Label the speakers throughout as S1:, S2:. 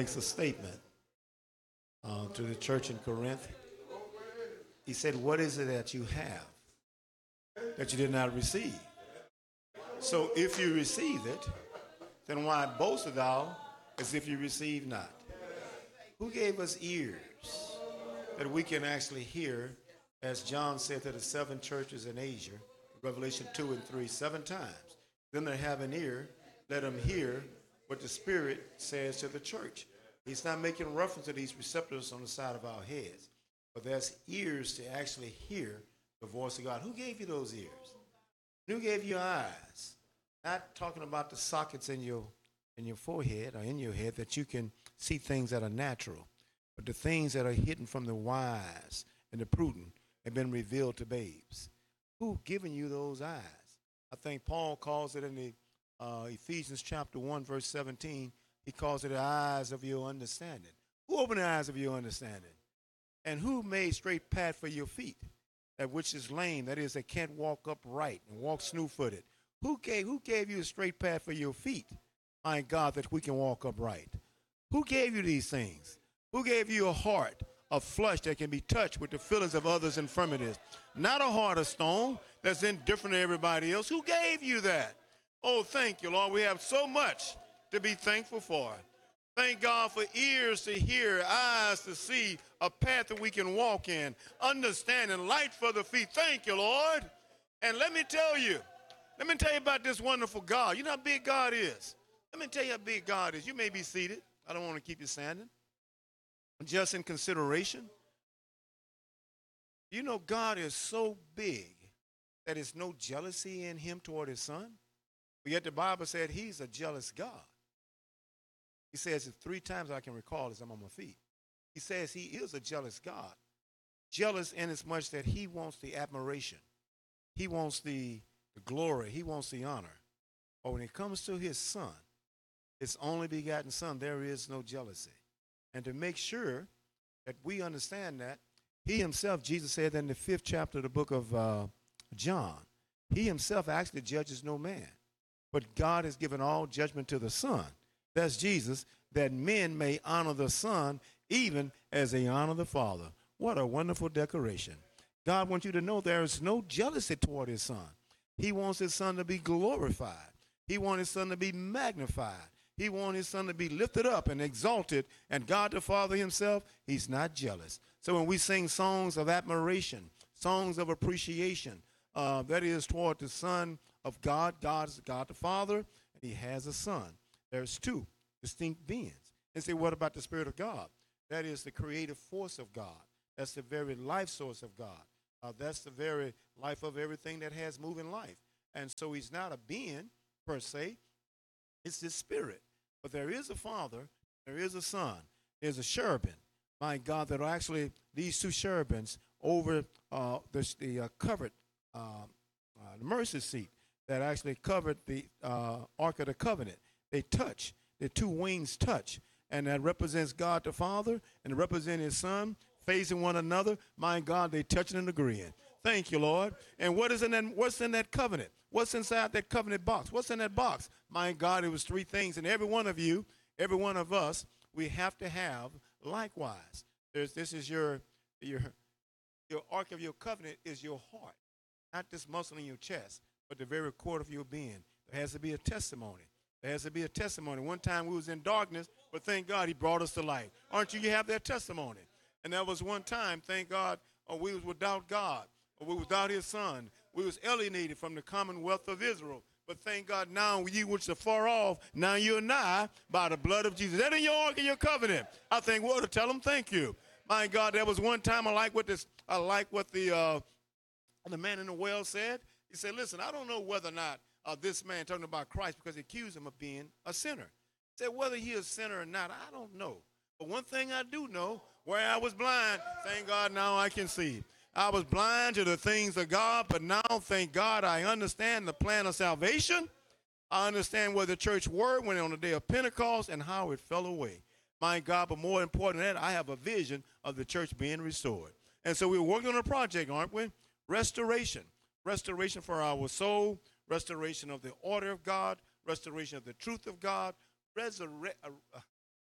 S1: makes a statement uh, to the church in Corinth. He said, What is it that you have that you did not receive? So if you receive it, then why boast thou as if you receive not? Who gave us ears that we can actually hear, as John said to the seven churches in Asia, Revelation 2 and 3, seven times? Then they have an ear, let them hear what the Spirit says to the church. He's not making reference to these receptors on the side of our heads, but there's ears to actually hear the voice of God. Who gave you those ears? Who gave you eyes? Not talking about the sockets in your in your forehead or in your head that you can see things that are natural, but the things that are hidden from the wise and the prudent have been revealed to babes. Who given you those eyes? I think Paul calls it in the uh, Ephesians chapter 1, verse 17, he calls it the eyes of your understanding. Who opened the eyes of your understanding? And who made straight path for your feet? That which is lame, that is, that can't walk upright and walk slew-footed. Who gave, who gave you a straight path for your feet? My God, that we can walk upright. Who gave you these things? Who gave you a heart of flesh that can be touched with the feelings of others' infirmities? Not a heart of stone that's indifferent to everybody else. Who gave you that? Oh, thank you, Lord. We have so much to be thankful for. Thank God for ears to hear, eyes to see, a path that we can walk in, understanding, light for the feet. Thank you, Lord. And let me tell you, let me tell you about this wonderful God. You know how big God is. Let me tell you how big God is. You may be seated. I don't want to keep you standing. Just in consideration, you know, God is so big that there's no jealousy in him toward his son. But yet the Bible said he's a jealous God. He says it three times I can recall as I'm on my feet. He says he is a jealous God. Jealous in as much that he wants the admiration. He wants the, the glory. He wants the honor. But when it comes to his son, his only begotten son, there is no jealousy. And to make sure that we understand that, he himself, Jesus said in the fifth chapter of the book of uh, John, he himself actually judges no man. But God has given all judgment to the Son. That's Jesus, that men may honor the Son even as they honor the Father. What a wonderful decoration. God wants you to know there is no jealousy toward his Son. He wants his Son to be glorified, he wants his Son to be magnified. He wants his son to be lifted up and exalted. And God the Father himself, he's not jealous. So when we sing songs of admiration, songs of appreciation, uh, that is toward the Son of God, God is God the Father, and he has a son. There's two distinct beings. And say, what about the Spirit of God? That is the creative force of God. That's the very life source of God. Uh, that's the very life of everything that has moving life. And so he's not a being per se, it's his spirit. But there is a Father, there is a Son, there's a cherubim. My God, that are actually these two cherubims over uh, the, the uh, covered uh, uh, the mercy seat that actually covered the uh, Ark of the Covenant. They touch, the two wings touch, and that represents God the Father and represent His Son facing one another. My God, they touching and agreeing. Thank you, Lord. And what is in that? What's in that covenant? What's inside that covenant box? What's in that box? My God, it was three things, and every one of you, every one of us, we have to have likewise. There's, this is your your your ark of your covenant is your heart, not this muscle in your chest, but the very core of your being. There has to be a testimony. There has to be a testimony. One time we was in darkness, but thank God He brought us to light. Aren't you? You have that testimony. And there was one time, thank God, oh, we was without God, or we was without His Son. We was alienated from the commonwealth of Israel. But thank God now you which are far off, now you're nigh by the blood of Jesus. That in your ark and your covenant. I think well to tell them thank you. My God, there was one time I like what this I like what the uh, the man in the well said. He said, Listen, I don't know whether or not uh, this man talking about Christ because he accused him of being a sinner. He said, whether he is a sinner or not, I don't know. But one thing I do know, where I was blind, thank God now I can see. I was blind to the things of God, but now, thank God, I understand the plan of salvation. I understand where the church were when on the day of Pentecost and how it fell away. My God, but more important than that, I have a vision of the church being restored. And so we're working on a project, aren't we? Restoration. Restoration for our soul, restoration of the order of God, restoration of the truth of God, resurre- a,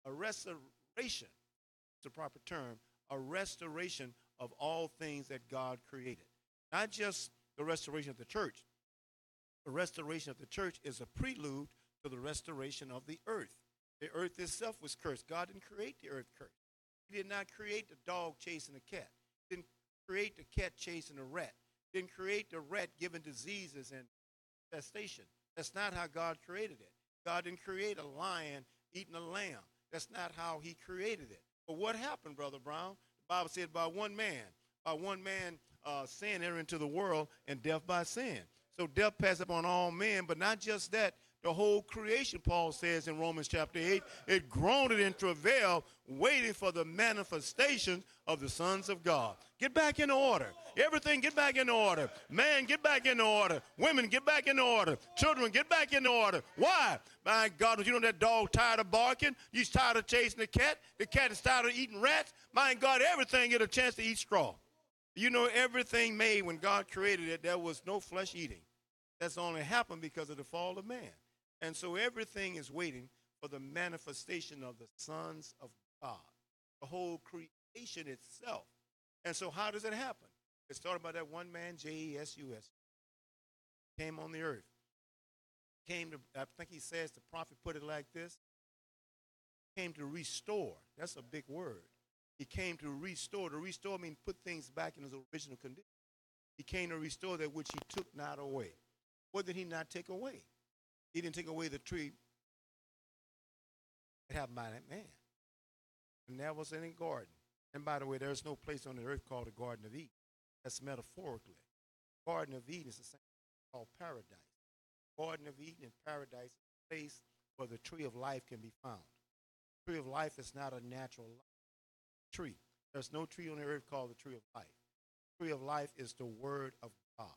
S1: a, restoration, it's a proper term, a restoration of all things that God created. Not just the restoration of the church. The restoration of the church is a prelude to the restoration of the earth. The earth itself was cursed. God didn't create the earth cursed. He did not create the dog chasing the cat. He didn't create the cat chasing the rat. Didn't create the rat giving diseases and infestation. That's not how God created it. God didn't create a lion eating a lamb. That's not how he created it. But what happened, Brother Brown? The Bible said by one man, by one man, uh, sin entered into the world, and death by sin. So death passed upon all men, but not just that. The whole creation, Paul says in Romans chapter 8, it groaned in travail, waiting for the manifestation of the sons of God. Get back in order. Everything get back in order. Man, get back in order. Women, get back in order. Children, get back in order. Why? My God, you know that dog tired of barking? He's tired of chasing the cat. The cat is tired of eating rats. My God, everything get a chance to eat straw. You know, everything made when God created it, there was no flesh eating. That's only happened because of the fall of man. And so everything is waiting for the manifestation of the sons of God, the whole creation itself. And so, how does it happen? It started by that one man, J E S U S, came on the earth. Came to, I think he says, the prophet put it like this came to restore. That's a big word. He came to restore. To restore means put things back in his original condition. He came to restore that which he took not away. What did he not take away? He didn't take away the tree that happened by that man. And that was in a garden. And by the way, there's no place on the earth called the Garden of Eden. That's metaphorically. Garden of Eden is the same called paradise. Garden of Eden and paradise is a place where the tree of life can be found. The tree of life is not a natural tree. There's no tree on the earth called the tree of life. The tree of life is the word of God.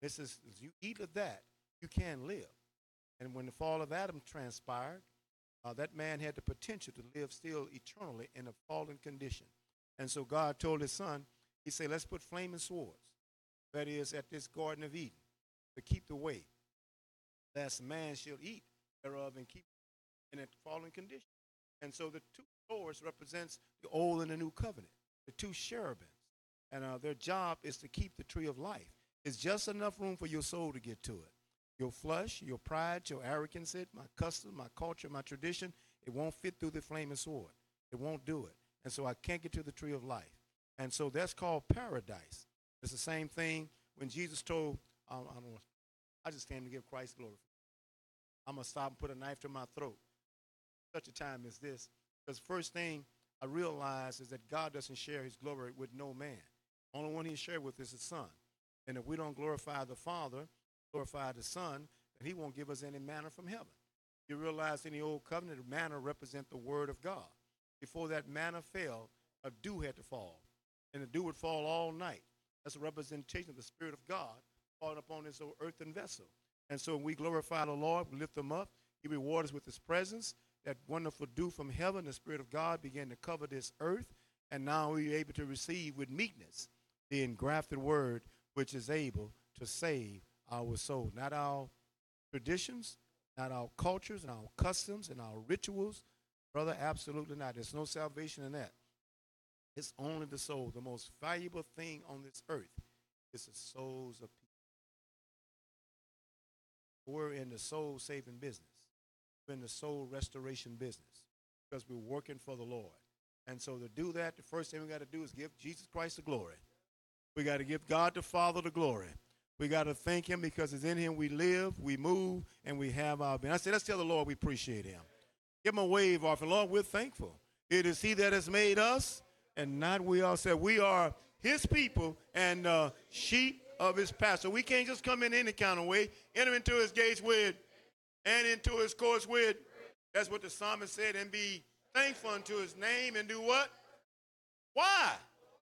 S1: This is you eat of that, you can live. And when the fall of Adam transpired, uh, that man had the potential to live still eternally in a fallen condition. And so God told his son, he said, let's put flaming swords, that is, at this Garden of Eden, to keep the way, lest man shall eat thereof and keep in a fallen condition. And so the two swords represents the old and the new covenant, the two cherubims. And uh, their job is to keep the tree of life. It's just enough room for your soul to get to it. Your flesh, your pride, your arrogance, it, my custom, my culture, my tradition, it won't fit through the flaming sword. It won't do it. And so I can't get to the tree of life. And so that's called paradise. It's the same thing when Jesus told, um, I don't I just came to give Christ glory. I'm going to stop and put a knife to my throat. Such a time as this. Because first thing I realize is that God doesn't share his glory with no man. Only one he shared with is his Son. And if we don't glorify the Father, glorify the Son, that he won't give us any manna from heaven. You realize in the old covenant, manna represent the word of God. Before that manna fell, a dew had to fall. And the dew would fall all night. That's a representation of the Spirit of God falling upon this old earthen vessel. And so when we glorify the Lord, we lift him up, he rewards us with his presence. That wonderful dew from heaven, the Spirit of God began to cover this earth. And now we're able to receive with meekness the engrafted word which is able to save our soul. Not our traditions, not our cultures and our customs and our rituals. Brother, absolutely not. There's no salvation in that. It's only the soul. The most valuable thing on this earth is the souls of people. We're in the soul saving business. We're in the soul restoration business because we're working for the Lord. And so to do that, the first thing we got to do is give Jesus Christ the glory. We got to give God the Father the glory. We got to thank Him because it's in Him we live, we move, and we have our being. I said, let's tell the Lord we appreciate Him. Give Him a wave off, and Lord, we're thankful. It is He that has made us, and not we ourselves. We are His people and uh, sheep of His pasture. We can't just come in any kind of way. Enter into His gates with, and into His courts with. That's what the psalmist said, and be thankful unto His name, and do what? Why?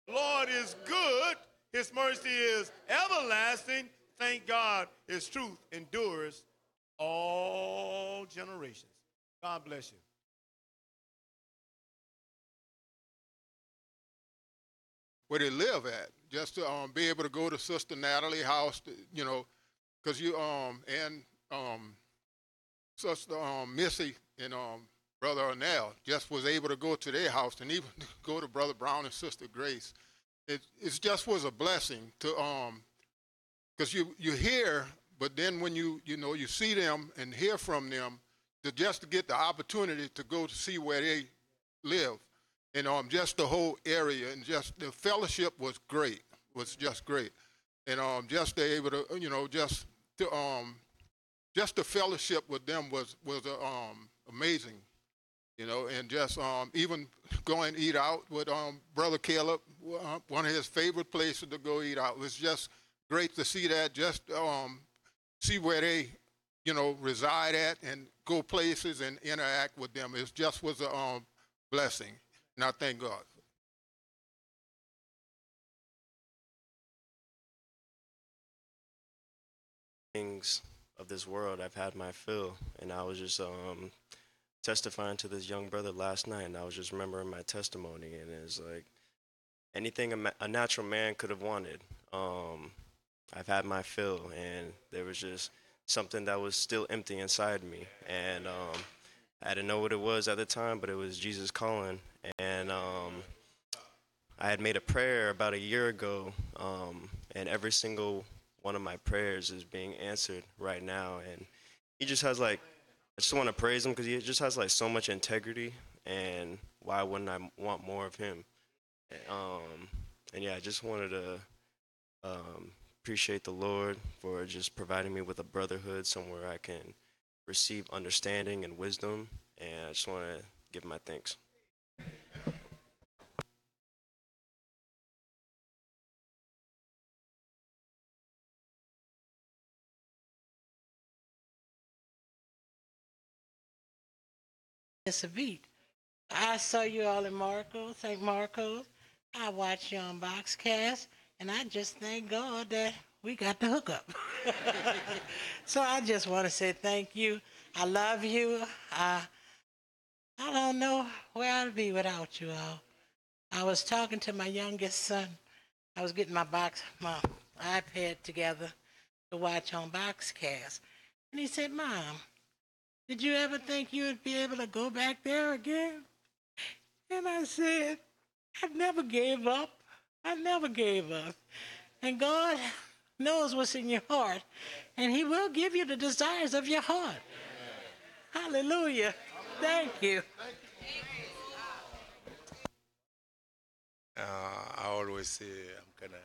S1: Lord is good his mercy is everlasting. Thank God his truth endures all generations. God bless you.
S2: Where they live at, just to um, be able to go to Sister Natalie house, to, you know, because you um and um Sister um Missy and um Brother Arnell just was able to go to their house and even go to Brother Brown and Sister Grace it it just was a blessing to um because you you hear but then when you you know you see them and hear from them to just to get the opportunity to go to see where they live. And um just the whole area and just the fellowship was great was just great. And um just to able to you know just to um just the fellowship with them was was uh, um amazing you know, and just um, even going eat out with um, Brother Caleb, uh, one of his favorite places to go eat out. It was just great to see that, just um, see where they, you know, reside at and go places and interact with them. It just was a um, blessing, and I thank God.
S3: things of this world I've had my fill and I was just um testifying to this young brother last night and I was just remembering my testimony and it's like anything a, ma- a natural man could have wanted um I've had my fill and there was just something that was still empty inside me and um I didn't know what it was at the time, but it was Jesus calling. And um, I had made a prayer about a year ago, um, and every single one of my prayers is being answered right now. And he just has like, I just want to praise him because he just has like so much integrity. And why wouldn't I want more of him? Um, and yeah, I just wanted to um, appreciate the Lord for just providing me with a brotherhood, somewhere I can receive understanding and wisdom. And I just want to give my thanks.
S4: It's a beat. I saw you all in Marco, St. Marcos. I watched you on Boxcast, and I just thank God that we got the hookup. so I just want to say thank you. I love you. I, I don't know where I'd be without you all. I was talking to my youngest son. I was getting my box, my iPad together to watch on Boxcast, and he said, "Mom, did you ever think you would be able to go back there again? And I said, I never gave up. I never gave up. And God knows what's in your heart, and He will give you the desires of your heart. Hallelujah. Thank you.
S5: Uh, I always say I'm gonna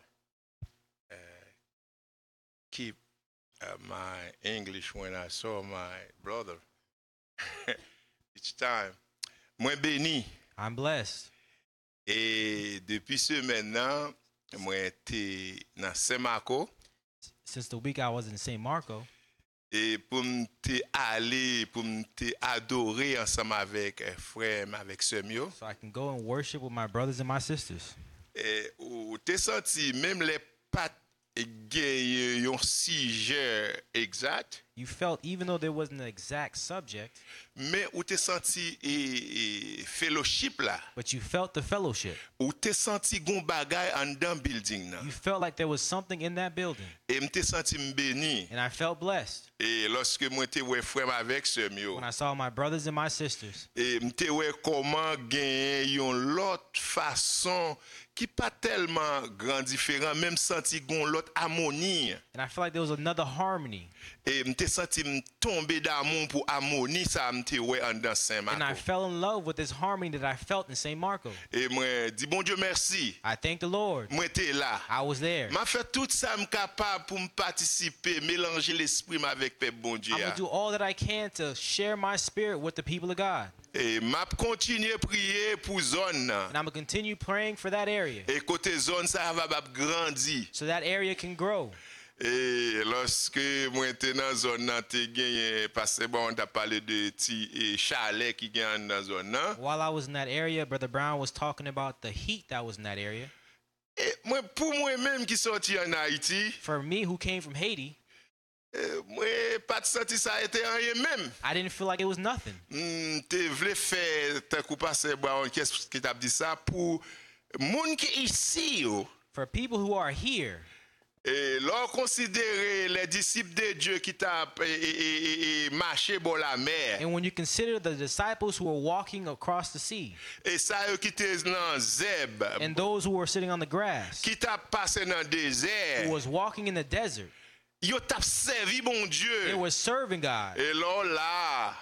S5: uh, my English when I saw my brother. Each time. Mwen beni.
S6: I'm blessed.
S5: E depi se menan, mwen te nan St. Marco.
S6: Since the week I was in St. Marco.
S5: E pou mte ale, pou mte adore ansam avek eh, frem, avek semyo.
S6: So I can go and worship with my brothers and my sisters.
S5: E ou te santi, mem le pat geye yon sijer egzat,
S6: you felt even though there wasn't an exact subject
S5: mais ou t'es senti e, e, fellowship là?
S6: but you felt the fellowship.
S5: Ou t'es senti gon bagay an dan building nan
S6: you felt like there was something in that building.
S5: Et m'te senti m'béni.
S6: And i felt blessed.
S5: Et lorsque moi t'es ouais frère avec sœur mio.
S6: When i saw my brothers and my sisters.
S5: Et m'te ouais comment gagner yon lot façon ki pa telman gran diferan, menm senti gon lot amoni.
S6: and i felt like there was another harmony.
S5: E mte senti m tombe damon pou amoni sa mte we an dan Saint
S6: And I
S5: Marco.
S6: fell in love with this harmony that I felt in St. Marco.
S5: E mwen di bon Diyo mersi,
S6: I thank the Lord.
S5: mwen te la.
S6: I was there.
S5: M'a fait tout ça m capable pour me participer, mélanger l'esprit avec peuple bon Dieu.
S6: I'm going to do all that I can to share my spirit with the people of God.
S5: Et m'a continuer prier pour zone nan.
S6: And I'm going to continue praying for that area
S5: Et côté zone ça va grandir.
S6: so that area can grow.
S5: E loske mwen te nan zon nan te genye, pase bon da pale de ti e, chale ki genye nan zon nan.
S6: While I was in that area, Brother Brown was talking about the heat that was in that area.
S5: E mwen pou mwen menm ki soti an Haiti.
S6: For me who came from Haiti.
S5: E, mwen pati senti sa ete anye menm.
S6: I didn't feel like it was nothing.
S5: Hmm, te vle fe, te kou pase bon, kes ki tap di sa pou moun ki isi yo.
S6: For people who are here.
S5: E lor konsidere le disip de Diyo ki tap e, e, e mache bo la mer.
S6: And when you consider the disciples who were walking across the sea.
S5: E sa yo ki te nan zeb.
S6: And those who were sitting on the grass.
S5: Ki tap pase nan dezer.
S6: Who was walking in the desert.
S5: Yo tap servi bon
S6: Diyo.
S5: They
S6: were serving God.
S5: E lor la.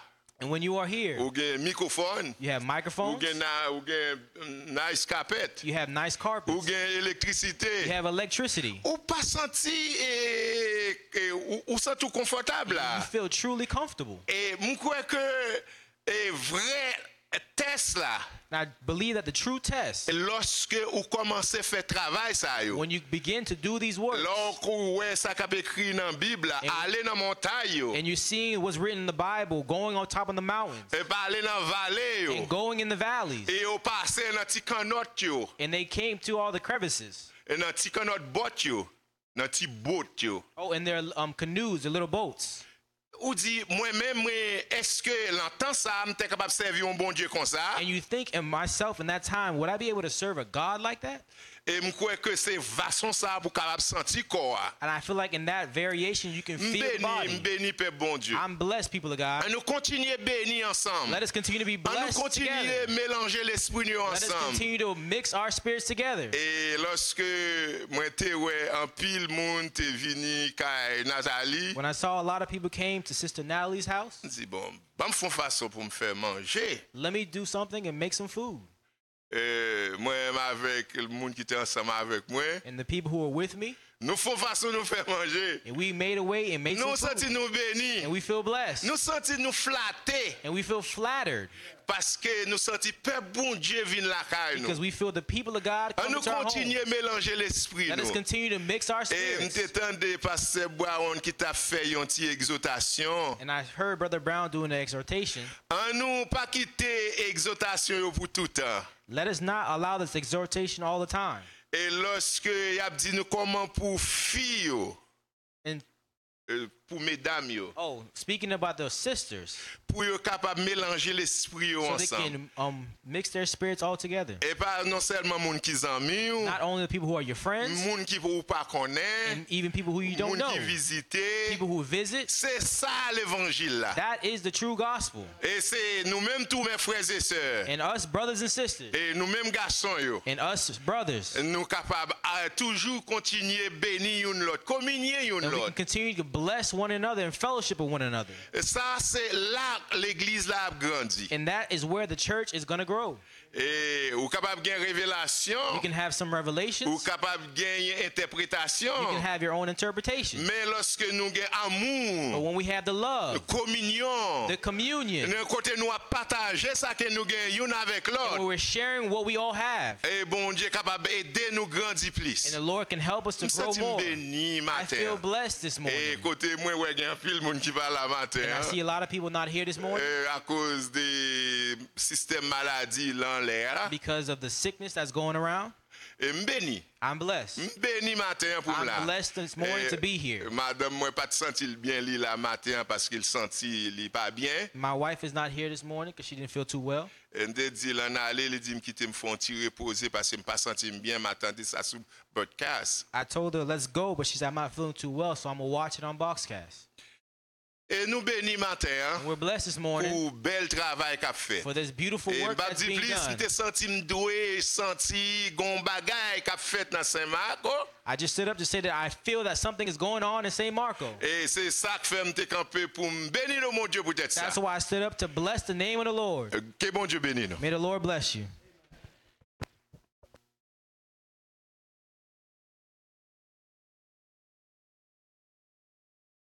S6: And when you are here,
S5: ou gen mikrofon,
S6: you have microphones, ou
S5: gen, na, ou gen um, nice carpet,
S6: you have nice carpets, ou
S5: gen
S6: elektrisite,
S5: you
S6: have electricity.
S5: Ou pa santi, e, e, ou, ou santi ou konfortab
S6: la.
S5: You
S6: feel truly comfortable.
S5: E mwen kwe ke e vre tes
S6: la, I believe that the true test,
S5: lorsque ou commencez faire travail ça yo.
S6: when you begin to do these works,
S5: Lorsque ou ouais ça qu'a écrit dans Bible,
S6: And-
S5: aller dans montagne yo,
S6: and you see what's written in the Bible, going on top of the mountains,
S5: et pas aller dans vallée yo.
S6: and going in the valleys,
S5: Et au passé dans ti canot yo,
S6: and they came to all the crevices.
S5: et dans ti canot boat yo, dans ti boat yo.
S6: Oh, and their um, canoes, their little boats.
S5: Ou bon?
S6: And you think, in myself in that time, would I be able to serve a God like that?
S5: Et que c'est façon ça pour capable sentir corps.
S6: And I feel like in that variation, you can feel the body.
S5: Père bon Dieu.
S6: I'm blessed, people of God.
S5: On nous continuer béni ensemble.
S6: Let us continue to be
S5: On nous
S6: blessed
S5: continuer mélanger l'esprit nous
S6: Let us continue to mix our spirits together.
S5: Et lorsque moi ouais en pile monde kay Nathalie,
S6: When I saw a lot of people came to Sister Natalie's house,
S5: dis bon, ba me font façon pour me faire manger.
S6: let me do something and make some food.
S5: Eh, mwen m avèk, moun ki te ansama avèk mwen.
S6: And the people who were with me.
S5: Nous faisons façon nous faire manger.
S6: And we made a way and made
S5: nous
S6: sentis
S5: nous bénis.
S6: And we feel blessed.
S5: Nous sentis nous flattés.
S6: And we feel flattered.
S5: Parce que nous sentis peuple bon Dieu vient la caille nous.
S6: Because we feel the people of God come
S5: nous
S6: to our
S5: continuer mélanger l'esprit nous.
S6: Let us continue to mix our spirits.
S5: Et m'étendais pasteur Brown qui t'a fait une petite exhortation.
S6: And I heard brother Brown doing an exhortation.
S5: En nous pas quitter exhortation pour tout temps.
S6: Let us not allow this exhortation all the time.
S5: E loske yap di nou koman pou fi yo.
S6: En.
S5: Euh, e. pour mesdames. Yo.
S6: Oh, speaking about the sisters.
S5: Pour yo capable mélanger l'esprit so ensemble.
S6: So they can um, mix their spirits all together.
S5: Et pas non seulement moun ki zami ou.
S6: Not only the people who are your friends.
S5: Moun ki ou pa konnen.
S6: And even people who you don't
S5: moun
S6: know.
S5: Moun ki visite.
S6: People who visit.
S5: C'est ça l'évangile là.
S6: That is the true gospel.
S5: Et c'est nous-mêmes tous mes frères et sœurs.
S6: And us brothers and sisters.
S5: Et nous-mêmes garçons yo.
S6: And us brothers.
S5: Nous capables à toujours continuer bénir une l'autre, communier une l'autre.
S6: Continue to bless one another and fellowship with one another.
S5: Ça, c'est là l'église là a grandi.
S6: And that is where the church is going to grow.
S5: Et ou capable gagner révélation,
S6: You can have some
S5: ou
S6: revelations,
S5: capable de gagner interprétation.
S6: you can have your own interpretation.
S5: Mais lorsque nous
S6: But
S5: avons amour,
S6: when we have the love,
S5: communion,
S6: the communion,
S5: nous côté nous partager ça que nous gagnons avec
S6: when
S5: l'autre.
S6: we're sharing what we all have,
S5: Et bon Dieu capable d'aider nous grandir plus.
S6: and the Lord can help us to grow more.
S5: bénis
S6: I feel
S5: matin.
S6: blessed this
S5: Et
S6: morning.
S5: côté moi, ouais, il y a un film moun qui va là matin.
S6: And I
S5: hein.
S6: see a lot of people not here this morning
S5: à cause des systèmes maladies là en l'air.
S6: because of the sickness that's going around. I'm blessed.
S5: M'béni matin pour
S6: I'm blessed this morning to eh, be here.
S5: Madame, moi pas de senti bien li là matin parce qu'il senti li pas bien.
S6: My wife is not here this morning because she didn't feel too well.
S5: Et me dit là en aller, il dit me quitter me font tirer reposer parce que me pas senti bien m'attendait ça podcast.
S6: I told her, let's go, but she said, I'm not feeling too well, so I'm going to watch it on Boxcast.
S5: Et nous bénis matin hein, pour bel travail qu'a fait.
S6: For this beautiful work that's being done.
S5: Et senti m'doué, senti gon bagay qu'a fait dans Saint Marco.
S6: I just stood up to say that I feel that something is going on in Saint Marco.
S5: Et c'est ça que fait m'te camper pour bénir le mon Dieu pour tête ça.
S6: That's why I stood up to bless the name of the Lord.
S5: Que bon Dieu bénisse nous.
S6: May the Lord bless you.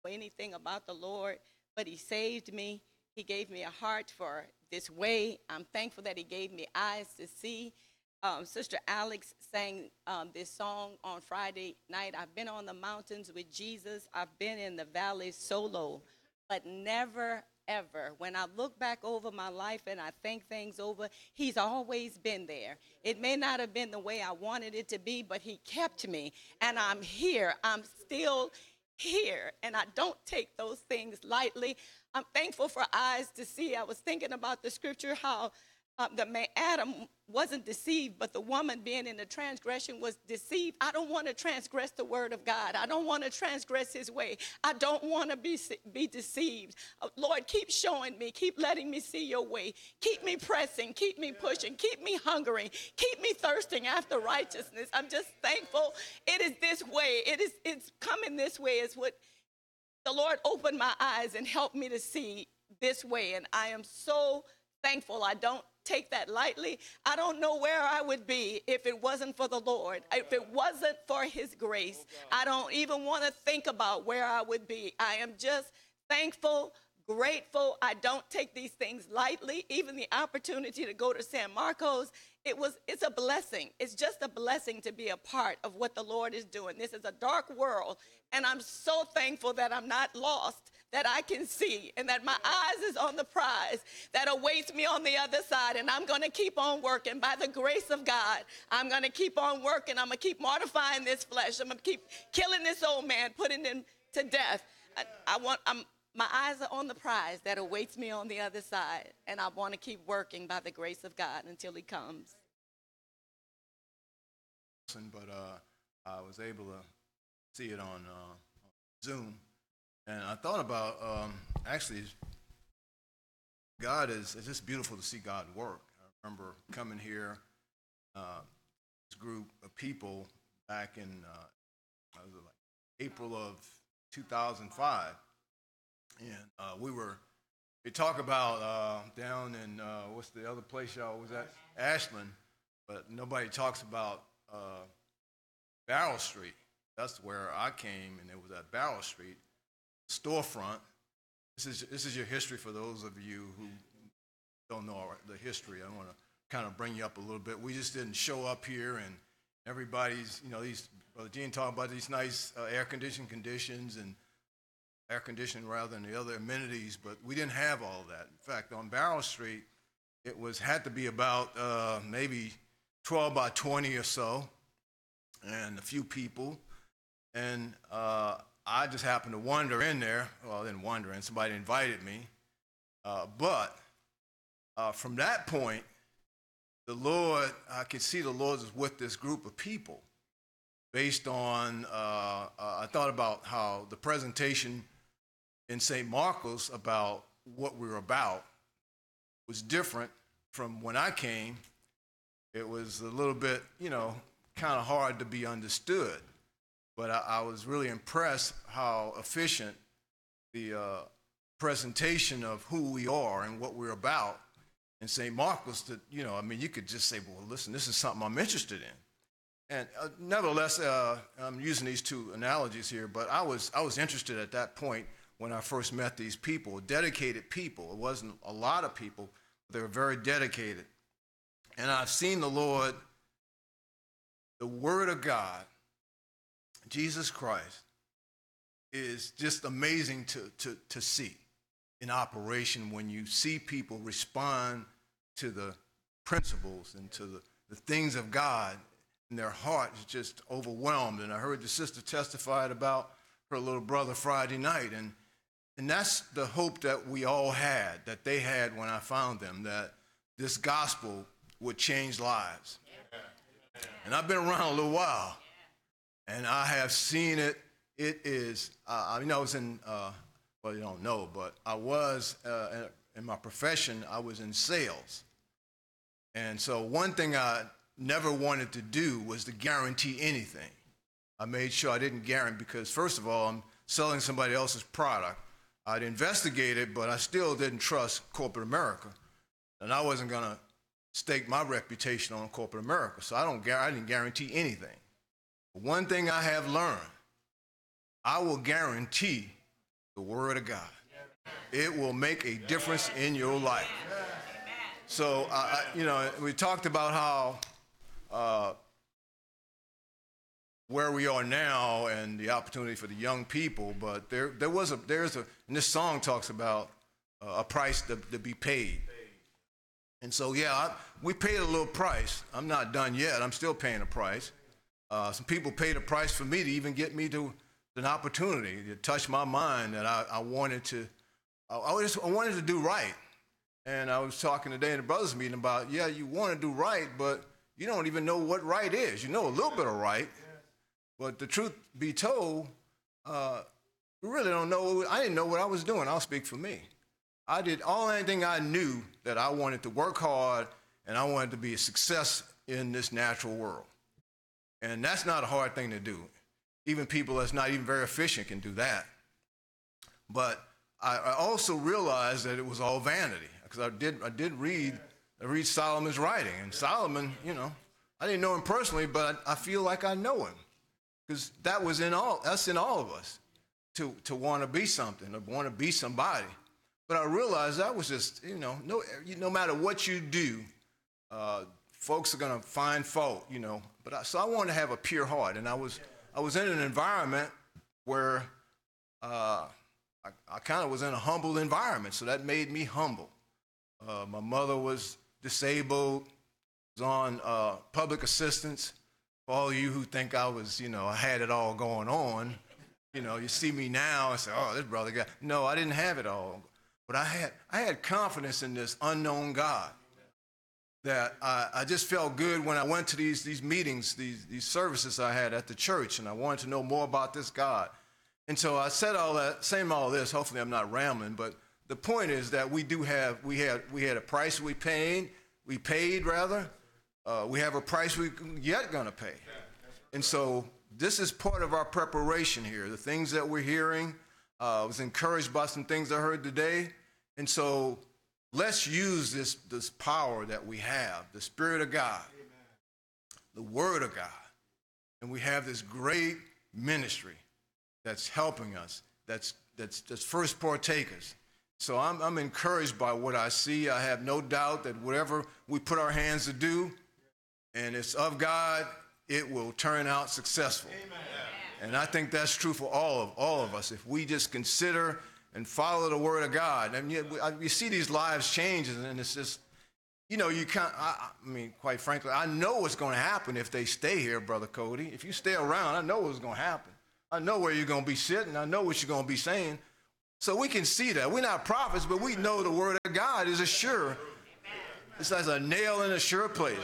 S7: Anything about the Lord, but He saved me. He gave me a heart for this way. I'm thankful that He gave me eyes to see. Um, Sister Alex sang um, this song on Friday night. I've been on the mountains with Jesus, I've been in the valley solo, but never ever. When I look back over my life and I think things over, He's always been there. It may not have been the way I wanted it to be, but He kept me, and I'm here. I'm still here, and I don't take those things lightly. I'm thankful for eyes to see. I was thinking about the scripture how uh, the man Adam wasn't deceived, but the woman being in the transgression was deceived. I don't want to transgress the word of God. I don't want to transgress His way. I don't want to be be deceived. Uh, Lord, keep showing me, keep letting me see Your way. Keep me pressing, keep me pushing, keep me hungering, keep me thirsting after righteousness. I'm just thankful. It is this way. It is. It's coming this way. Is what the Lord opened my eyes and helped me to see this way. And I am so thankful. I don't take that lightly. I don't know where I would be if it wasn't for the Lord, if it wasn't for His grace. I don't even want to think about where I would be. I am just thankful. Grateful. I don't take these things lightly. Even the opportunity to go to San Marcos, it was it's a blessing. It's just a blessing to be a part of what the Lord is doing. This is a dark world, and I'm so thankful that I'm not lost, that I can see, and that my eyes is on the prize that awaits me on the other side. And I'm going to keep on working by the grace of God. I'm going to keep on working. I'm going to keep mortifying this flesh. I'm going to keep killing this old man, putting him to death. I, I want. I'm. My eyes are on the prize that awaits me on the other side, and I want to keep working by the grace of God until He comes.
S8: but uh, I was able to see it on uh, Zoom. And I thought about um, actually, God is, it's just beautiful to see God work. I remember coming here, uh, this group of people back in uh, like April of 2005, and uh, we were. They talk about uh, down in uh, what's the other place y'all was at Ashland, but nobody talks about uh, Barrow Street. That's where I came, and it was at Barrow Street storefront. This is this is your history for those of you who don't know the history. I want to kind of bring you up a little bit. We just didn't show up here and everybody's, you know, these Brother Gene talked about these nice uh, air conditioned conditions and air conditioning rather than the other amenities, but we didn't have all that. In fact, on Barrow Street, it was had to be about uh, maybe 12 by 20 or so, and a few people. And uh, I just happened to wander in there. Well, I didn't wander in, somebody invited me. Uh, but uh, from that point, the Lord, I could see the Lord was with this group of people based on, uh, uh, I thought about how the presentation in St. Marcos about what we were about was different from when I came. It was a little bit, you know, kind of hard to be understood. But I, I was really impressed how efficient the uh, presentation of who we are and what we're about in St. Mark was that, you know, I mean, you could just say, well, listen, this is something I'm interested in. And uh, nevertheless, uh, I'm using these two analogies here, but I was, I was interested at that point when I first met these people, dedicated people. It wasn't a lot of people, but they were very dedicated. And I've seen the Lord, the Word of God, Jesus Christ, is just amazing to, to, to see in operation when you see people respond to the principles and to the, the things of God and their heart is just overwhelmed. And I heard the sister testified about her little brother Friday night. And, and that's the hope that we all had, that they had when I found them, that this gospel would change lives. And I've been around a little while, and I have seen it. It is, uh, I mean, I was in, uh, well, you don't know, but I was, uh, in my profession, I was in sales. And so one thing I never wanted to do was to guarantee anything. I made sure I didn't guarantee because, first of all, I'm selling somebody else's product. I'd investigate it, but I still didn't trust corporate America. And I wasn't going to stake my reputation on corporate America. So I, don't, I didn't guarantee anything. One thing I have learned I will guarantee the Word of God. It will make a difference in your life. So, I, you know, we talked about how uh, where we are now and the opportunity for the young people, but there, there was a, there's a, and this song talks about uh, a price to, to be paid. And so, yeah, I, we paid a little price. I'm not done yet. I'm still paying a price. Uh, some people paid a price for me to even get me to an opportunity to touch my mind that I, I wanted to, I, I, just, I wanted to do right. And I was talking today in the brothers meeting about, yeah, you want to do right, but you don't even know what right is. You know a little bit of right, but the truth be told, uh, we really don't know. I didn't know what I was doing. I'll speak for me. I did all anything I knew that I wanted to work hard and I wanted to be a success in this natural world. And that's not a hard thing to do. Even people that's not even very efficient can do that. But I, I also realized that it was all vanity because I did, I did read, I read Solomon's writing. And Solomon, you know, I didn't know him personally, but I feel like I know him because that was in all, that's in all of us to, to want to be something, to want to be somebody. But I realized that was just, you know, no, no matter what you do, uh, folks are going to find fault, you know. But I, so I wanted to have a pure heart, and I was, I was in an environment where uh, I, I kind of was in a humble environment, so that made me humble. Uh, my mother was disabled, was on uh, public assistance. For all you who think I was, you know, I had it all going on, you know, you see me now and say, "Oh, this brother got." No, I didn't have it all. But I had, I had confidence in this unknown God. That I, I just felt good when I went to these, these meetings, these, these services I had at the church, and I wanted to know more about this God. And so I said all that, saying all this, hopefully I'm not rambling, but the point is that we do have, we had, we had a price we paid, we paid rather. Uh, we have a price we yet gonna pay. And so this is part of our preparation here. The things that we're hearing, uh, I was encouraged by some things I heard today. And so let's use this, this power that we have, the Spirit of God, the Word of God. And we have this great ministry that's helping us, that's, that's, that's first partakers. So I'm, I'm encouraged by what I see. I have no doubt that whatever we put our hands to do, and it's of God, it will turn out successful. And I think that's true for all of all of us. If we just consider and follow the word of God, and you, see these lives change, and it's just, you know, you can't. I, I mean, quite frankly, I know what's going to happen if they stay here, brother Cody. If you stay around, I know what's going to happen. I know where you're going to be sitting. I know what you're going to be saying. So we can see that. We're not prophets, but we know the word of God is a sure. It's like a nail in a sure place.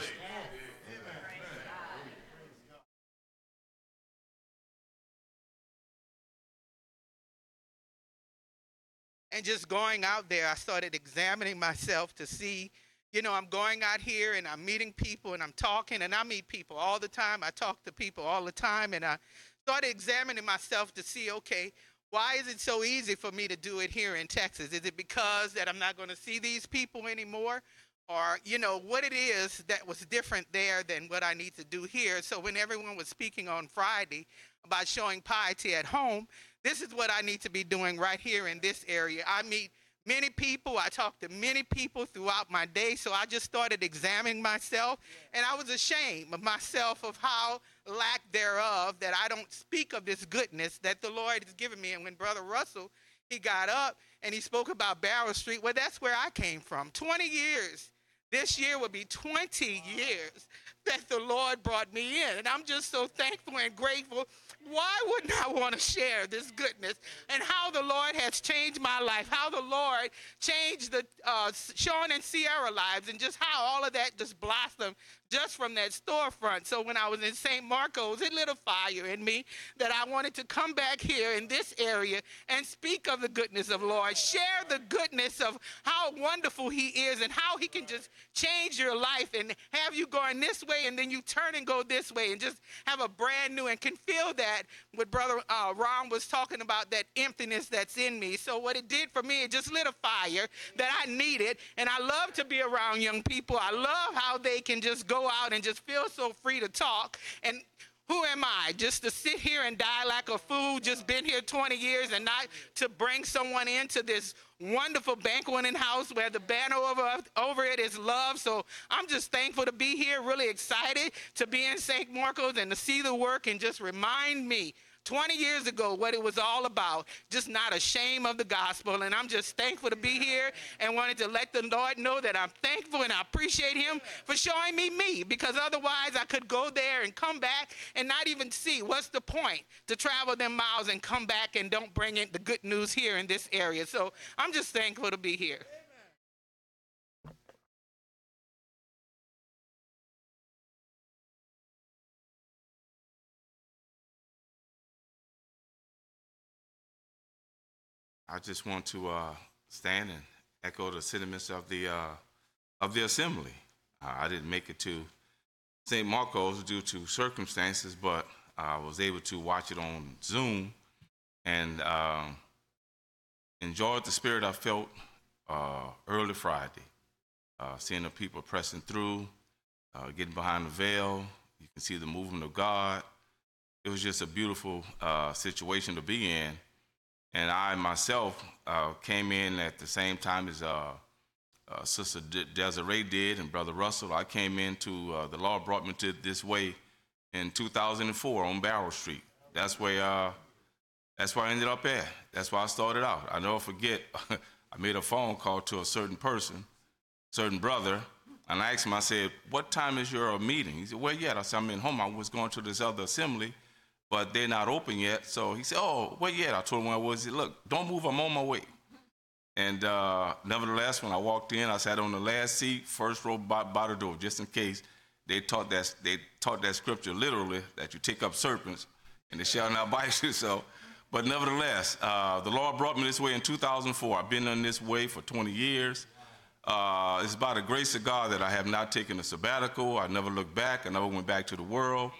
S9: And just going out there, I started examining myself to see, you know, I'm going out here and I'm meeting people and I'm talking and I meet people all the time. I talk to people all the time and I started examining myself to see, okay, why is it so easy for me to do it here in Texas? Is it because that I'm not going to see these people anymore? Or, you know, what it is that was different there than what I need to do here. So when everyone was speaking on Friday about showing piety at home, this is what I need to be doing right here in this area. I meet many people. I talk to many people throughout my day. So I just started examining myself, and I was ashamed of myself of how lack thereof that I don't speak of this goodness that the Lord has given me. And when Brother Russell he got up and he spoke about Barrow Street, well, that's where I came from. 20 years. This year will be 20 years that the Lord brought me in. And I'm just so thankful and grateful why wouldn't I want to share this goodness and how the Lord has changed my life, how the Lord changed the uh, Sean and Sierra lives, and just how all of that just blossomed just from that storefront. So when I was in St. Marcos, it lit a fire in me that I wanted to come back here in this area and speak of the goodness of Lord, share the goodness of how wonderful He is and how He can just change your life and have you going this way and then you turn and go this way and just have a brand new and can feel that what Brother uh, Ron was talking about, that emptiness that's in me. So what it did for me, it just lit a fire that I needed. And I love to be around young people. I love how they can just go out and just feel so free to talk. And who am I? Just to sit here and die like a fool, just been here 20 years and not to bring someone into this wonderful banqueting house where the banner over, over it is love. So I'm just thankful to be here, really excited to be in St. Marcos and to see the work and just remind me 20 years ago what it was all about, just not ashamed of the gospel. And I'm just thankful to be here and wanted to let the Lord know that I'm thankful and I appreciate Him for showing me me because otherwise I could go there and come back and not even see what's the point to travel them miles and come back and don't bring in the good news here in this area. So I'm just thankful to be here.
S10: I just want to uh, stand and echo the sentiments of the uh, of the assembly. Uh, I didn't make it to St. Marcos due to circumstances, but I was able to watch it on Zoom and um, enjoyed the spirit I felt uh, early Friday. Uh, seeing the people pressing through, uh, getting behind the veil, you can see the movement of God. It was just a beautiful situation to be in and I myself uh, came in at the same time as uh, uh, Sister De- Desiree did and Brother Russell. I came into uh, the Lord brought me to this way in 2004 on Barrow Street. That's where uh, that's where I ended up at. That's where I started out. I never forget. I made a phone call to a certain person, certain brother, and I asked him. I said, "What time is your meeting?" He said, "Well, yeah." I said, "I'm in home. I was going to this other assembly." But they're not open yet. So he said, Oh, well, yeah. I told him where I was. He said, Look, don't move. I'm on my way. And uh, nevertheless, when I walked in, I sat on the last seat, first row by, by the door, just in case they taught that they taught that scripture literally that you take up serpents and they shall not bite you. So, but nevertheless, uh, the Lord brought me this way in 2004. I've been on this way for 20 years. Uh, it's by the grace of God that I have not taken a sabbatical. I never looked back. I never went back to the world.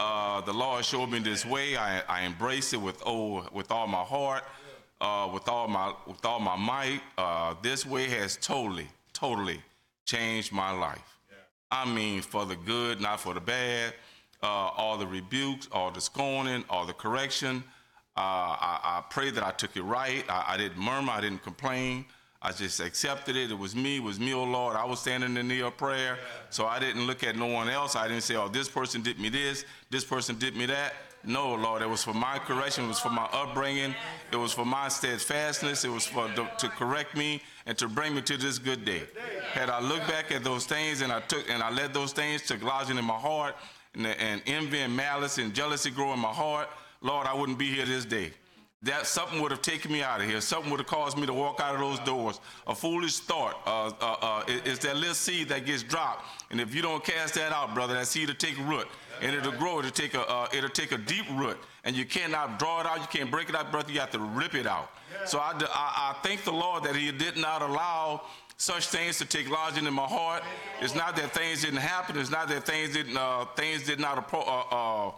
S10: Uh, the Lord showed me this way. I, I embrace it with oh, with all my heart, uh, with all my with all my might. Uh, this way has totally, totally changed my life. I mean, for the good, not for the bad. Uh, all the rebukes, all the scorning, all the correction. Uh, I, I pray that I took it right. I, I didn't murmur. I didn't complain. I just accepted it. It was me. It was me, oh Lord. I was standing in the need of prayer, so I didn't look at no one else. I didn't say, oh, this person did me this, this person did me that. No, Lord, it was for my correction. It was for my upbringing. It was for my steadfastness. It was for to, to correct me and to bring me to this good day. Had I looked back at those things and I took and I let those things took lodging in my heart, and, and envy and malice and jealousy grow in my heart, Lord, I wouldn't be here this day that something would have taken me out of here. Something would have caused me to walk out of those doors. A foolish thought uh, uh, uh, is that little seed that gets dropped, and if you don't cast that out, brother, that seed will take root, and it'll grow. It'll take a uh, it'll take a deep root, and you cannot draw it out. You can't break it out, brother. You have to rip it out. So I, I, I thank the Lord that He did not allow such things to take lodging in my heart. It's not that things didn't happen. It's not that things didn't uh, things did not uh,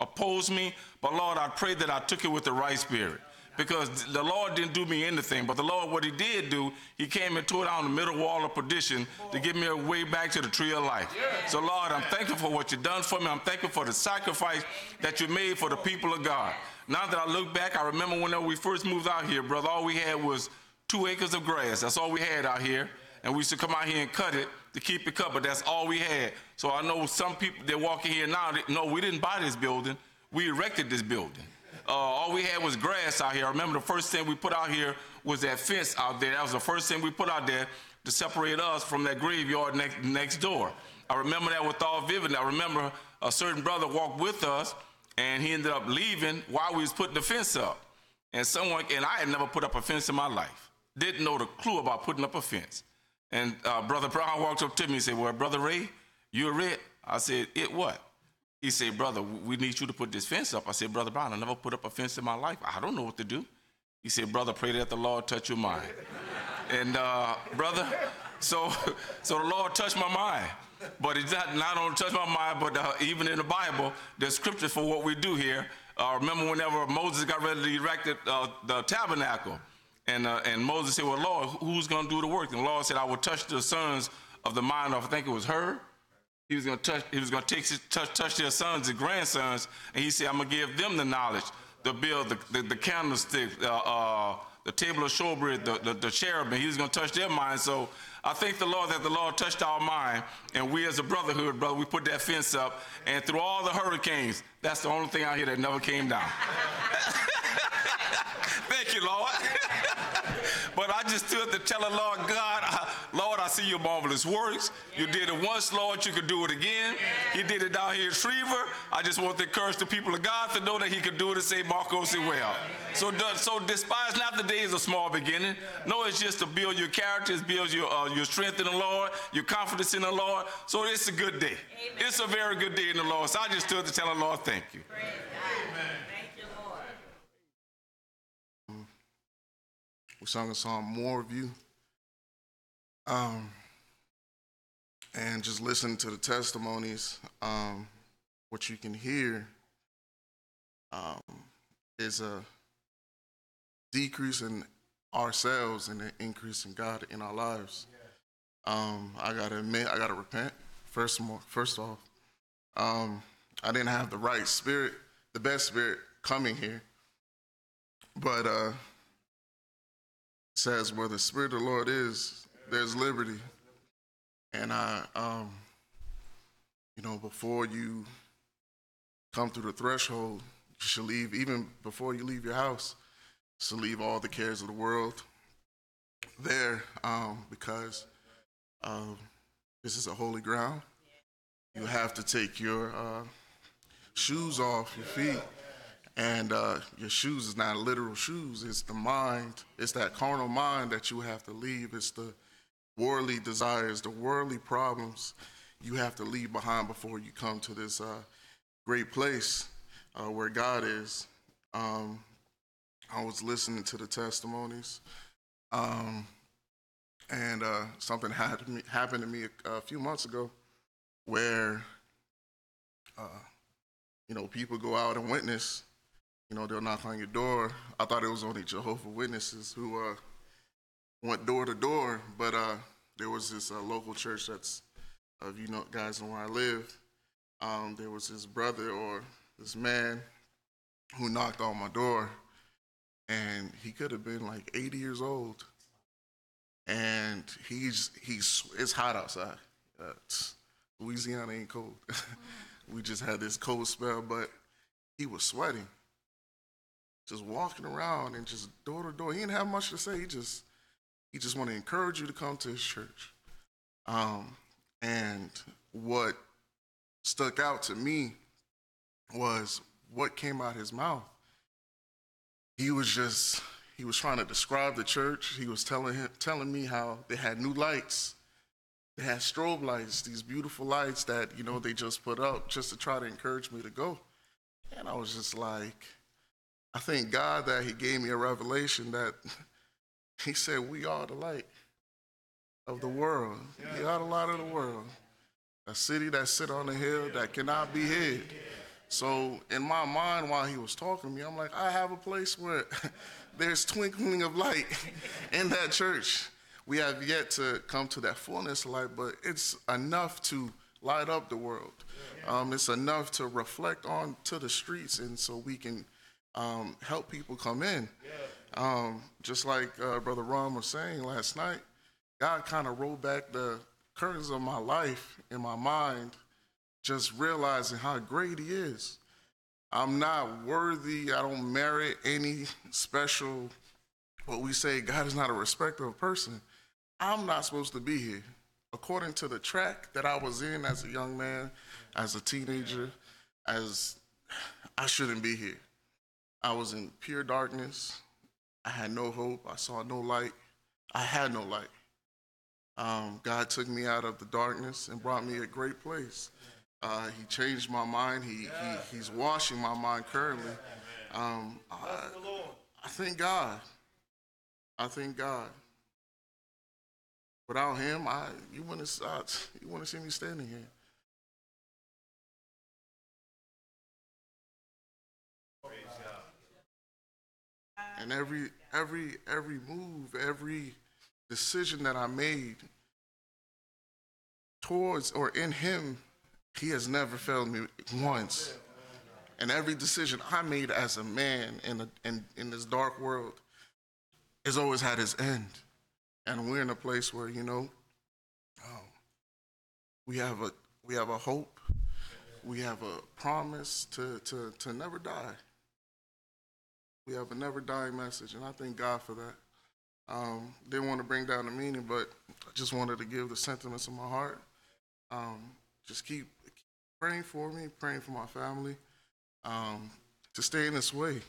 S10: oppose me. But Lord, I pray that I took it with the right spirit. Because the Lord didn't do me anything, but the Lord, what He did do, He came and tore down the middle wall of perdition to give me a way back to the tree of life. So, Lord, I'm thankful for what you've done for me. I'm thankful for the sacrifice that you made for the people of God. Now that I look back, I remember when we first moved out here, brother, all we had was two acres of grass. That's all we had out here. And we used to come out here and cut it to keep it cut, but that's all we had. So I know some people that walk in here now, they, no, we didn't buy this building. We erected this building. Uh, all we had was grass out here. I remember the first thing we put out here was that fence out there. That was the first thing we put out there to separate us from that graveyard next, next door. I remember that with all vivid. I remember a certain brother walked with us, and he ended up leaving while we was putting the fence up. And someone, and I had never put up a fence in my life. Didn't know the clue about putting up a fence. And uh, Brother Brown walked up to me and said, Well, Brother Ray, you a it? I said, It what? He said, Brother, we need you to put this fence up. I said, Brother Brown, I never put up a fence in my life. I don't know what to do. He said, Brother, pray that the Lord touch your mind. and uh, brother, so so the Lord touched my mind. But it's not, not only touched my mind, but uh, even in the Bible, there's scriptures for what we do here. Uh, remember whenever Moses got ready to erect the, uh, the tabernacle, and, uh, and Moses said, Well, Lord, who's going to do the work? And the Lord said, I will touch the sons of the mind of, I think it was her, he was going to touch. He was going to take touch touch their sons and grandsons, and he said, "I'm going to give them the knowledge to build the the, the candlestick, uh, uh, the table of showbread, the, the, the cherubim. He was going to touch their minds. So I thank the Lord that the Lord touched our mind, and we as a brotherhood, brother, we put that fence up, and through all the hurricanes, that's the only thing out here that never came down. thank you, Lord. But I just stood to tell the Lord, God, I, Lord, I see your marvelous works. You did it once, Lord, you could do it again. He did it down here in Schriever. I just want to encourage the people of God to know that he could do it and say Marcos as well. So, so despise not the days of small beginning. No, it's just to build your character, it's build your, uh, your strength in the Lord, your confidence in the Lord. So it's a good day. Amen. It's a very good day in the Lord. So I just stood to tell the Lord, thank you.
S11: We sung a song, More of You. Um, and just listen to the testimonies. Um, what you can hear um, is a decrease in ourselves and an increase in God in our lives. Um, I gotta admit, I gotta repent. First, more, first off, um, I didn't have the right spirit, the best spirit coming here. But uh, says, Where the Spirit of the Lord is, there's liberty. And I, um, you know, before you come through the threshold, you should leave, even before you leave your house, to leave all the cares of the world there um, because um, this is a holy ground. You have to take your uh, shoes off your feet And uh, your shoes is not literal shoes. It's the mind. It's that carnal mind that you have to leave. It's the worldly desires, the worldly problems you have to leave behind before you come to this uh, great place uh, where God is. Um, I was listening to the testimonies, um, and uh, something happened to me, a, a few months ago where, uh, you know, people go out and witness. You know, they'll knock on your door. I thought it was only Jehovah Witnesses who uh, went door to door, but uh, there was this uh, local church that's, of you know, guys know where I live. Um, there was this brother or this man who knocked on my door, and he could have been like 80 years old. And he's he's it's hot outside. Uh, Louisiana ain't cold. we just had this cold spell, but he was sweating, just walking around and just door to door. He didn't have much to say. He just he just want to encourage you to come to his church. Um, and what stuck out to me was what came out of his mouth. He was just he was trying to describe the church. He was telling him, telling me how they had new lights. They had strobe lights, these beautiful lights that you know they just put up just to try to encourage me to go. And I was just like, I thank God that He gave me a revelation that He said we are the light of the world. We are the light of the world. A city that sit on a hill that cannot be hid. So in my mind, while he was talking to me, I'm like, I have a place where there's twinkling of light in that church. We have yet to come to that fullness of light, but it's enough to light up the world. Um, it's enough to reflect on to the streets, and so we can um, help people come in. Um, just like uh, Brother Ron was saying last night, God kind of rolled back the curtains of my life in my mind, just realizing how great He is. I'm not worthy. I don't merit any special. What we say, God is not a respecter of person. I'm not supposed to be here. According to the track that I was in as a young man, as a teenager, as I shouldn't be here. I was in pure darkness. I had no hope. I saw no light. I had no light. Um, God took me out of the darkness and brought me a great place. Uh, he changed my mind. He, he he's washing my mind currently. Um, I, I thank God. I thank God. Without Him, I you wouldn't uh, you wouldn't see me standing here. And every every every move, every decision that I made towards or in him, he has never failed me once. And every decision I made as a man in, a, in, in this dark world has always had his end. And we're in a place where, you know, um, we have a we have a hope, we have a promise to, to, to never die. We have a never dying message, and I thank God for that. Um, didn't want to bring down the meaning, but I just wanted to give the sentiments of my heart. Um, just keep, keep praying for me, praying for my family, um, to stay in this way.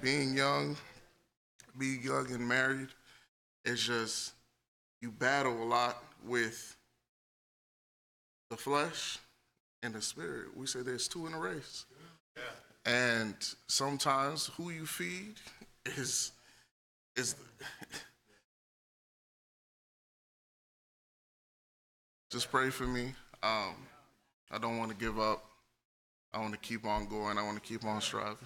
S11: Being young, be young and married, it's just you battle a lot with the flesh and the spirit. We say there's two in a race. And sometimes who you feed is is just pray for me. Um, I don't want to give up. I want to keep on going. I want to keep on striving.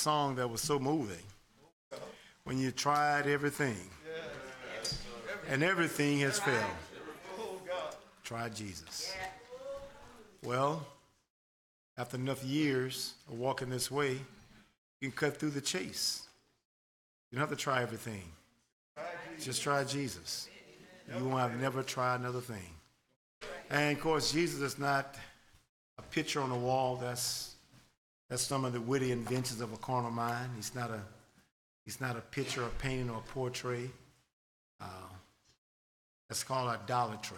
S1: Song that was so moving. When you tried everything and everything has failed. Try Jesus. Well, after enough years of walking this way, you can cut through the chase. You don't have to try everything. Just try Jesus. You won't have never try another thing. And of course, Jesus is not a picture on the wall. That's that's some of the witty inventions of a carnal mind. He's not a he's not a picture, a painting, or a portrait. Uh, that's called idolatry.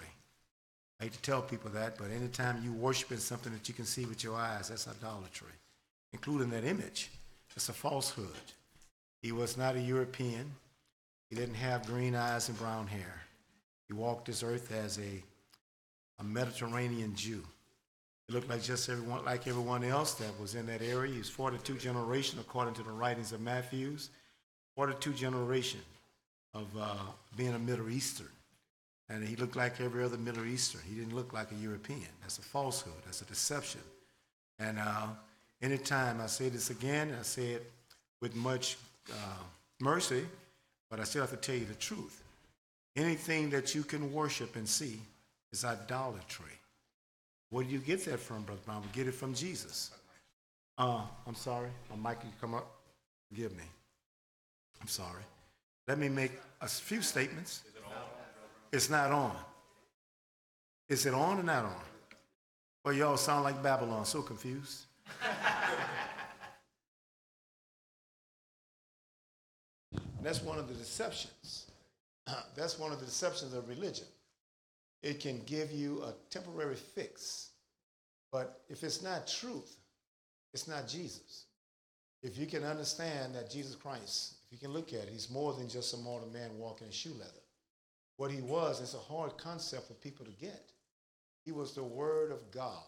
S1: I hate to tell people that, but anytime you worshiping something that you can see with your eyes, that's idolatry, including that image. It's a falsehood. He was not a European. He didn't have green eyes and brown hair. He walked this earth as a, a Mediterranean Jew. Looked like just everyone, like everyone else that was in that area. He was 42 generation, according to the writings of Matthews. 42 generation of uh, being a Middle Eastern. And he looked like every other Middle Eastern. He didn't look like a European. That's a falsehood. That's a deception. And uh, anytime I say this again, I say it with much uh, mercy, but I still have to tell you the truth. Anything that you can worship and see is idolatry. Where do you get that from, Brother Brown? We get it from Jesus. Uh, I'm sorry. My mic, can come up? Forgive me. I'm sorry. Let me make a few statements. Is it on? It's not on. Is it on or not on? Well, y'all sound like Babylon, so confused. That's one of the deceptions. That's one of the deceptions of religion. It can give you a temporary fix, but if it's not truth, it's not Jesus. If you can understand that Jesus Christ, if you can look at it, he's more than just a mortal man walking in shoe leather. What he was, it's a hard concept for people to get. He was the Word of God.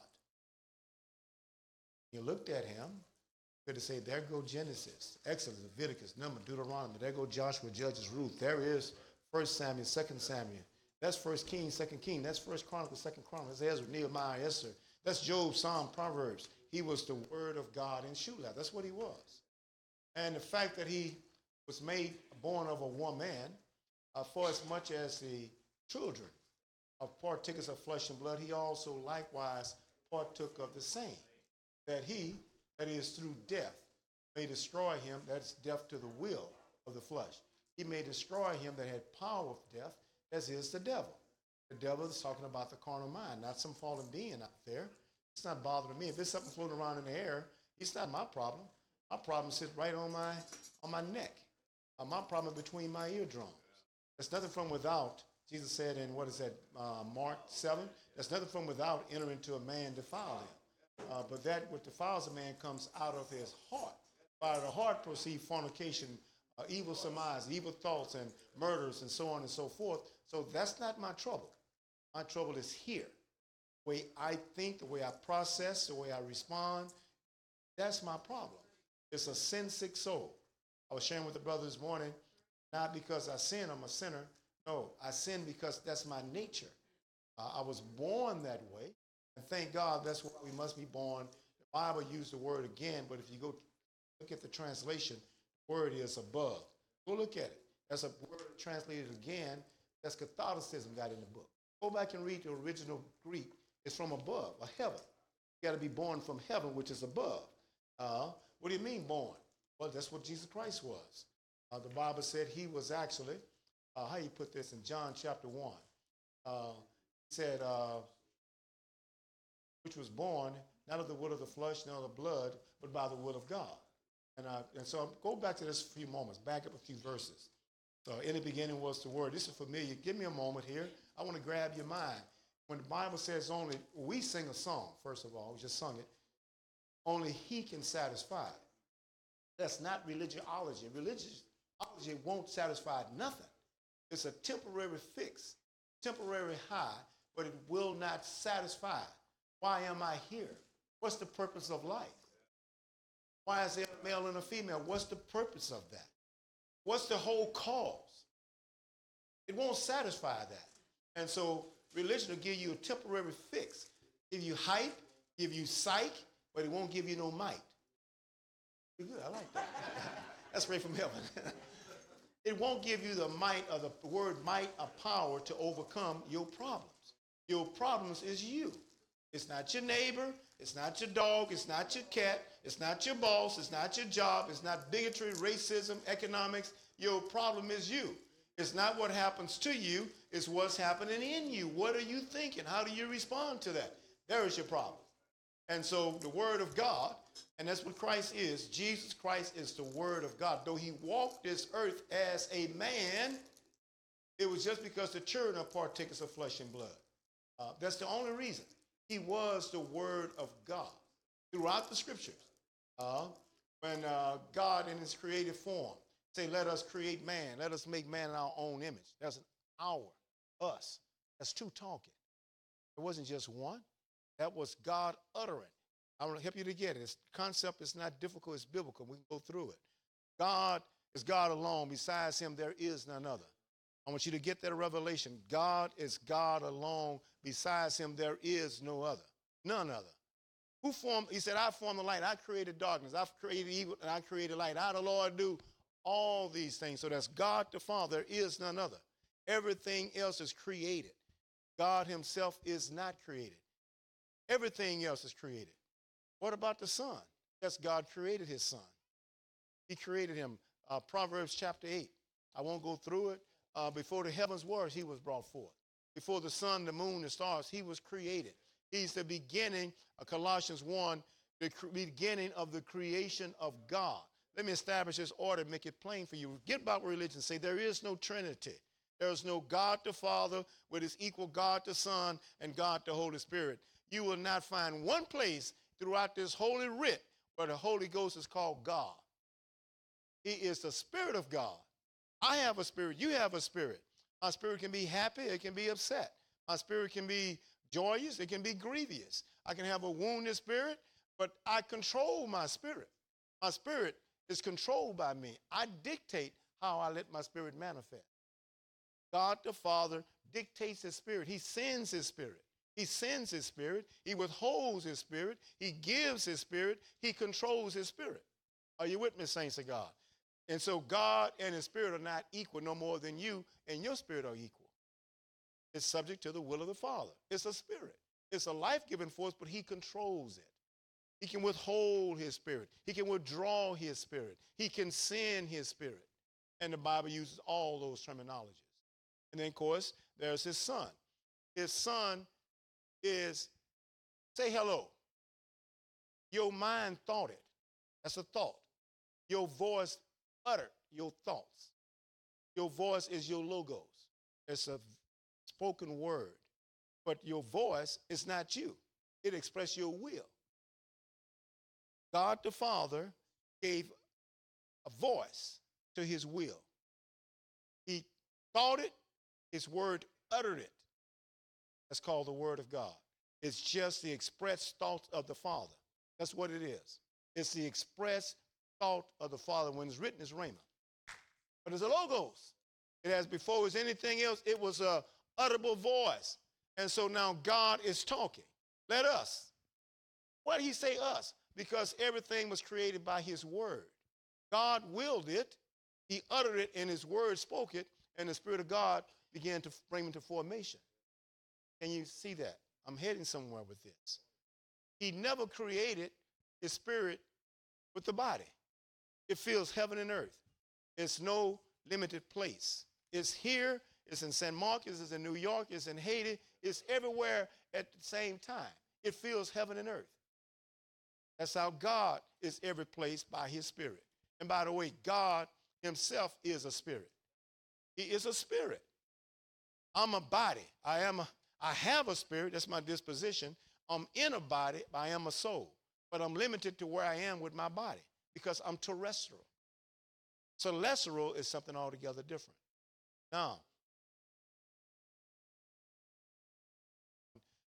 S1: You looked at him, you could have said, there go Genesis, Exodus, Leviticus, Number, Deuteronomy, there go Joshua, Judges, Ruth. There is First Samuel, Second Samuel. That's First King, Second King. That's First Chronicles, Second Chronicles. That's Ezra, Nehemiah, Esther. That's Job, Psalm, Proverbs. He was the Word of God in leather. That's what he was. And the fact that he was made born of a woman, uh, for as much as the children of partakers of flesh and blood, he also likewise partook of the same. That he, that is through death, may destroy him, that's death to the will of the flesh. He may destroy him that had power of death, as is the devil. The devil is talking about the carnal mind, not some fallen being out there. It's not bothering me. If there's something floating around in the air, it's not my problem. My problem sits right on my on my neck. Uh, my problem between my eardrums. There's nothing from without. Jesus said in what is that, uh, Mark 7? There's nothing from without entering into a man defile him. Uh, but that what defiles a man comes out of his heart. By the heart proceed fornication, uh, evil surmise, evil thoughts, and murders, and so on and so forth. So that's not my trouble. My trouble is here. The way I think, the way I process, the way I respond, that's my problem. It's a sin sick soul. I was sharing with the brother this morning, not because I sin, I'm a sinner. No, I sin because that's my nature. Uh, I was born that way. And thank God that's why we must be born. The Bible used the word again, but if you go look at the translation, word is above. Go look at it. That's a word translated again. That's Catholicism got in the book. Go back and read the original Greek. It's from above, a heaven. You got to be born from heaven, which is above. Uh, what do you mean born? Well, that's what Jesus Christ was. Uh, the Bible said he was actually, uh, how you put this in John chapter 1? Uh, he said, uh, which was born not of the will of the flesh, nor of the blood, but by the will of God. And, uh, and so go back to this few moments, back up a few verses. So in the beginning was the word. This is familiar. Give me a moment here. I want to grab your mind. When the Bible says only, we sing a song, first of all, we just sung it. Only he can satisfy. That's not religiology. Religiology won't satisfy nothing. It's a temporary fix, temporary high, but it will not satisfy. Why am I here? What's the purpose of life? Why is there a male and a female? What's the purpose of that? What's the whole cause? It won't satisfy that. And so religion will give you a temporary fix, give you hype, give you psych, but it won't give you no might. Pretty good. I like that. That's right from heaven. it won't give you the might of the word might of power to overcome your problems. Your problems is you. It's not your neighbor. It's not your dog. It's not your cat. It's not your boss. It's not your job. It's not bigotry, racism, economics. Your problem is you. It's not what happens to you. It's what's happening in you. What are you thinking? How do you respond to that? There is your problem. And so the Word of God, and that's what Christ is. Jesus Christ is the Word of God. Though he walked this earth as a man, it was just because the children are partakers of flesh and blood. Uh, that's the only reason. He was the Word of God throughout the Scriptures. Uh, when uh, God, in His creative form, say, "Let us create man. Let us make man in our own image." That's an our, us. That's two talking. It wasn't just one. That was God uttering. I want to help you to get it. This concept is not difficult, it's biblical. We can go through it. God is God alone. Besides him, there is none other. I want you to get that revelation. God is God alone. Besides him, there is no other. None other. Who formed, he said, I formed the light. I created darkness. I've created evil and I created light. I, the Lord, do all these things. So that's God the Father. There is none other. Everything else is created. God himself is not created. Everything else is created. What about the Son? Yes, God created his Son. He created him. Uh, Proverbs chapter 8. I won't go through it. Uh, before the heavens were, he was brought forth. Before the sun, the moon, the stars, he was created. He's the beginning, uh, Colossians 1, the beginning of the creation of God. Let me establish this order, make it plain for you. Get about religion. Say there is no Trinity. There is no God the Father with his equal God the Son and God the Holy Spirit. You will not find one place throughout this holy writ where the Holy Ghost is called God. He is the Spirit of God. I have a spirit. You have a spirit. My spirit can be happy. It can be upset. My spirit can be joyous. It can be grievous. I can have a wounded spirit, but I control my spirit. My spirit is controlled by me. I dictate how I let my spirit manifest. God the Father dictates his spirit. He sends his spirit. He sends his spirit. He withholds his spirit. He gives his spirit. He controls his spirit. Are you with me, saints of God? And so God and his spirit are not equal no more than you and your spirit are equal. It's subject to the will of the Father. It's a spirit. It's a life-giving force, but he controls it. He can withhold his spirit. He can withdraw his spirit. He can send his spirit. And the Bible uses all those terminologies. And then, of course, there's his son. His son is, say hello. Your mind thought it. That's a thought. Your voice uttered your thoughts. Your voice is your logos. It's a spoken word. But your voice is not you. It expresses your will. God the Father gave a voice to his will. He thought it, his word uttered it. That's called the word of God. It's just the express thoughts of the Father. That's what it is. It's the express thought of the Father. When it's written, it's Rhema. But it's a logos. It has before was anything else, it was a utterable voice. And so now God is talking. Let us. Why did he say us? Because everything was created by his word. God willed it, he uttered it, and his word spoke it, and the Spirit of God began to bring into formation. Can you see that? I'm heading somewhere with this. He never created his spirit with the body. It fills heaven and earth. It's no limited place. It's here, it's in San Marcos, it's in New York, it's in Haiti, it's everywhere at the same time. It fills heaven and earth. That's how God is every place by his spirit. And by the way, God himself is a spirit. He is a spirit. I'm a body. I am a I have a spirit, that's my disposition. I'm in a body, I am a soul. But I'm limited to where I am with my body because I'm terrestrial. Celestial is something altogether different. Now,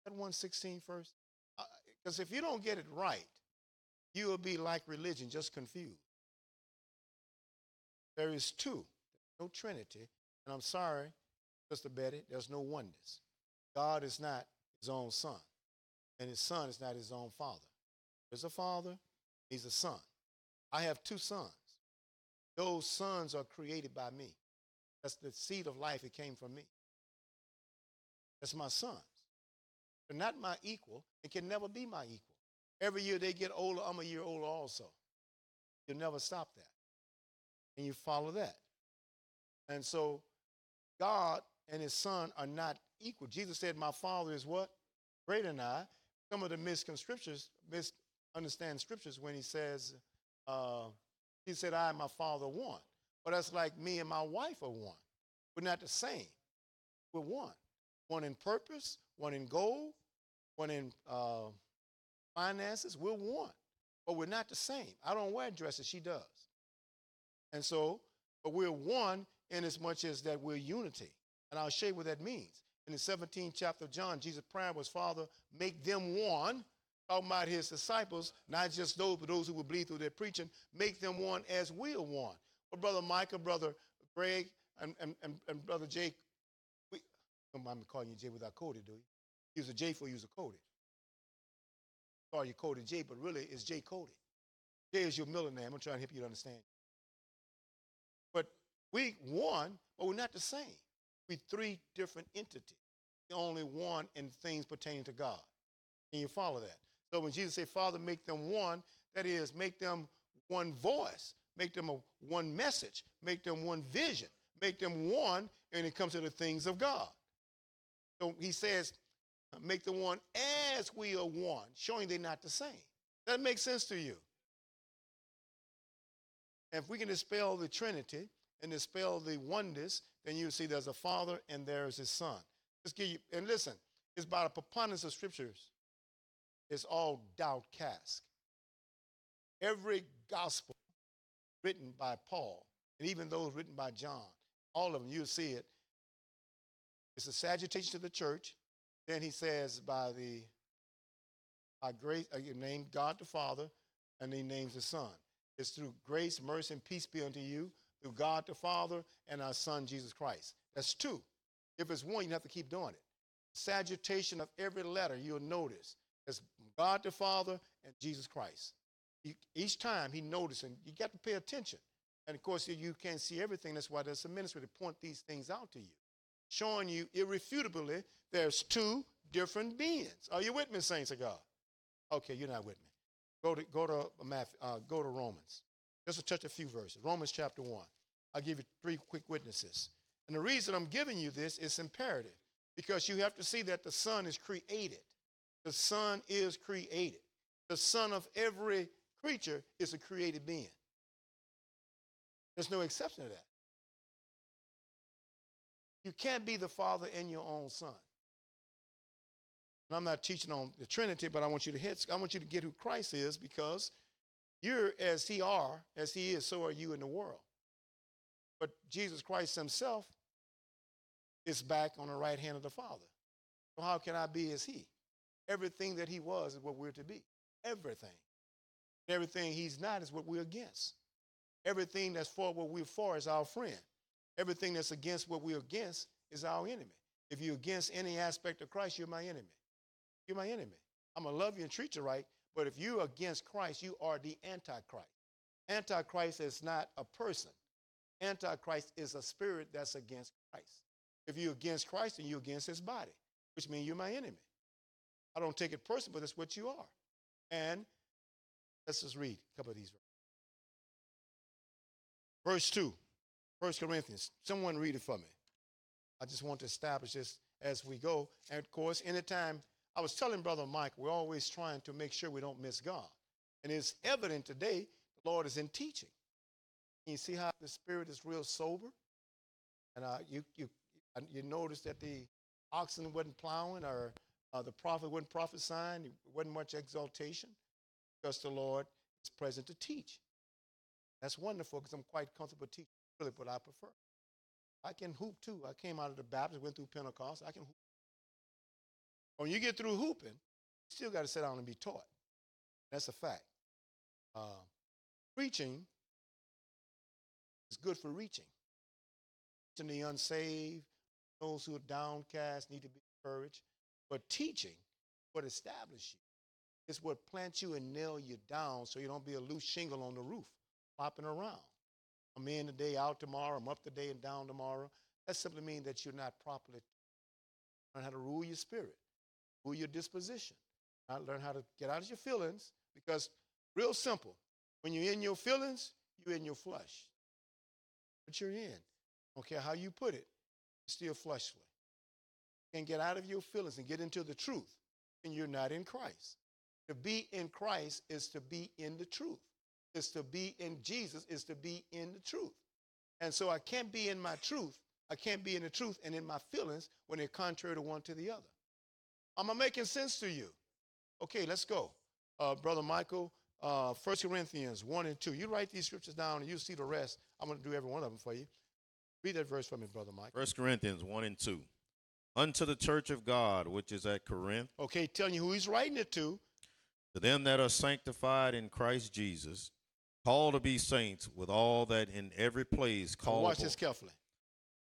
S1: that 116 first, uh, because if you don't get it right, you will be like religion, just confused. There is two, no Trinity, and I'm sorry, Sister Betty, there's no oneness. God is not his own son, and his son is not his own father. There's a father, he's a son. I have two sons. Those sons are created by me. That's the seed of life. It came from me. That's my sons. They're not my equal. It can never be my equal. Every year they get older, I'm a year older also. You'll never stop that. And you follow that. And so God and his son are not equal. Jesus said, My father is what? Greater than I. Some of the misconceptions, misunderstand scriptures when he says, uh, he said, I and my father are one. But that's like me and my wife are one. We're not the same. We're one. One in purpose, one in goal, one in uh, finances. We're one. But we're not the same. I don't wear dresses, she does. And so, but we're one in as much as that we're unity. And I'll show you what that means. In the 17th chapter of John, Jesus' prayer was, Father, make them one, talking about his disciples, not just those, but those who will believe through their preaching, make them one as we are one. But Brother Michael, Brother Greg, and, and, and, and Brother Jake, we don't mind me calling you Jay without Cody, do you? Use a J for use a Cody. Sorry, you Cody J, but really it's J Cody. J is your middle name. I'm trying to help you to understand. But we one, but we're not the same. We three different entities. The only one in things pertaining to God. Can you follow that? So when Jesus said, Father, make them one, that is, make them one voice, make them a one message, make them one vision, make them one when it comes to the things of God. So he says, uh, make them one as we are one, showing they're not the same. That makes sense to you. If we can dispel the Trinity and dispel the oneness, then you see there's a Father and there's His Son. Let's give you, and listen, it's by the preponderance of scriptures. It's all doubt cast. Every gospel written by Paul, and even those written by John, all of them, you'll see it. It's a salutation to the church. Then he says, by the by grace, uh, you name God the Father, and he names the Son. It's through grace, mercy, and peace be unto you, through God the Father and our Son Jesus Christ. That's two. If it's one, you have to keep doing it. Salutation of every letter, you'll notice. God the Father and Jesus Christ. each time he noticing, you got to pay attention. And of course, you can't see everything. That's why there's a ministry to point these things out to you, showing you irrefutably there's two different beings. Are you with me, saints of God? Okay, you're not with me. Go to go to Matthew, uh, go to Romans. Just to touch a few verses. Romans chapter one. I'll give you three quick witnesses. And the reason I'm giving you this is imperative because you have to see that the Son is created. The Son is created. The Son of every creature is a created being. There's no exception to that. You can't be the Father and your own Son. And I'm not teaching on the Trinity, but I want you to hit, I want you to get who Christ is because you're as he are, as he is, so are you in the world. But Jesus Christ himself is back on the right hand of the Father. So how can I be as he? Everything that he was is what we're to be. Everything. Everything he's not is what we're against. Everything that's for what we're for is our friend. Everything that's against what we're against is our enemy. If you're against any aspect of Christ, you're my enemy. You're my enemy. I'm going to love you and treat you right, but if you're against Christ, you are the Antichrist. Antichrist is not a person, Antichrist is a spirit that's against Christ. If you're against Christ, then you're against his body, which means you're my enemy. I don't take it personally, but that's what you are. And let's just read a couple of these. Verse 2, 1 Corinthians. Someone read it for me. I just want to establish this as we go. And of course, anytime I was telling Brother Mike, we're always trying to make sure we don't miss God. And it's evident today the Lord is in teaching. You see how the Spirit is real sober? And uh, you, you, you notice that the oxen wasn't plowing or uh, the prophet wasn't prophesying. There wasn't much exaltation because the Lord is present to teach. That's wonderful because I'm quite comfortable teaching, really what I prefer. I can hoop too. I came out of the Baptist, went through Pentecost. I can hoop. When you get through hooping, you still got to sit down and be taught. That's a fact. Uh, preaching is good for reaching. Reaching the unsaved, those who are downcast need to be encouraged. But teaching what establishes you. It's what plants you and nail you down so you don't be a loose shingle on the roof. flopping around. I'm in today, out tomorrow, I'm up today and down tomorrow. That simply means that you're not properly learn how to rule your spirit, rule your disposition. Not learn how to get out of your feelings because real simple. When you're in your feelings, you're in your flesh. But you're in. Don't care how you put it, it's still fleshly. And get out of your feelings and get into the truth, and you're not in Christ. To be in Christ is to be in the truth. Is to be in Jesus is to be in the truth. And so I can't be in my truth. I can't be in the truth and in my feelings when they're contrary to one to the other. Am I making sense to you? Okay, let's go. Uh, Brother Michael, uh, 1 Corinthians 1 and 2. You write these scriptures down and you see the rest. I'm going to do every one of them for you. Read that verse for me, Brother Mike.
S12: First Corinthians 1 and 2. Unto the church of God which is at Corinth,
S1: Okay, telling you who he's writing it to.
S12: to them that are sanctified in Christ Jesus, called to be saints, with all that in every place call,
S1: watch
S12: upon,
S1: this carefully.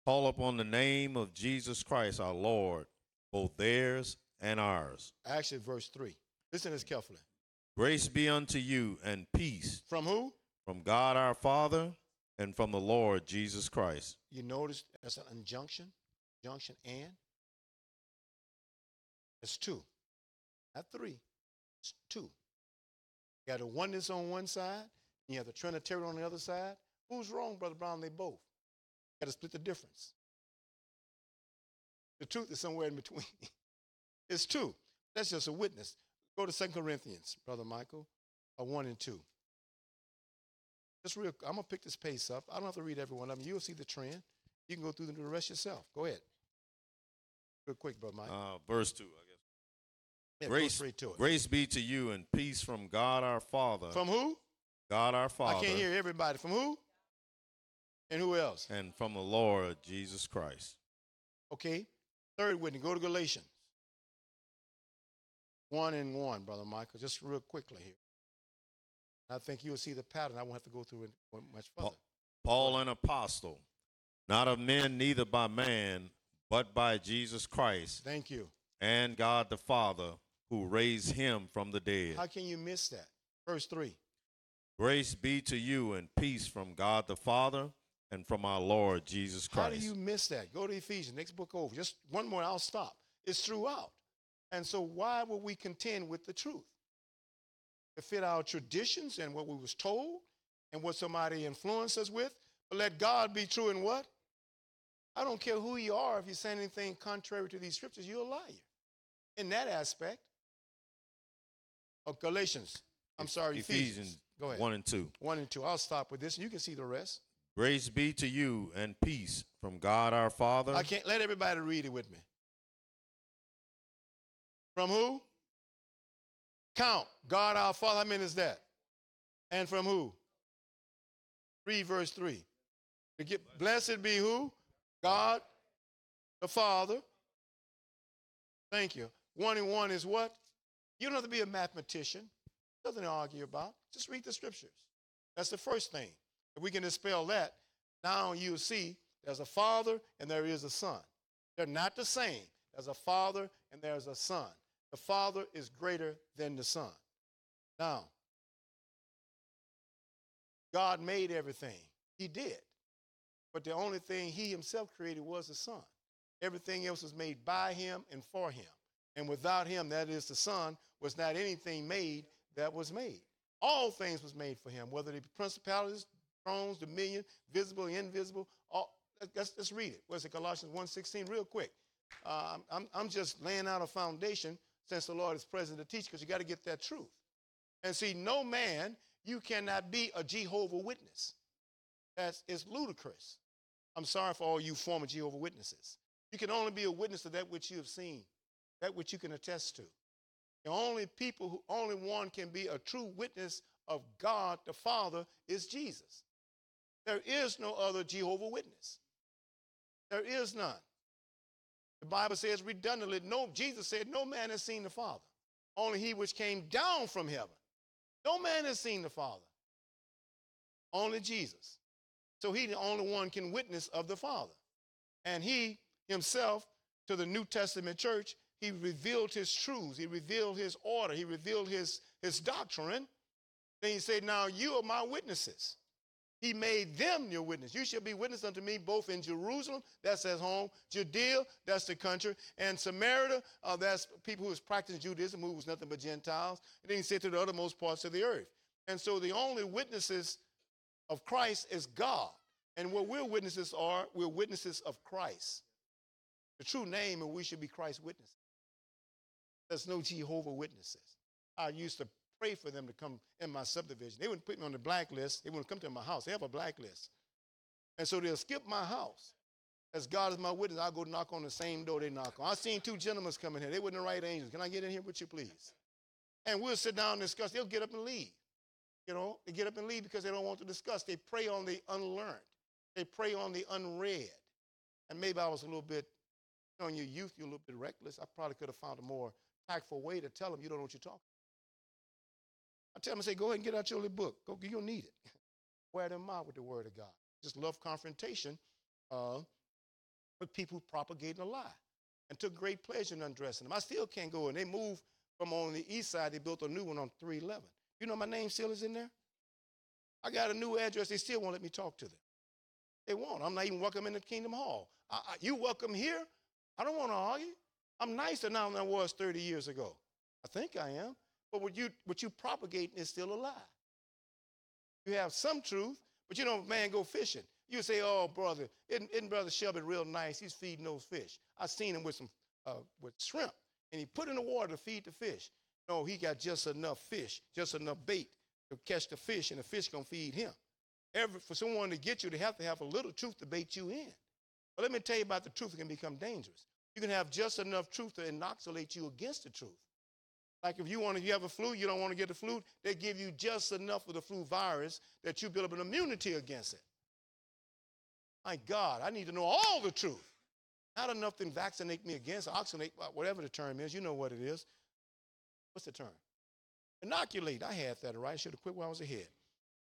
S12: call upon the name of Jesus Christ our Lord, both theirs and ours.
S1: Actually, verse 3. Listen to this carefully.
S12: Grace be unto you and peace
S1: From who?
S12: from God our Father and from the Lord Jesus Christ.
S1: You notice that's an injunction, junction and. It's two, not three. It's two. You got the oneness on one side, you have the Trinitarian on the other side. Who's wrong, Brother Brown? They both. Got to split the difference. The truth is somewhere in between. it's two. That's just a witness. Go to Second Corinthians, Brother Michael, uh, 1 and 2. Just real, I'm going to pick this pace up. I don't have to read every one of them. You'll see the trend. You can go through the rest yourself. Go ahead. Real quick, Brother Mike.
S12: Uh, verse 2, I guess.
S1: Yeah,
S12: grace,
S1: straight to it.
S12: grace be to you and peace from God our Father.
S1: From who?
S12: God our Father.
S1: I can't hear everybody. From who? And who else?
S12: And from the Lord Jesus Christ.
S1: Okay. Third witness. Go to Galatians. One and one, Brother Michael. Just real quickly here. I think you'll see the pattern. I won't have to go through it much further.
S12: Paul, an apostle, not of men, neither by man, but by Jesus Christ
S1: Thank you.
S12: and God the Father, who raised him from the dead.
S1: How can you miss that? Verse three.
S12: Grace be to you and peace from God the Father and from our Lord Jesus Christ.
S1: How do you miss that? Go to Ephesians, next book over. Just one more, I'll stop. It's throughout. And so why would we contend with the truth? To fit our traditions and what we was told and what somebody influenced us with. But let God be true in what? I don't care who you are. If you're saying anything contrary to these scriptures, you're a liar. In that aspect Galatians. I'm sorry, Ephesians.
S12: Ephesians
S1: Go ahead.
S12: 1 and 2.
S1: One and two. I'll stop with this. and You can see the rest.
S12: Grace be to you and peace from God our Father.
S1: I can't let everybody read it with me. From who? Count. God our Father. How many is that? And from who? Read verse 3. Blessed be who? God the Father. Thank you. One and one is what? You don't have to be a mathematician. Nothing to argue about. Just read the scriptures. That's the first thing. If we can dispel that, now you'll see there's a father and there is a son. They're not the same. There's a father and there's a son. The father is greater than the son. Now, God made everything. He did. But the only thing he himself created was the son. Everything else was made by him and for him. And without him, that is the son, was not anything made that was made. All things was made for him, whether they be principalities, thrones, dominion, visible, invisible. All, let's, let's read it. What's it, Colossians 1.16, real quick. Uh, I'm, I'm just laying out a foundation since the Lord is present to teach because you got to get that truth. And see, no man, you cannot be a Jehovah Witness. That's it's ludicrous. I'm sorry for all you former Jehovah Witnesses. You can only be a witness to that which you have seen, that which you can attest to. The only people who only one can be a true witness of God the Father is Jesus. There is no other Jehovah Witness. There is none. The Bible says redundantly, no, Jesus said, No man has seen the Father, only he which came down from heaven. No man has seen the Father, only Jesus. So he, the only one, can witness of the Father. And he himself, to the New Testament church, he revealed his truths, he revealed his order, he revealed his, his doctrine. Then he said, Now you are my witnesses. He made them your witness. You shall be witness unto me both in Jerusalem, that's at home, Judea, that's the country, and Samaria, uh, that's people who was practicing Judaism, who was nothing but Gentiles. And then he said to the uttermost parts of the earth. And so the only witnesses of Christ is God. And what we're witnesses are, we're witnesses of Christ. The true name, and we should be Christ's witnesses. There's no Jehovah Witnesses. I used to pray for them to come in my subdivision. They wouldn't put me on the blacklist. They wouldn't come to my house. They have a blacklist. And so they'll skip my house. As God is my witness, I'll go knock on the same door they knock on. I've seen two gentlemen come in here. They weren't the right angels. Can I get in here with you, please? And we'll sit down and discuss. They'll get up and leave. You know, they get up and leave because they don't want to discuss. They prey on the unlearned. They prey on the unread. And maybe I was a little bit, you know, in your youth, you're a little bit reckless. I probably could have found a more tactful way to tell them you don't know what you're talking I tell them, I say, go ahead and get out your little book. Go, you'll need it. Wear them out with the word of God. Just love confrontation uh, with people propagating a lie and took great pleasure in undressing them. I still can't go and they moved from on the east side. They built a new one on 311. You know my name still is in there? I got a new address. They still won't let me talk to them. They won't. I'm not even welcome in the Kingdom Hall. I, I, you welcome here? I don't want to argue. I'm nicer now than I was 30 years ago. I think I am. But what you what you propagating is still a lie. You have some truth, but you know, man, go fishing. You say, "Oh, brother, isn't, isn't brother Shelby real nice? He's feeding those fish. I seen him with some uh, with shrimp, and he put in the water to feed the fish. No, he got just enough fish, just enough bait to catch the fish, and the fish gonna feed him. Every, for someone to get you, they have to have a little truth to bait you in. But let me tell you about the truth. It can become dangerous. You can have just enough truth to inoculate you against the truth. Like if you want to, you have a flu, you don't want to get the flu, they give you just enough of the flu virus that you build up an immunity against it. My God, I need to know all the truth. Not enough to vaccinate me against, oxygenate, whatever the term is. You know what it is. What's the term? Inoculate. I had that right. I should have quit while I was ahead.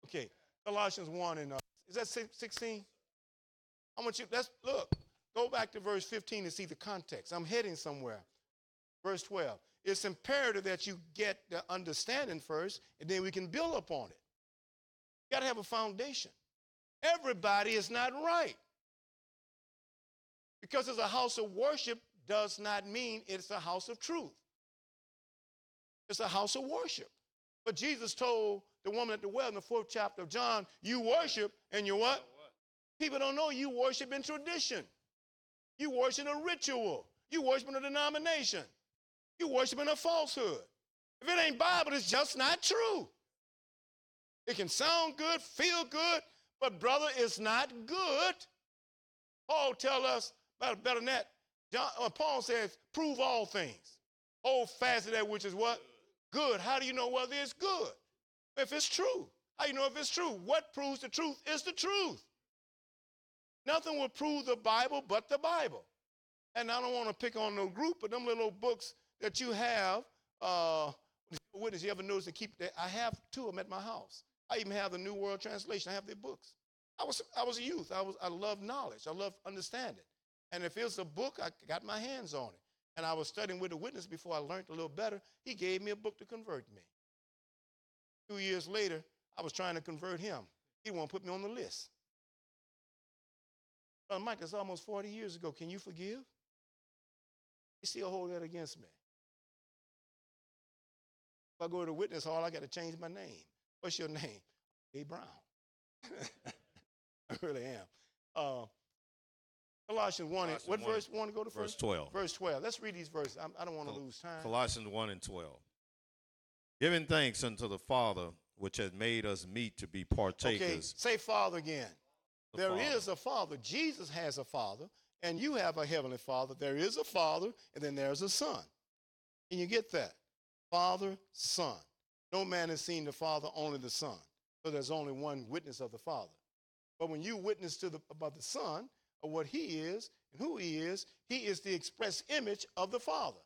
S1: Okay, Colossians 1 and uh, is that 16? I want you, let's look, go back to verse 15 to see the context. I'm heading somewhere. Verse 12 it's imperative that you get the understanding first, and then we can build upon it. You got to have a foundation. Everybody is not right. Because it's a house of worship does not mean it's a house of truth. It's a house of worship. But Jesus told the woman at the well in the fourth chapter of John, you worship and you what? People don't know you worship in tradition. You worship a ritual. You worship in a denomination. You're worshiping a falsehood. If it ain't Bible, it's just not true. It can sound good, feel good, but brother, it's not good. Paul tell us better, better than that. John, uh, Paul says, prove all things. Hold fast to that which is what? Good. How do you know whether it's good? If it's true. How you know if it's true? What proves the truth is the truth. Nothing will prove the Bible but the Bible. And I don't want to pick on no group, but them little books that you have, uh, witness, you ever notice to keep that? I have two of them at my house. I even have the New World Translation. I have their books. I was, I was a youth. I, was, I love knowledge. I love understanding. And if it's a book, I got my hands on it. And I was studying with a witness before I learned a little better. He gave me a book to convert me. Two years later, I was trying to convert him. He to put me on the list. Brother Mike, it's almost 40 years ago. Can you forgive? He still hold that against me. If I go to the witness hall, I got to change my name. What's your name? A. Brown. I really am. Uh, Colossians 1.
S12: Colossians
S1: what
S12: 1,
S1: verse? 1 to go to
S12: verse
S1: first?
S12: 12.
S1: Verse 12. Let's read these verses. I'm, I do not want to lose time.
S12: Colossians 1 and 12. Giving thanks unto the Father, which has made us meet to be partakers.
S1: Okay, say Father again.
S12: The
S1: There is
S12: Father.
S1: a Father. Jesus has a Father, and you have a Heavenly Father. There is a Father, and then there's a Son. Can you get that? Father, Son. No man has seen the Father, only the Son. So there's only one witness of the Father. But when you witness to the about the Son, of what He is and who He is, He is the express image of the Father.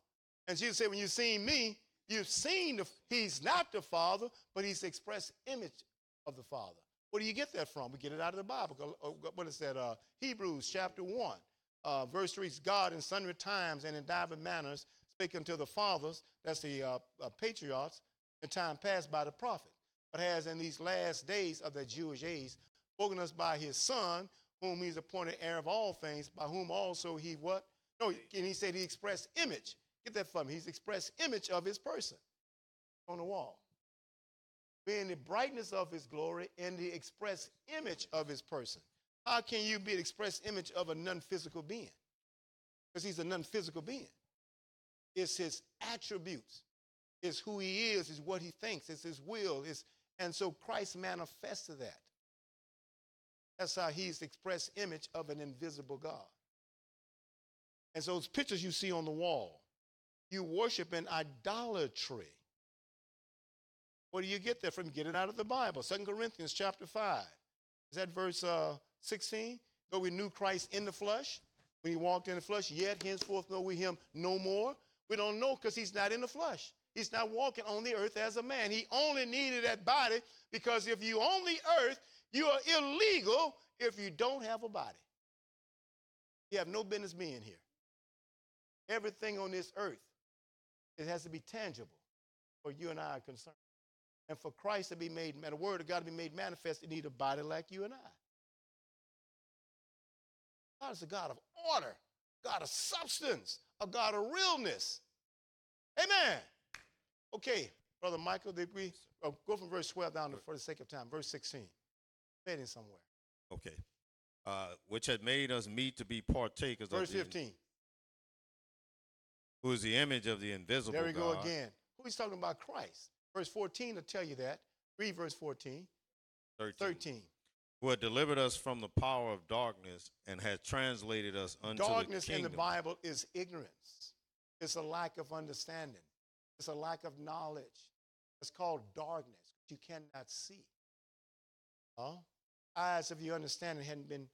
S1: And Jesus said, when you've seen me, you've seen the. He's not the Father, but He's the express image of the Father. Where do you get that from? We get it out of the Bible. Uh, What is that? Uh, Hebrews chapter 1, uh, verse 3 God in sundry times and in divers manners spake unto the fathers, that's the uh, uh, patriarchs, in time past by the prophet, but has in these last days of the Jewish age spoken us by his son, whom he's appointed heir of all things, by whom also he what? No, and he said he expressed image. Get that from me. He's expressed image of his person on the wall. Being the brightness of his glory and the express image of his person. How can you be the express image of a non-physical being? Because he's a non-physical being. It's his attributes. It's who he is, is what he thinks, it's his will. It's, and so Christ manifested that. That's how he's the express image of an invisible God. And so those pictures you see on the wall, you worship in idolatry. Where do you get that from? Get it out of the Bible. Second Corinthians chapter 5. Is that verse uh, 16? Though we knew Christ in the flesh, when he walked in the flesh, yet henceforth know we him no more. We don't know because he's not in the flesh. He's not walking on the earth as a man. He only needed that body because if you on the earth, you are illegal if you don't have a body. You have no business being here. Everything on this earth, it has to be tangible for you and I are concerned. And for Christ to be made, the word of God to be made manifest, it need a body like you and I. God is a God of order, God of substance, a God of realness. Amen. Okay, Brother Michael, did we oh, go from verse 12 down to, for the sake of time, verse 16. Fading somewhere.
S12: Okay. Uh, which had made us meet to be partakers
S1: Verse
S12: of the,
S1: 15.
S12: who is the image of the invisible
S1: There we
S12: God.
S1: go again. Who he's talking about? Christ. Verse 14 will tell you that. Read verse 14.
S12: 13.
S1: 13.
S12: Who had delivered us from the power of darkness and had translated us unto
S1: Darkness
S12: the
S1: in the Bible is ignorance. It's a lack of understanding. It's a lack of knowledge. It's called darkness. You cannot see. Huh? Eyes of your understanding hadn't been.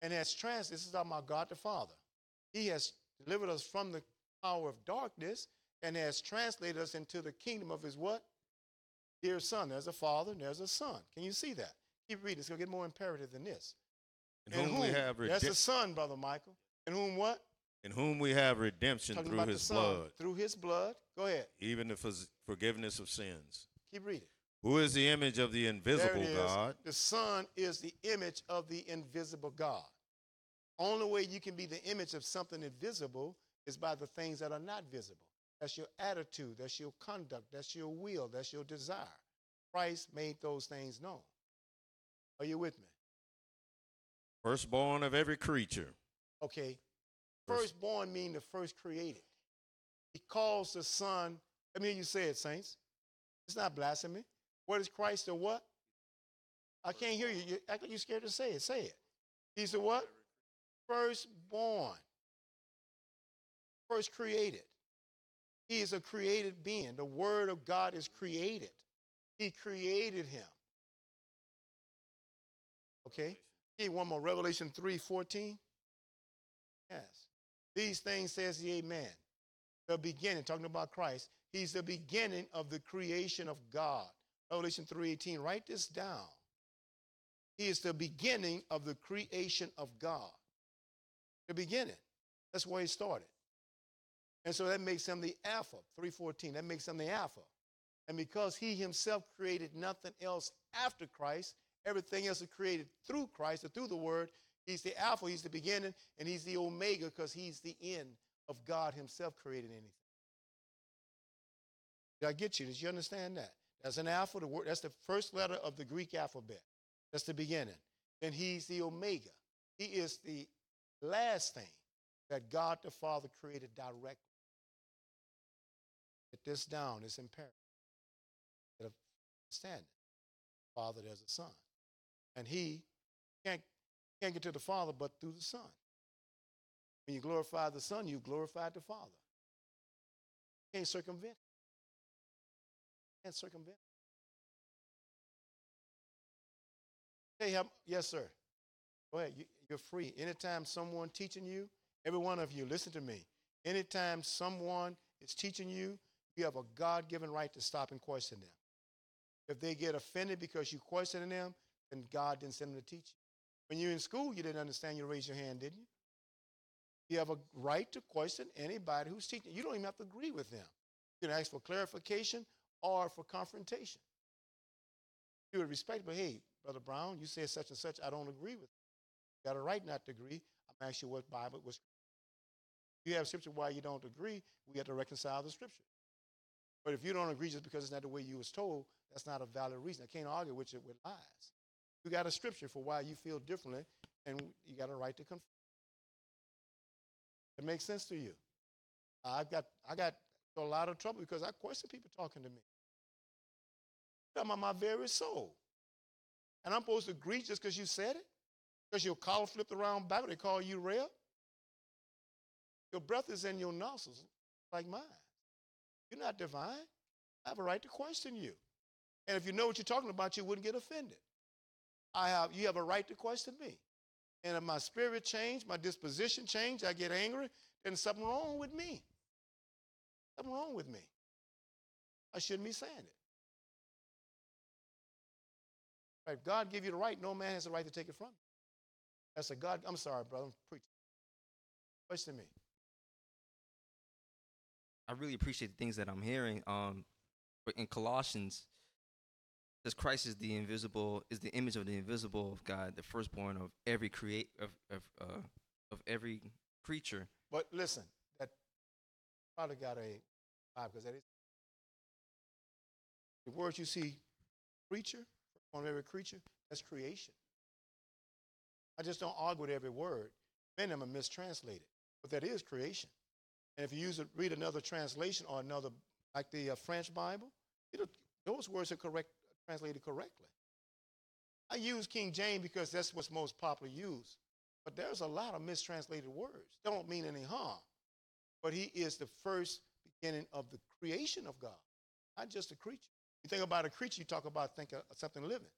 S1: And as trans, this is talking about God the Father. He has delivered us from the power of darkness and has translated us into the kingdom of his what? Dear son. There's a father and there's a son. Can you see that? Keep reading. It's going to get more imperative than this.
S12: in whom, we have redemption.
S1: That's the
S12: redemp-
S1: son, Brother Michael. In whom what?
S12: in whom we have redemption
S1: Talking
S12: through his
S1: son.
S12: blood,
S1: Through his blood. Go ahead.
S12: even the forgiveness of sins.
S1: Keep reading.
S12: Who is the image of the invisible. God,
S1: The Son is the image of the invisible God. Only way you can be the image of something invisible is by the things that are not visible. That's your attitude, that's your conduct, that's your will, that's your desire. Christ made those things known. Are you with me?
S12: firstborn of every creature?
S1: Okay.
S12: First-
S1: Firstborn mean the first created. He calls the Son. Let me hear you say it, saints. It's not blasphemy. What is Christ the what? I can't hear you. You act like you're scared to say it. Say it. He's the what? Firstborn. First created. He is a created being. The Word of God is created. He created him. Okay? Hey, one more. Revelation 3 14. Yes. These things says the Amen. The beginning, talking about Christ. He's the beginning of the creation of God. Revelation 3:18. Write this down. He is the beginning of the creation of God. The beginning. That's where he started. And so that makes him the Alpha, 314. That makes him the Alpha. And because he himself created nothing else after Christ, everything else is created through Christ or through the Word. He's the Alpha, he's the beginning, and he's the Omega because he's the end of God himself creating anything. Did I get you? Did you understand that? That's an alpha, the word, that's the first letter of the Greek alphabet. That's the beginning. Then he's the Omega. He is the last thing that God the Father created directly. Get this down, it's imperative. Understand it. Father, there's a son. And he can't, can't get to the Father but through the Son. When you glorify the Son, you glorify the Father. You can't circumvent. You can't circumvent. Hey, um, yes, sir. Go ahead. You, you're free. Anytime someone teaching you, every one of you, listen to me. Anytime someone is teaching you, you have a God-given right to stop and question them. If they get offended because you questioning them, then God didn't send them to teach you. When you're in school, you didn't understand. You raised your hand, didn't you? You have a right to question anybody who's teaching. You don't even have to agree with them. You can ask for clarification or for confrontation. You would respect, but hey, Brother Brown, you said such and such. I don't agree with. You got a right not to agree. I'm asking you what Bible was. You have scripture why you don't agree. We have to reconcile the scripture. But if you don't agree just because it's not the way you was told, that's not a valid reason. I can't argue with you with lies. You got a scripture for why you feel differently, and you got a right to confirm. It makes sense to you. I've got I got a lot of trouble because I question people talking to me. Talking about my very soul. And I'm supposed to agree just because you said it? Because your collar flipped around back, they call you real? Your breath is in your nostrils like mine. You're not divine. I have a right to question you. And if you know what you're talking about, you wouldn't get offended. I have you have a right to question me. And if my spirit changed, my disposition changed, I get angry, then something wrong with me. Something wrong with me. I shouldn't be saying it. If God give you the right, no man has the right to take it from you. That's a God. I'm sorry, brother. I'm preaching. Question me.
S13: I really appreciate the things that I'm hearing. Um, but in Colossians, says Christ is the invisible, is the image of the invisible of God, the firstborn of every create of of uh, of every creature.
S1: But listen, that probably got a vibe because that is the words you see, creature, on every creature, that's creation. I just don't argue with every word. Many of them are mistranslated, but that is creation. And if you use it, read another translation or another, like the uh, French Bible, those words are correct, translated correctly. I use King James because that's what's most popularly used. But there's a lot of mistranslated words. They don't mean any harm. But he is the first beginning of the creation of God, not just a creature. You think about a creature, you talk about think of something living.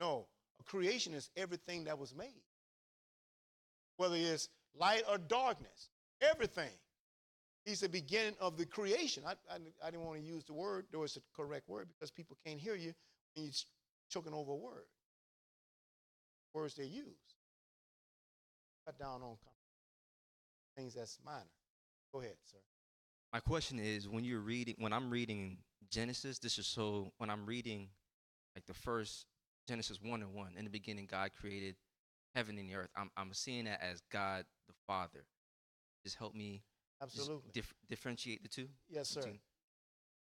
S1: No, a creation is everything that was made. Whether it's light or darkness, everything. He's the beginning of the creation. I, I, I didn't want to use the word, though it's the correct word, because people can't hear you when you're choking over a word. Words they use. Cut down on things that's minor. Go ahead, sir.
S13: My question is when you're reading when I'm reading Genesis, this is so when I'm reading like the first Genesis one and one, in the beginning God created heaven and the earth. I'm I'm seeing that as God the Father. Just help me
S1: Absolutely.
S13: dif- differentiate the two.
S1: Yes, sir.
S13: between-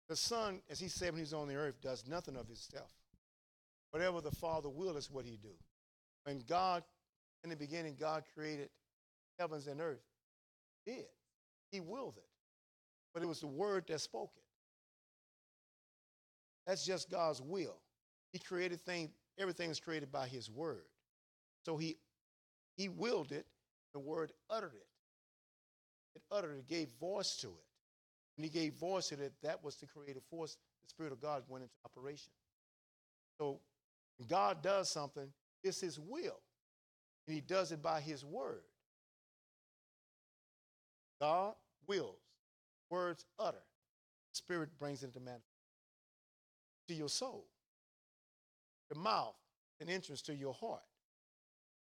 S1: The Son, as he said when he was on the earth, does nothing of himself. Whatever the Father will is what he do. When God, in the beginning, God created heavens and earth, he did. He willed it. But it was the word that spoke it. That's just God's will. He created things, everything is created by his word. So he he willed it, the word uttered it. It uttered it, gave voice to it. When he gave voice to it, that was the creative force. The Spirit of God went into operation. So when God does something, it's his will. And he does it by his word. God wills, words utter, Spirit brings it into manifestation. To your soul, the mouth, an entrance to your heart.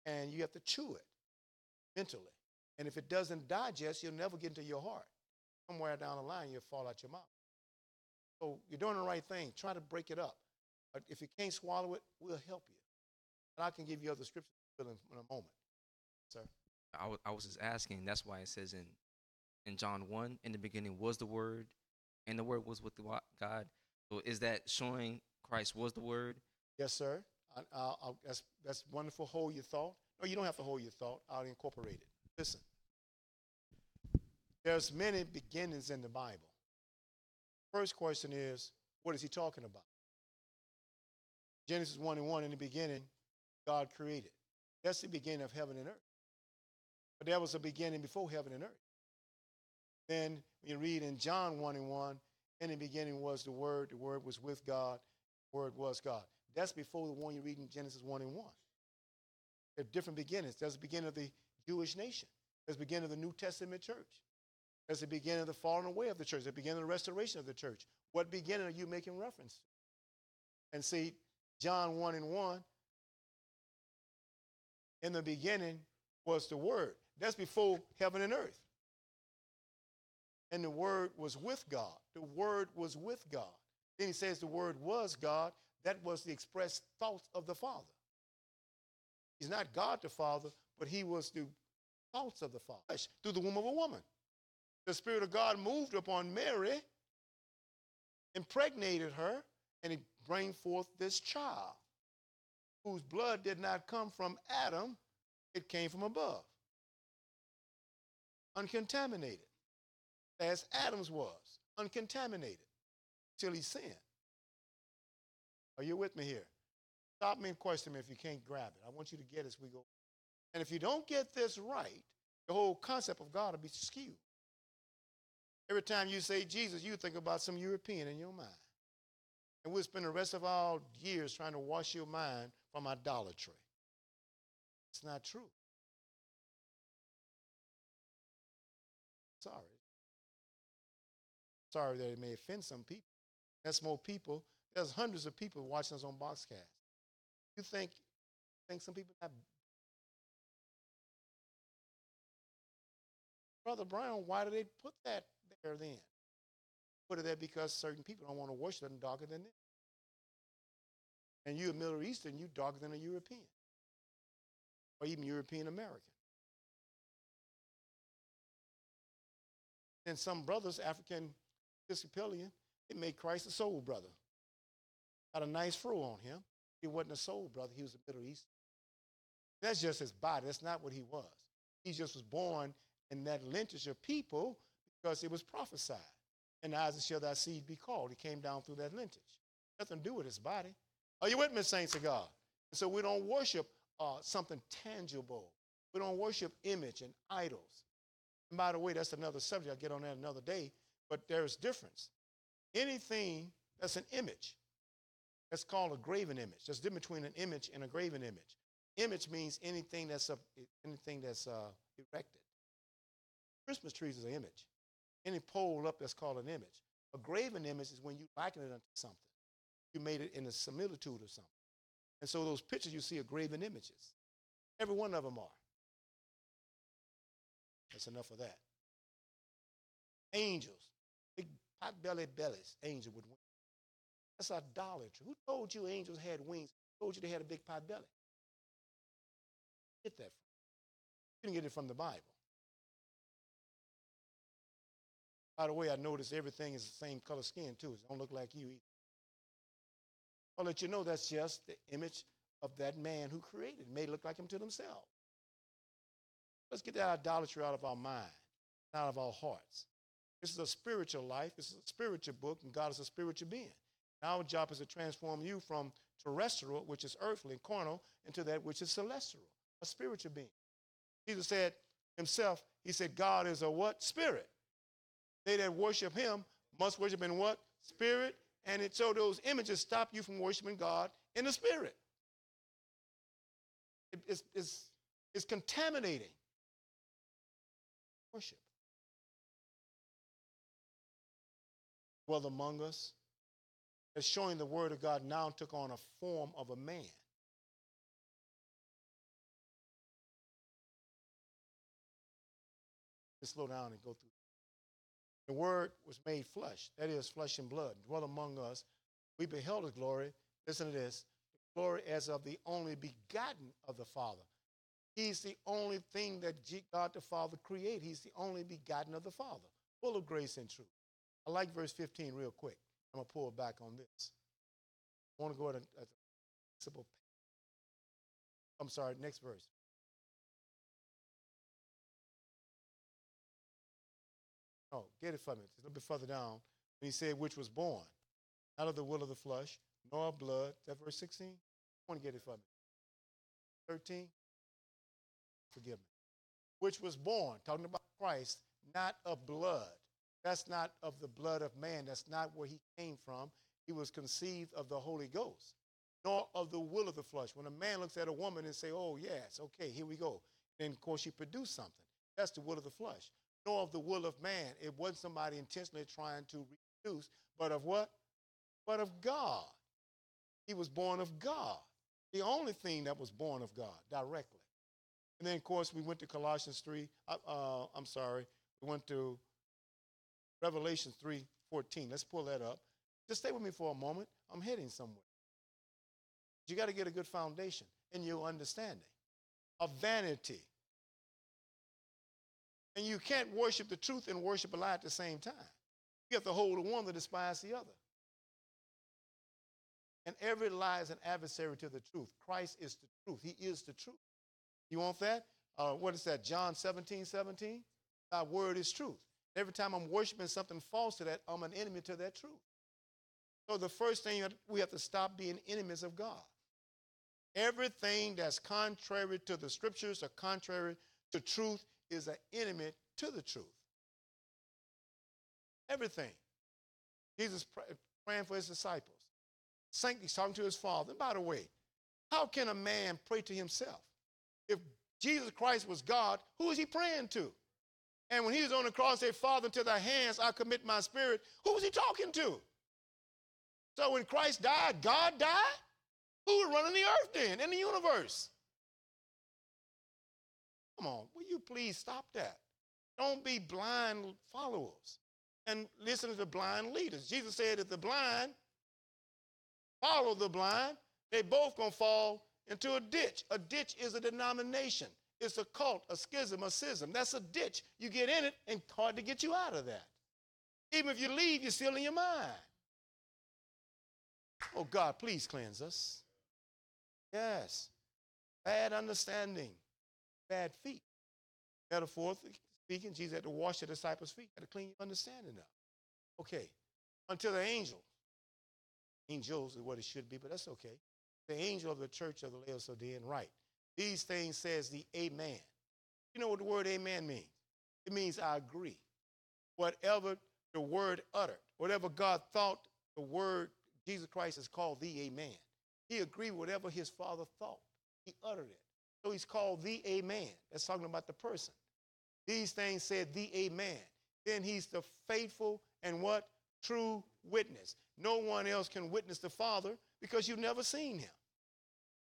S1: And you have to chew it mentally. And if it doesn't digest, you'll never get into your heart. Somewhere down the line, you'll fall out your mouth. So you're doing the right thing. Try to break it up. But if you can't swallow it, we'll help you. And I can give you other scriptures in a moment, sir.
S13: I was just asking. That's why it says in in John one, in the beginning was the Word, and the Word was with the God. So is that showing Christ was the Word?
S1: Yes, sir. I, I, I, that's, that's wonderful. Hold your thought. No, you don't have to hold your thought. I'll incorporate it. Listen. There's many beginnings in the Bible. First question is, what is he talking about? Genesis 1 and 1, in the beginning, God created. That's the beginning of heaven and earth. But there was a beginning before heaven and earth. Then you read in John 1 and 1, in the beginning was the Word, the Word was with God, the Word was God. That's before the one you read in Genesis 1 and 1. There are different beginnings. There's the beginning of the Jewish nation. There's the beginning of the New Testament church. There's the beginning of the falling away of the church, the beginning of the restoration of the church. What beginning are you making reference? And see, John 1 and 1, in the beginning was the Word. That's before heaven and earth. And the Word was with God. The Word was with God. Then he says the Word was God. that was the expressed thoughts of the Father. He's not God the Father, but he was the thoughts of the Father through the womb of a woman. The Spirit of God moved upon Mary, impregnated her, and he brought forth this child whose blood did not come from Adam, it came from above. Uncontaminated, as Adam's was, uncontaminated, till he sinned. Are you with me here? Stop me and question me if you can't grab it. I want you to get it as we go. And if you don't get this right, the whole concept of God will be skewed. Every time you say Jesus, you think about some European in your mind. And we'll spend the rest of our years trying to wash your mind from idolatry. It's not true. Sorry. Sorry that it may offend some people. That's more people. There's hundreds of people watching us on Boxcast. You think think some people have. Brother Brown, why do they put that there then? Put it there because certain people don't want to worship them darker than them. And you're a Middle Eastern, you're darker than a European. Or even European American. And some brothers, African Episcopalian, they made Christ a soul brother. Got a nice fro on him. He wasn't a soul brother, he was a Middle Eastern. That's just his body. That's not what he was. He just was born in that lineage of people because it was prophesied. And Isaac shall thy seed be called. He came down through that lineage. Nothing to do with his body. Are you with me, saints of God? And so we don't worship uh, something tangible. We don't worship image and idols. And by the way, that's another subject. I'll get on that another day. But there's difference. Anything that's an image, that's called a graven image. There's difference between an image and a graven image. Image means anything that's, a, anything that's uh, erected. Christmas trees is an image. Any pole up that's called an image. A graven image is when you liken it unto something. You made it in a similitude of something. And so those pictures you see are graven images. Every one of them are. That's enough of that. Angels, big pot belly bellies, angel with wings. That's idolatry. Who told you angels had wings? Who told you they had a big pot belly? Get that from? You didn't get it from the Bible. By the way, I noticed everything is the same color skin too. It don't look like you either. I'll let you know that's just the image of that man who created, made it look like him to themselves. Let's get that idolatry out of our mind, out of our hearts. This is a spiritual life. This is a spiritual book, and God is a spiritual being. Our job is to transform you from terrestrial, which is earthly and carnal, into that which is celestial, a spiritual being. Jesus said himself, he said, God is a what? Spirit. They that worship him must worship in what? Spirit. And it, so those images stop you from worshiping God in the spirit. It, it's, it's, it's contaminating worship. Well, among us. As showing the word of God now took on a form of a man. Let's slow down and go through. The word was made flesh, that is, flesh and blood, dwell among us. We beheld his glory. Listen to this glory as of the only begotten of the Father. He's the only thing that God the Father created. He's the only begotten of the Father, full of grace and truth. I like verse 15 real quick. I'm going to pull back on this. I want to go a, a simple. I'm sorry, next verse. Oh, get it from me. It's a little bit further down. And he said, which was born out of the will of the flesh, nor blood. That verse 16? I want to get it from me. 13? Forgive me. Which was born, talking about Christ, not of blood. That's not of the blood of man. That's not where he came from. He was conceived of the Holy Ghost, nor of the will of the flesh. When a man looks at a woman and say, oh, yes, okay, here we go. Then, of course, she produced something. That's the will of the flesh nor of the will of man. It wasn't somebody intentionally trying to reduce, but of what? But of God. He was born of God. The only thing that was born of God directly. And then, of course, we went to Colossians 3. Uh, uh, I'm sorry. We went to Revelation 3 14. Let's pull that up. Just stay with me for a moment. I'm heading somewhere. You got to get a good foundation in your understanding of vanity. And you can't worship the truth and worship a lie at the same time. You have to hold the one to despise the other. And every lie is an adversary to the truth. Christ is the truth. He is the truth. You want that? Uh, what is that? John 17, 17? Thy word is truth. Every time I'm worshiping something false to that, I'm an enemy to that truth. So the first thing we have to stop being enemies of God. Everything that's contrary to the scriptures or contrary to truth is an enemy to the truth. Everything. Jesus praying for his disciples. Saint, he's talking to his father. And by the way, how can a man pray to himself? If Jesus Christ was God, who is he praying to? And when he was on the cross, said, Father, into thy hands I commit my spirit. Who was he talking to? So when Christ died, God died? Who was running the earth then, in the universe? Come on, you please stop that? Don't be blind followers and listen to blind leaders. Jesus said that the blind follow the blind, they both gonna fall into a ditch. A ditch is a denomination. It's a cult, a schism, a schism. That's a ditch. You get in it and hard to get you out of that. Even if you leave, you're still in your mind. Oh God, please cleanse us. Yes. Bad understanding, bad feet. Metaphorically speaking, Jesus had to wash the disciples' feet, had to clean your understanding up. Okay. Until the angel, angels is what it should be, but that's okay. The angel of the church of the Laodicean, right. These things says the amen. You know what the word amen means? It means I agree. Whatever the word uttered, whatever God thought the word Jesus Christ is called the amen. He agreed whatever his father thought. He uttered it. So he's called the Amen. That's talking about the person. These things said the Amen. Then he's the faithful and what? True witness. No one else can witness the Father because you've never seen him.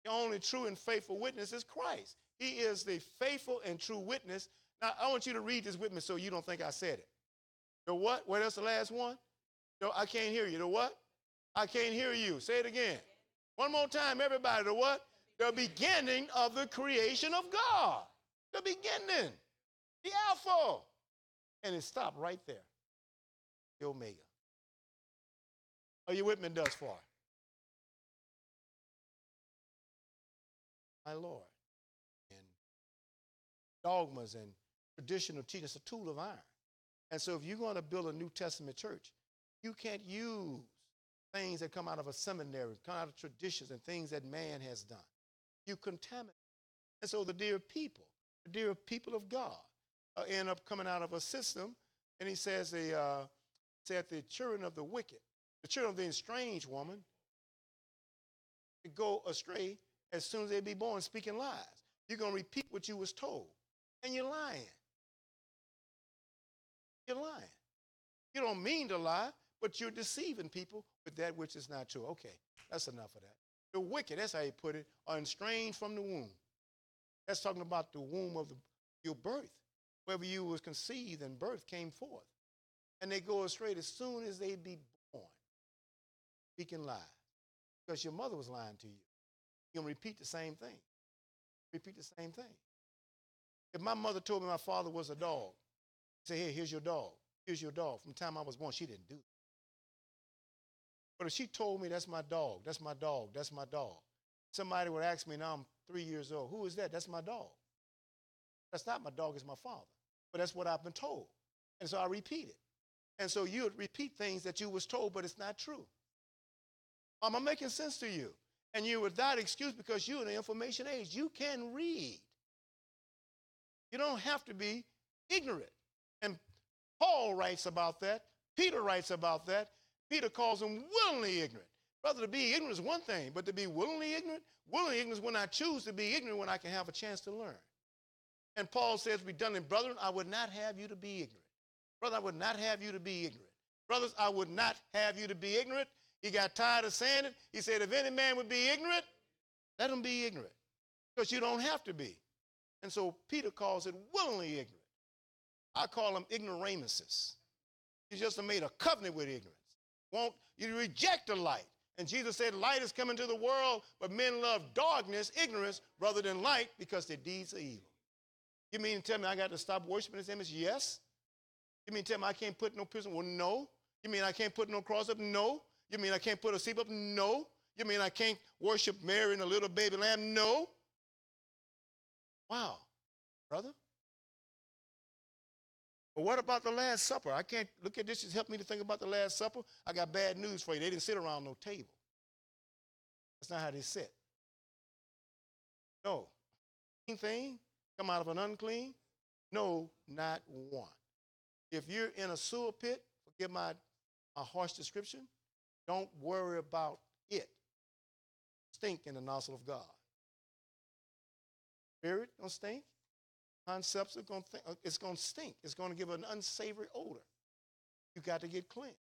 S1: The only true and faithful witness is Christ. He is the faithful and true witness. Now, I want you to read this with me so you don't think I said it. The what? What else the last one? No, I can't hear you. The what? I can't hear you. Say it again. One more time, everybody. The what? The beginning of the creation of God. The beginning. The Alpha. And it stopped right there. The Omega. Are you with me thus far? My Lord. And dogmas and traditional teaching, it's a tool of iron. And so if you're going to build a New Testament church, you can't use things that come out of a seminary, come out of traditions and things that man has done. You contaminate. And so the dear people, the dear people of God, end up coming out of a system, and he says, the, uh, said the children of the wicked, the children of the estranged woman, go astray as soon as they be born speaking lies. You're going to repeat what you was told, and you're lying. You're lying. You don't mean to lie, but you're deceiving people with that which is not true. Okay, that's enough of that. The wicked, that's how he put it, are estranged from the womb. That's talking about the womb of the, your birth. Wherever you was conceived and birth came forth. And they go astray as soon as they be born, speaking lies. Because your mother was lying to you. You're going to repeat the same thing. Repeat the same thing. If my mother told me my father was a dog, say, hey, here's your dog. Here's your dog. From the time I was born, she didn't do that. But if she told me that's my dog, that's my dog, that's my dog, somebody would ask me now I'm three years old, who is that? That's my dog. That's not my dog, it's my father. But that's what I've been told. And so I repeat it. And so you repeat things that you was told, but it's not true. Am I making sense to you? And you without excuse because you're in the information age. You can read. You don't have to be ignorant. And Paul writes about that. Peter writes about that. Peter calls them willingly ignorant. Brother, to be ignorant is one thing, but to be willingly ignorant, willingly ignorant is when I choose to be ignorant when I can have a chance to learn. And Paul says, redundant, brethren, I would not have you to be ignorant. Brother, I would not have you to be ignorant. Brothers, I would not have you to be ignorant. He got tired of saying it. He said, if any man would be ignorant, let him be ignorant. Because you don't have to be. And so Peter calls it willingly ignorant. I call them ignoramuses. He just made a covenant with ignorance won't you reject the light And Jesus said, Light is coming to the world, but men love darkness, ignorance, rather than light because their deeds are evil. You mean to tell me I got to stop worshiping this image? Yes. You mean to tell me I can't put no prison? Well, no. You mean I can't put no cross up? No. You mean I can't put a seat up? No. You mean I can't worship Mary and a little baby lamb? No. Wow, brother. But what about the Last Supper? I can't look at this. Just help me to think about the Last Supper. I got bad news for you. They didn't sit around no table. That's not how they sit. No. Thing come out of an unclean? No, not one. If you're in a sewer pit, forgive my, my harsh description, don't worry about it. Stink in the nostril of God. Spirit don't stink. Concepts are going to uh, it's going to stink. It's going to give an unsavory odor. You got to get clean.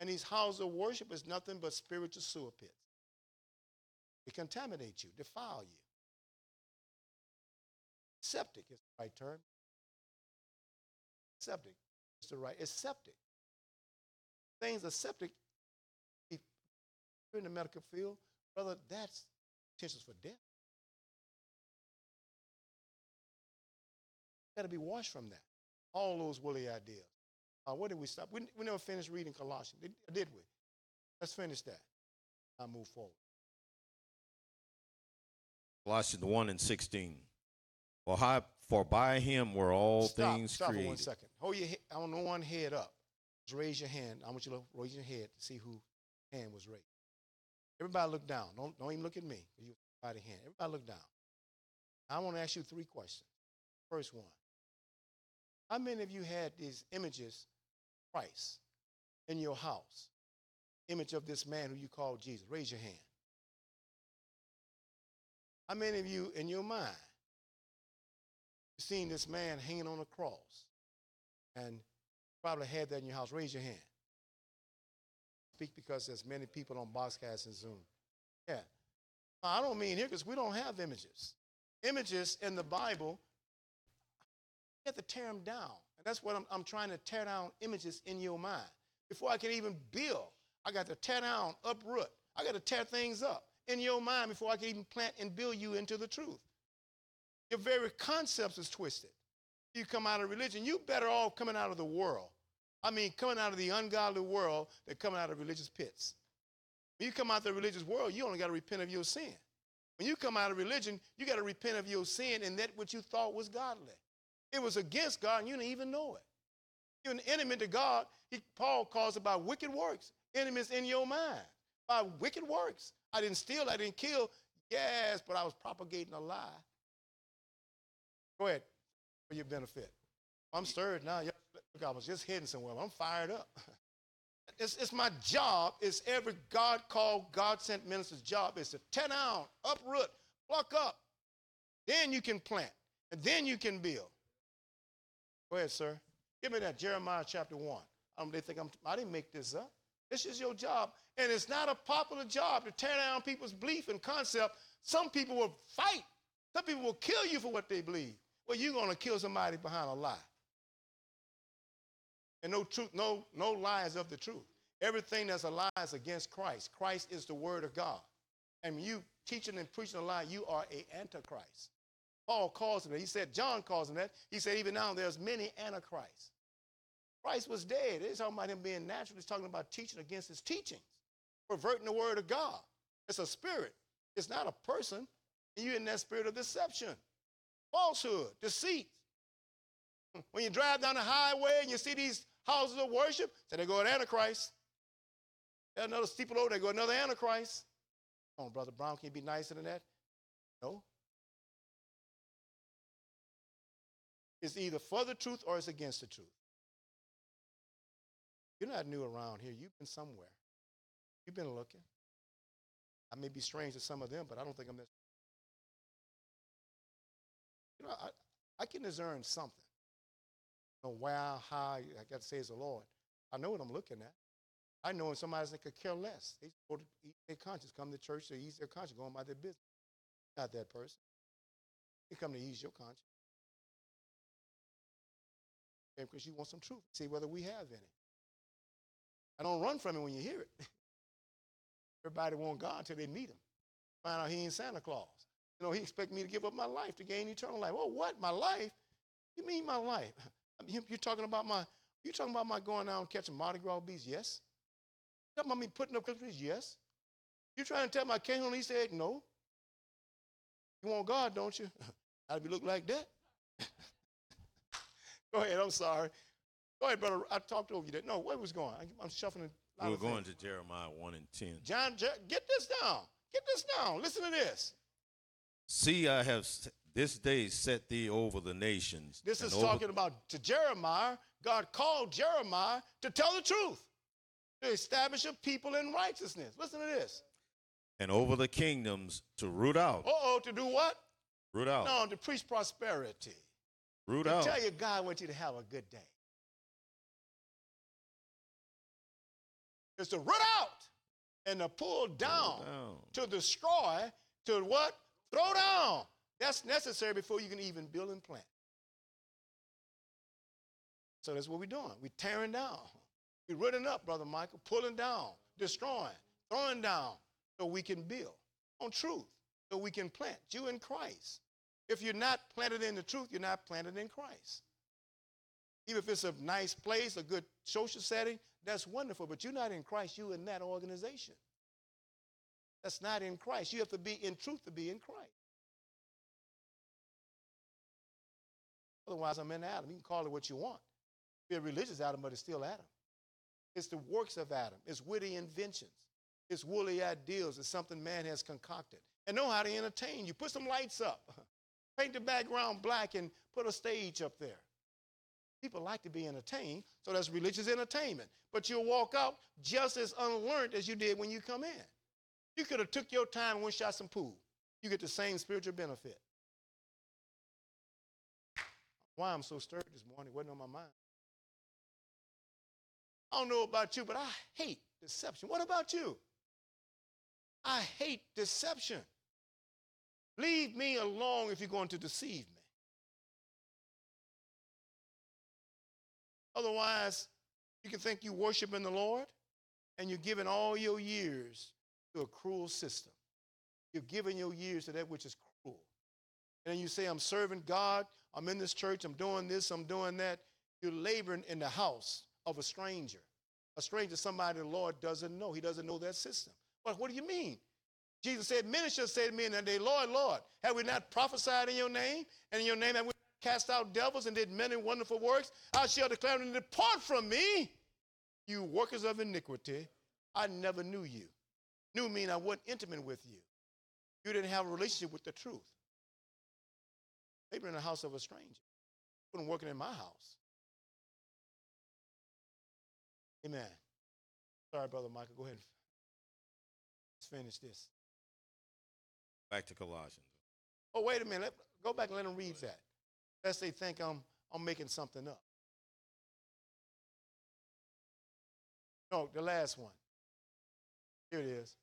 S1: And these houses of worship is nothing but spiritual sewer pits. They contaminate you, defile you. Septic is the right term. Septic is the right. It's septic. Things are septic. If you're in the medical field, brother, that's potentials for death. Got to be washed from that. All those woolly ideas. Uh, where did we stop? We, we never finished reading Colossians, did, did we? Let's finish that. I'll move forward.
S12: Colossians 1 and 16. For, how, for by him were all
S1: stop,
S12: things
S1: stop
S12: created.
S1: for one second. Hold your head, I want no one head up. Just raise your hand. I want you to raise your head to see who hand was raised. Everybody look down. Don't, don't even look at me. You by the hand. Everybody look down. I want to ask you three questions. First one. How many of you had these images, Christ, in your house? Image of this man who you call Jesus. Raise your hand. How many of you in your mind seen this man hanging on a cross and probably had that in your house? Raise your hand. Speak because there's many people on Boxcast and Zoom. Yeah. I don't mean here because we don't have images. Images in the Bible, you have to tear them down. And that's what I'm, I'm trying to tear down images in your mind. Before I can even build, I got to tear down, uproot. I got to tear things up in your mind before I can even plant and build you into the truth. Your very concepts is twisted. You come out of religion, you better off coming out of the world. I mean, coming out of the ungodly world than coming out of religious pits. When you come out of the religious world, you only got to repent of your sin. When you come out of religion, you got to repent of your sin and that what you thought was godly. It was against God and you didn't even know it. You're an enemy to God. He, Paul calls it by wicked works. Enemies in your mind by wicked works. I didn't steal, I didn't kill. Yes, but I was propagating a lie. Go ahead for your benefit. I'm stirred now. Look, I was just heading somewhere. I'm fired up. It's, it's my job. It's every God called, God sent minister's job It's to tear down, uproot, pluck up. Then you can plant, and then you can build. Go ahead, sir. Give me that Jeremiah chapter one. Um, they think I'm. I didn't make this up. This is your job, and it's not a popular job to tear down people's belief and concept. Some people will fight. Some people will kill you for what they believe. Well, you're going to kill somebody behind a lie. And no truth, no, no lie is of the truth. Everything that's a lie is against Christ. Christ is the word of God. And you teaching and preaching a lie, you are a antichrist. Paul calls him that. He said, John calls him that. He said, even now there's many antichrists. Christ was dead. They're talking about him being natural. He's talking about teaching against his teachings, perverting the word of God. It's a spirit. It's not a person. And you're in that spirit of deception, falsehood, deceit. When you drive down the highway and you see these houses of worship, say they go at Antichrist. There's another steeple over, there go another Antichrist. Come on, Brother Brown, can you be nicer than that? No. It's either for the truth or it's against the truth. You're not new around here. You've been somewhere. You've been looking. I may be strange to some of them, but I don't think I'm that. You know, I, I can discern something. You know, where, how, I got to say is the Lord. I know what I'm looking at. I know when somebody's that could care less. They go to their conscience, come to church to ease their conscience, going about their business. Not that person. You come to ease your conscience. And because you want some truth. See whether we have any. I don't run from it when you hear it. Everybody want God until they meet him. Find out he ain't Santa Claus. You know, he expect me to give up my life to gain eternal life. Oh, what? My life? You mean my life? I mean, You're talking about my, you talking about my going out and catching Mardi Gras bees? Yes. You talking about me putting up Christmas trees? Yes. You trying to tell my king on East Egg? No. You want God, don't you? How do you look like that? Go ahead. I'm sorry. Go ahead, brother. I talked over you. That no, what was going? I- I'm shuffling. a lot
S12: We're going
S1: things.
S12: to Jeremiah 1 and 10.
S1: John, get this down. Get this down. Listen to this.
S12: See, I have this day set thee over the nations.
S1: This is talking about to Jeremiah. God called Jeremiah to tell the truth, to establish a people in righteousness. Listen to this.
S12: and over the kingdoms to root out.
S1: Uh oh, to do what?
S12: Root out.
S1: No, to preach prosperity.
S12: root
S1: To
S12: out.
S1: tell you God wants you to have a good day. It's to root out and to pull down,
S12: down.
S1: to destroy, to what? Throw down. That's necessary before you can even build and plant. So that's what we're doing. We're tearing down. We're rooting up, Brother Michael, pulling down, destroying, throwing down so we can build on truth, so we can plant. You in Christ. If you're not planted in the truth, you're not planted in Christ. Even if it's a nice place, a good social setting, that's wonderful, but you're not in Christ, you're in that organization. That's not in Christ. You have to be in truth to be in Christ. Otherwise, I'm in Adam. You can call it what you want. Be a religious Adam, but it's still Adam. It's the works of Adam. It's witty inventions. It's woolly ideals. It's something man has concocted. And know how to entertain you. Put some lights up. Paint the background black and put a stage up there. People like to be entertained, so that's religious entertainment. But you'll walk out just as unlearned as you did when you come in. You could have took your time and went shot some pool. You get the same spiritual benefit. Why I'm so stirred this morning wasn't on my mind. I don't know about you, but I hate deception. What about you? I hate deception. Leave me alone if you're going to deceive me. Otherwise, you can think you're worshiping the Lord and you're giving all your years to a cruel system. You're giving your years to that which is cruel. And you say, I'm serving God, I'm in this church, I'm doing this, I'm doing that. You're laboring in the house of a stranger. A stranger, somebody the Lord doesn't know. He doesn't know that system. But what do you mean? Jesus said, shall say to me in that day, Lord, Lord, have we not prophesied in your name? And in your name have we cast out devils and did many wonderful works? I shall declare them, Depart from me, you workers of iniquity. I never knew you. Knew mean I wasn't intimate with you. You didn't have a relationship with the truth. They were in the house of a stranger. You Wasn't working in my house. Amen. Sorry, Brother Michael. Go ahead. Let's finish this.
S12: Back to Colossians.
S1: Oh, wait a minute. Let- go back and let them read that. Lest they think I'm, I'm making something up. No, the last one. Here it is.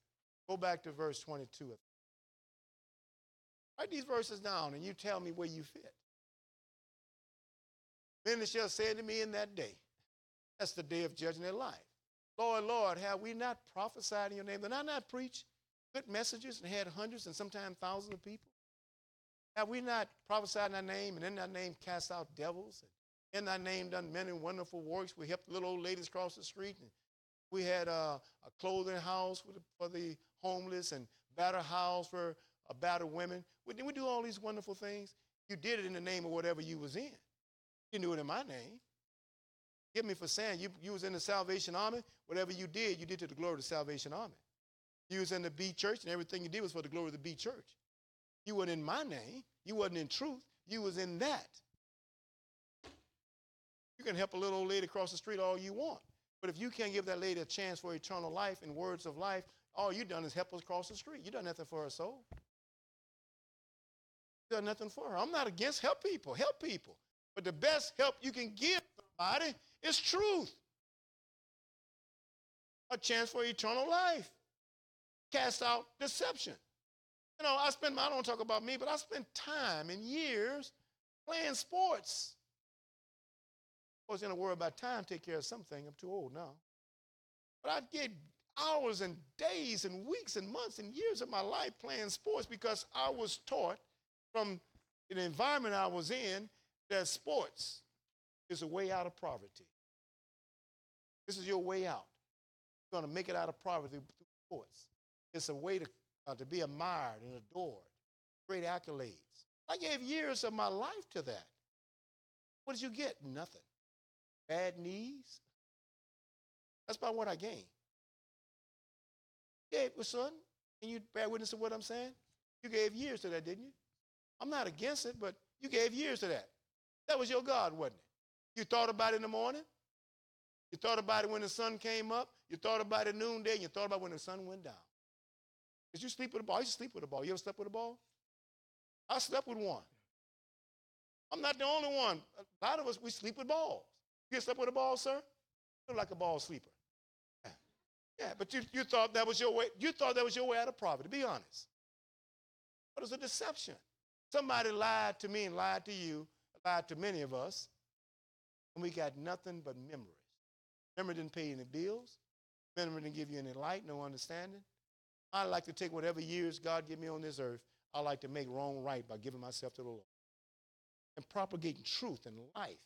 S1: Go back to verse 22. Write these verses down and you tell me where you fit. Many shall say to me in that day, that's the day of judging their life. Lord, Lord, have we not prophesied in your name? Did I not preach good messages and had hundreds and sometimes thousands of people? Have we not prophesied in thy name and in thy name cast out devils? And in thy name done many wonderful works? We helped little old ladies cross the street. And we had uh, a clothing house for the, for the homeless and battered house for uh, battered women. We, we do all these wonderful things? You did it in the name of whatever you was in. You knew it in my name. Give me for saying you, you was in the Salvation Army. Whatever you did, you did to the glory of the Salvation Army. You was in the B Church, and everything you did was for the glory of the B Church. You weren't in my name. You wasn't in truth. You was in that. You can help a little old lady across the street all you want. But if you can't give that lady a chance for eternal life and words of life, all you done is help us cross the street. You done nothing for her soul. You done nothing for her. I'm not against help people. Help people. But the best help you can give somebody is truth. A chance for eternal life. Cast out deception. You know, I spend, I don't talk about me, but I spent time and years playing sports. I was in a worry about time, take care of something. I'm too old now. But I get, hours and days and weeks and months and years of my life playing sports because I was taught from the environment I was in that sports is a way out of poverty. This is your way out. You're going to make it out of poverty through sports. It's a way to, uh, to be admired and adored, great accolades. I gave years of my life to that. What did you get? Nothing. Bad knees. That's about what I gained. Yeah, well, son, can you bear witness to what I'm saying? You gave years to that, didn't you? I'm not against it, but you gave years to that. That was your God, wasn't it? You thought about it in the morning. You thought about it when the sun came up. You thought about it noonday. And you thought about it when the sun went down. Did you sleep with a ball? I used to sleep with a ball. You ever slept with a ball? I slept with one. I'm not the only one. A lot of us, we sleep with balls. You slept with a ball, sir? You look like a ball sleeper. Yeah, but you, you thought that was your way. You thought that was your way out of poverty. To be honest. But it's a deception. Somebody lied to me and lied to you, lied to many of us, and we got nothing but memories. Memory didn't pay any bills. Memory didn't give you any light, no understanding. I like to take whatever years God give me on this earth, I like to make wrong right by giving myself to the Lord and propagating truth and life,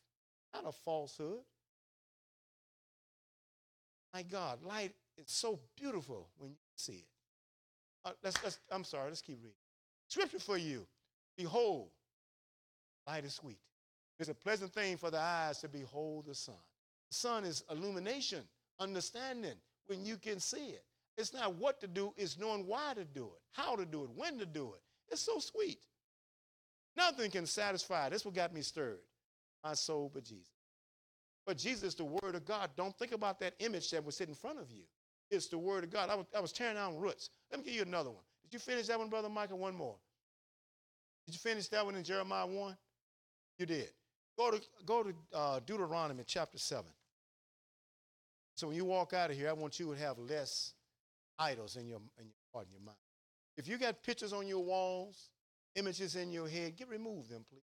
S1: not a falsehood. My God, light is so beautiful when you see it. Uh, let's, let's, I'm sorry, let's keep reading. Scripture for you. Behold, light is sweet. It's a pleasant thing for the eyes to behold the sun. The sun is illumination, understanding when you can see it. It's not what to do, it's knowing why to do it, how to do it, when to do it. It's so sweet. Nothing can satisfy. That's what got me stirred. My soul but Jesus. But Jesus the Word of God. Don't think about that image that was sitting in front of you. It's the Word of God. I was, I was tearing down roots. Let me give you another one. Did you finish that one, Brother Michael? One more. Did you finish that one in Jeremiah 1? You did. Go to, go to uh, Deuteronomy chapter 7. So when you walk out of here, I want you to have less idols in your, in your heart and your mind. If you got pictures on your walls, images in your head, get remove them, please.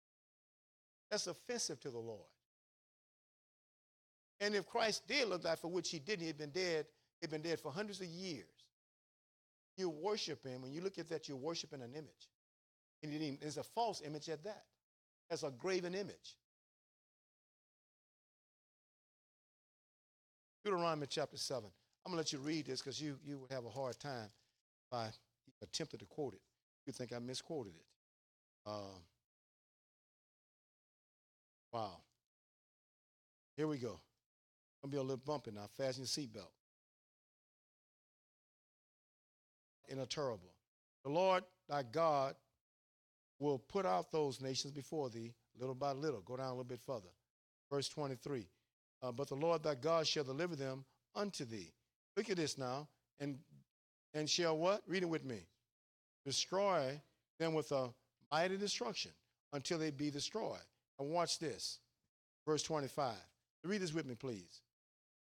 S1: That's offensive to the Lord. And if Christ did look like for which he didn't, he'd been dead, he'd been dead for hundreds of years. You're worshiping, When you look at that, you're worshiping an image. And it is a false image at that. That's a graven image. Deuteronomy chapter 7. I'm going to let you read this because you, you would have a hard time if I attempted to quote it. You think I misquoted it. Uh, wow. Here we go. Gonna be a little bumpy now. Fasten your seatbelt. In a terrible. The Lord thy God will put out those nations before thee little by little. Go down a little bit further. Verse 23. Uh, but the Lord thy God shall deliver them unto thee. Look at this now. And and shall what? Read it with me. Destroy them with a mighty destruction until they be destroyed. And watch this. Verse 25. Read this with me, please.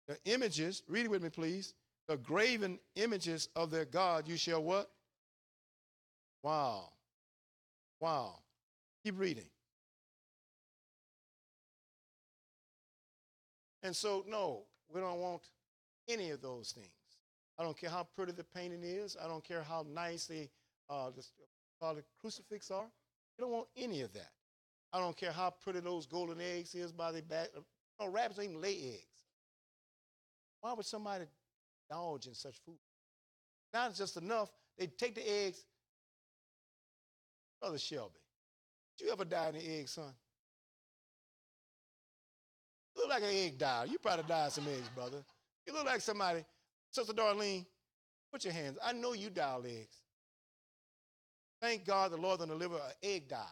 S1: The images, read it with me, please. The graven images of their God, you shall what? Wow. Wow. Keep reading. And so, no, we don't want any of those things. I don't care how pretty the painting is. I don't care how nice the, uh, the, uh, the crucifix are. We don't want any of that. I don't care how pretty those golden eggs is by the back. No, rabbits don't even lay eggs. Why would somebody indulge in such food? Not just enough. They take the eggs. Brother Shelby, did you ever die in the egg, son? You look like an egg dyer. You probably died some eggs, brother. You look like somebody. Sister Darlene, put your hands. I know you dial eggs. Thank God the Lord will deliver an egg dye.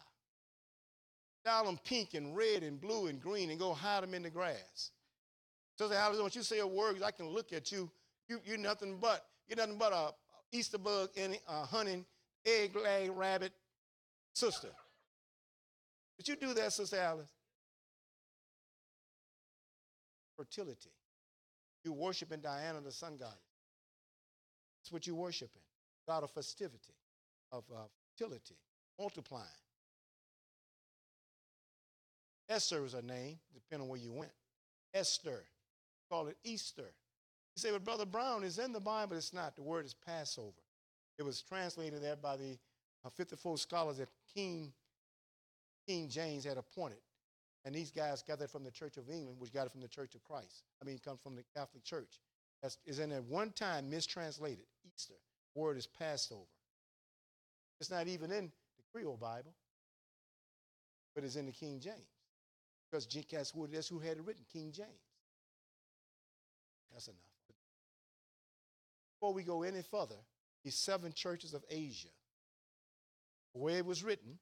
S1: Dial them pink and red and blue and green and go hide them in the grass. Sister Alice, don't you say a word, I can look at you. You you're nothing but you're nothing but a Easter bug and a hunting egg laying rabbit sister. Did you do that, Sister Alice? Fertility. You worshiping Diana, the sun goddess. That's what you're worshiping. God of festivity, of uh, fertility, multiplying. Esther is a name, depending on where you went. Esther. Call it Easter. You say, but Brother Brown is in the Bible. It's not. The word is Passover. It was translated there by the uh, 54 scholars that King, King James had appointed. And these guys got that from the Church of England, which got it from the Church of Christ. I mean, comes from the Catholic Church. That's is in at one time mistranslated. Easter. Word is Passover. It's not even in the Creole Bible, but it's in the King James. Because that's that's who had it written, King James. That's enough. Before we go any further, these seven churches of Asia, where it was written,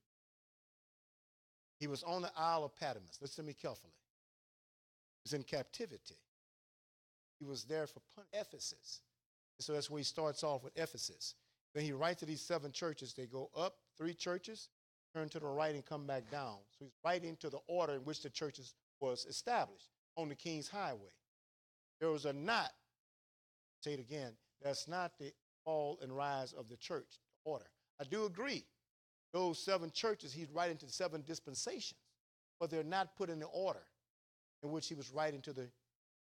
S1: he was on the Isle of Patmos. Listen to me carefully. He was in captivity. He was there for Ephesus. So that's where he starts off with Ephesus. Then he writes to these seven churches. They go up three churches, turn to the right, and come back down. So he's writing to the order in which the churches was established on the King's Highway. There was a knot, say it again, that's not the fall and rise of the church order. I do agree. Those seven churches, he's writing to seven dispensations, but they're not put in the order in which he was writing to the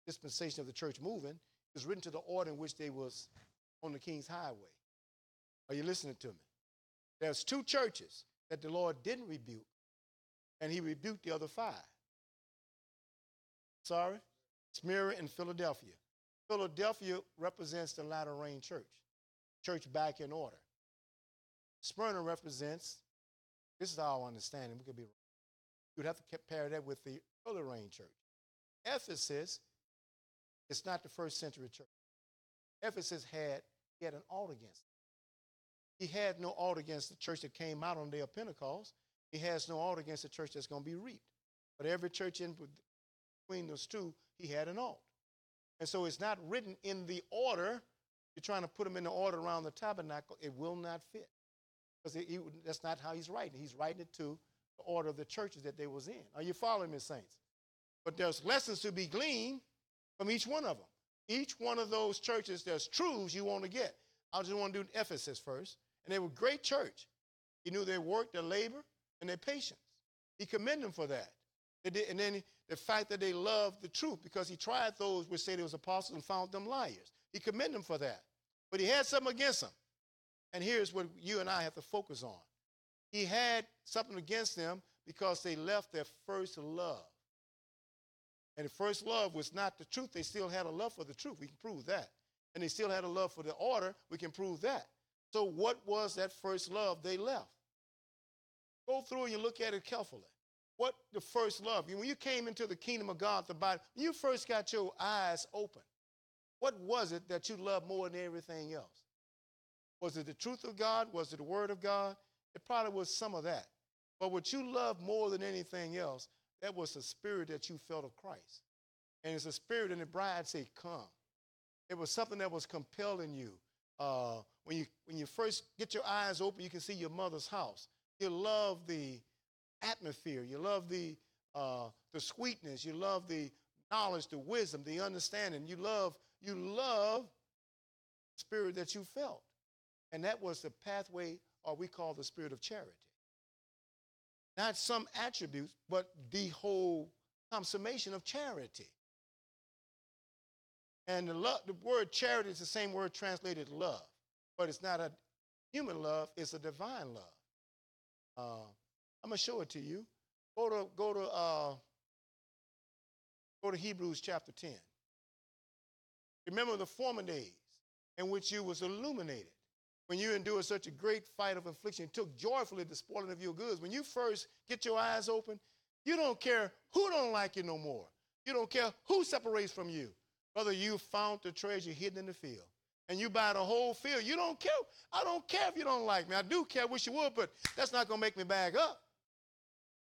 S1: dispensation of the church moving. It was written to the order in which they was on the King's Highway. Are you listening to me? There's two churches that the Lord didn't rebuke, and he rebuked the other five. Sorry? Smyrna and Philadelphia. Philadelphia represents the latter rain church, church back in order. Smyrna represents, this is our understanding, we could be wrong. You'd have to compare that with the early rain church. Ephesus is not the first century church. Ephesus had, he had an alt against it. He had no alt against the church that came out on the day of Pentecost. He has no alt against the church that's going to be reaped. But every church in between those two, he had an alt. And so it's not written in the order. You're trying to put them in the order around the tabernacle. It will not fit. Because that's not how he's writing. He's writing it to the order of the churches that they was in. Are you following me, saints? But there's lessons to be gleaned from each one of them. Each one of those churches, there's truths you want to get. I just want to do Ephesus first. And they were great church. He knew their work, their labor, and their patience. He commended them for that. Did, and then the fact that they loved the truth because he tried those which say they was apostles and found them liars. He commended them for that. But he had something against them. And here's what you and I have to focus on. He had something against them because they left their first love. And the first love was not the truth. They still had a love for the truth. We can prove that. And they still had a love for the order. We can prove that. So, what was that first love they left? Go through and you look at it carefully. What the first love? When you came into the kingdom of God, the Bible, you first got your eyes open, what was it that you loved more than everything else? Was it the truth of God? Was it the word of God? It probably was some of that. But what you loved more than anything else, that was the spirit that you felt of Christ. And it's a spirit, and the bride say, Come. It was something that was compelling you. Uh, when you when you first get your eyes open, you can see your mother's house. You love the atmosphere. You love the uh, the sweetness. You love the knowledge, the wisdom, the understanding. You love you love spirit that you felt, and that was the pathway, or we call the spirit of charity. Not some attributes, but the whole consummation of charity. And the, love, the word charity is the same word translated love, but it's not a human love, it's a divine love. Uh, I'm gonna show it to you. Go to go to uh, go to Hebrews chapter 10. Remember the former days in which you was illuminated. When you endured such a great fight of affliction, took joyfully the spoiling of your goods. When you first get your eyes open, you don't care who don't like you no more. You don't care who separates from you. Whether you found the treasure hidden in the field and you buy the whole field, you don't care. I don't care if you don't like me. I do care, wish you would, but that's not going to make me bag up.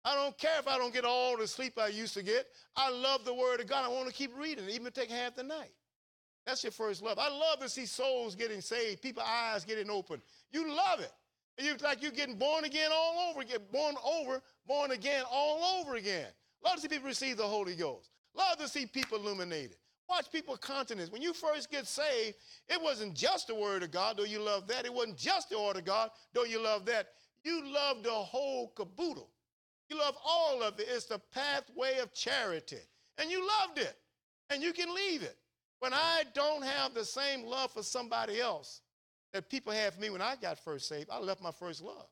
S1: I don't care if I don't get all the sleep I used to get. I love the word of God. I want to keep reading, even take half the night. That's your first love. I love to see souls getting saved, people eyes getting open. You love it. You like you're getting born again all over again, born over, born again all over again. Love to see people receive the Holy Ghost. Love to see people illuminated. Watch people continence. When you first get saved, it wasn't just the word of God, though you love that. It wasn't just the order of God, though you love that. You love the whole caboodle. You love all of it. It's the pathway of charity. And you loved it. And you can leave it. When I don't have the same love for somebody else that people had for me when I got first saved, I left my first love.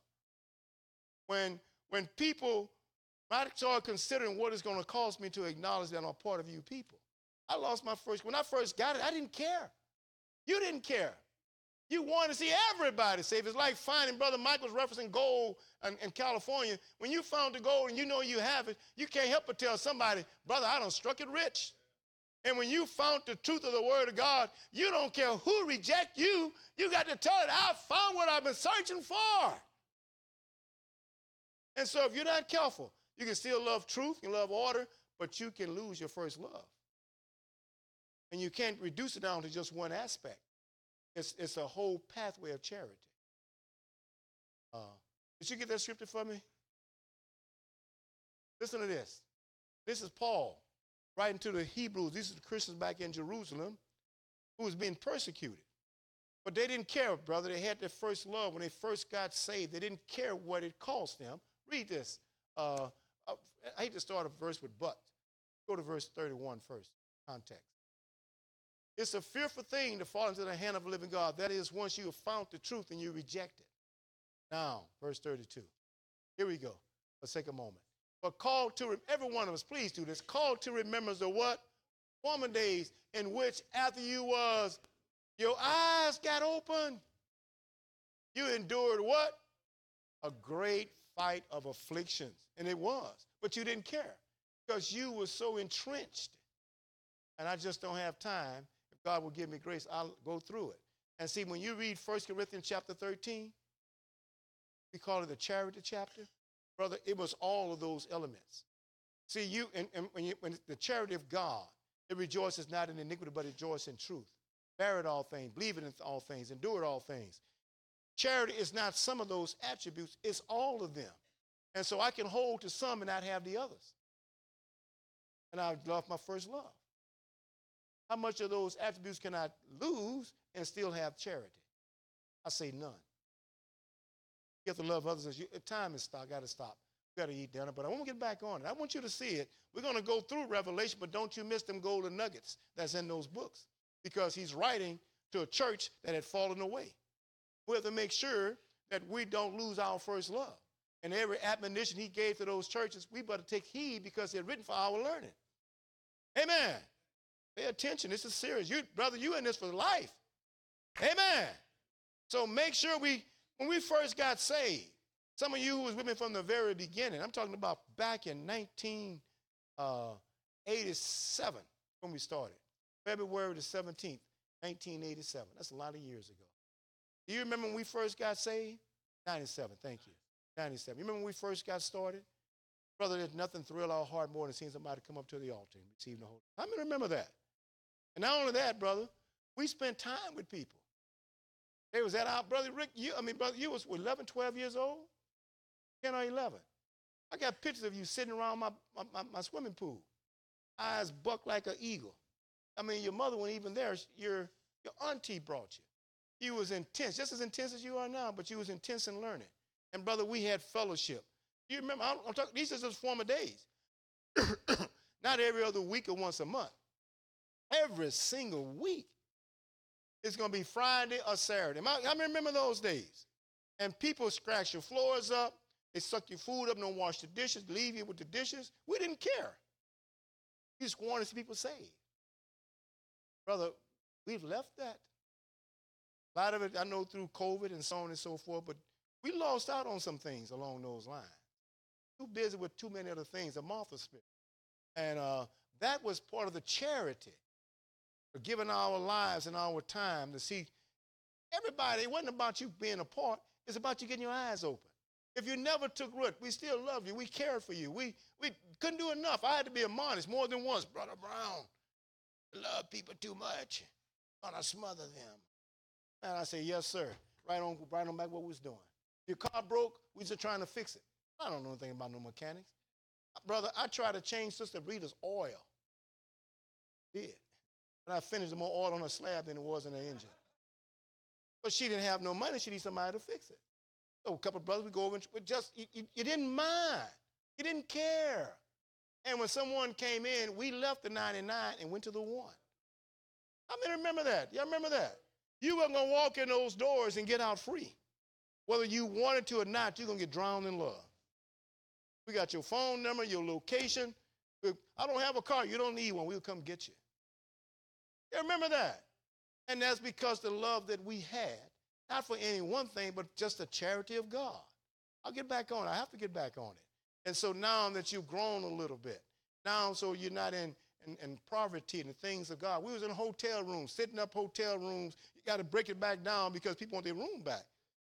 S1: When when people I started considering what it's going to cost me to acknowledge that I'm a part of you people. I lost my first. When I first got it, I didn't care. You didn't care. You want to see everybody saved. It's like finding Brother Michael's referencing gold in, in California. When you found the gold and you know you have it, you can't help but tell somebody, brother, I done struck it rich. And when you found the truth of the word of God, you don't care who reject you. You got to tell it, I found what I've been searching for. And so if you're not careful, you can still love truth, you love order, but you can lose your first love. And you can't reduce it down to just one aspect. It's, it's a whole pathway of charity. Uh, did you get that scripture for me? Listen to this. This is Paul writing to the Hebrews. These are the Christians back in Jerusalem who was being persecuted. But they didn't care, brother. They had their first love when they first got saved. They didn't care what it cost them. Read this. Uh, uh, I hate to start a verse with but. Go to verse 31 first, context. It's a fearful thing to fall into the hand of a living God. That is, once you have found the truth and you reject it. Now, verse 32. Here we go. Let's take a moment. But call to every one of us, please do this. Call to remembrance the what? Former days in which after you was, your eyes got open. You endured what? A great fight of afflictions. And it was. But you didn't care because you were so entrenched. And I just don't have time. God will give me grace, I'll go through it. And see, when you read 1 Corinthians chapter 13, we call it the charity chapter. Brother, it was all of those elements. See, you, and, and when, you, when the charity of God, it rejoices not in iniquity, but it rejoices in truth. Bear it all things, believe it in all things, endure it all things. Charity is not some of those attributes, it's all of them. And so I can hold to some and not have the others. And I love my first love. How much of those attributes can I lose and still have charity? I say none. You have to love others as you. Time is stop. Got to stop. Got to eat dinner. But I want to get back on it. I want you to see it. We're going to go through Revelation, but don't you miss them golden nuggets that's in those books, because he's writing to a church that had fallen away. We have to make sure that we don't lose our first love. And every admonition he gave to those churches, we better take heed because they're written for our learning. Amen. Pay attention. This is serious. You, brother, you in this for life. Amen. So make sure we, when we first got saved, some of you who was with me from the very beginning, I'm talking about back in 1987 uh, when we started, February the 17th, 1987. That's a lot of years ago. Do you remember when we first got saved? 97, thank you. 97. You remember when we first got started? Brother, there's nothing thrill our heart more than seeing somebody come up to the altar and receive the Holy How many remember that? And not only that, brother, we spent time with people. They was at our brother Rick, you, I mean, brother, you was 11, 12 years old? 10 or 11. I got pictures of you sitting around my, my, my, my swimming pool, eyes bucked like an eagle. I mean, your mother wasn't even there. Your, your auntie brought you. You was intense, just as intense as you are now, but you was intense in learning. And brother, we had fellowship. You remember, I'm, I'm talking, these are just former days. Not every other week or once a month. Every single week. It's going to be Friday or Saturday. I, remember those days. And people scratch your floors up. They suck your food up, don't wash the dishes, leave you with the dishes. We didn't care. We just wanted to see people saved. Brother, we've left that. A lot of it I know through COVID and so on and so forth, but we lost out on some things along those lines. Too busy with too many other things, a Martha spirit. And uh, that was part of the charity giving our lives and our time to see everybody. It wasn't about you being a part, it's about you getting your eyes open. If you never took root, we still love you. We cared for you. We, we couldn't do enough. I had to be admonished more than once. Brother Brown, love people too much. Gonna smother them. And I say, yes, sir. Right on, right on back what we was doing. Your car broke, we just trying to fix it. I don't know anything about no mechanics. Brother, I tried to change Sister Rita's oil. Did. But I finished more oil on her slab than it was in the engine. But she didn't have no money. She needed somebody to fix it. So a couple of brothers would go over and just, you, you, you didn't mind. You didn't care. And when someone came in, we left the 99 and went to the one. How many remember that? Y'all remember that? You weren't going to walk in those doors and get out free. Whether you wanted to or not, you're going to get drowned in love. We got your phone number, your location. I don't have a car. You don't need one. We'll come get you. Yeah, remember that. And that's because the love that we had, not for any one thing, but just the charity of God. I'll get back on it. I have to get back on it. And so now that you've grown a little bit, now so you're not in, in, in poverty and the things of God. We was in hotel rooms, sitting up hotel rooms. You got to break it back down because people want their room back.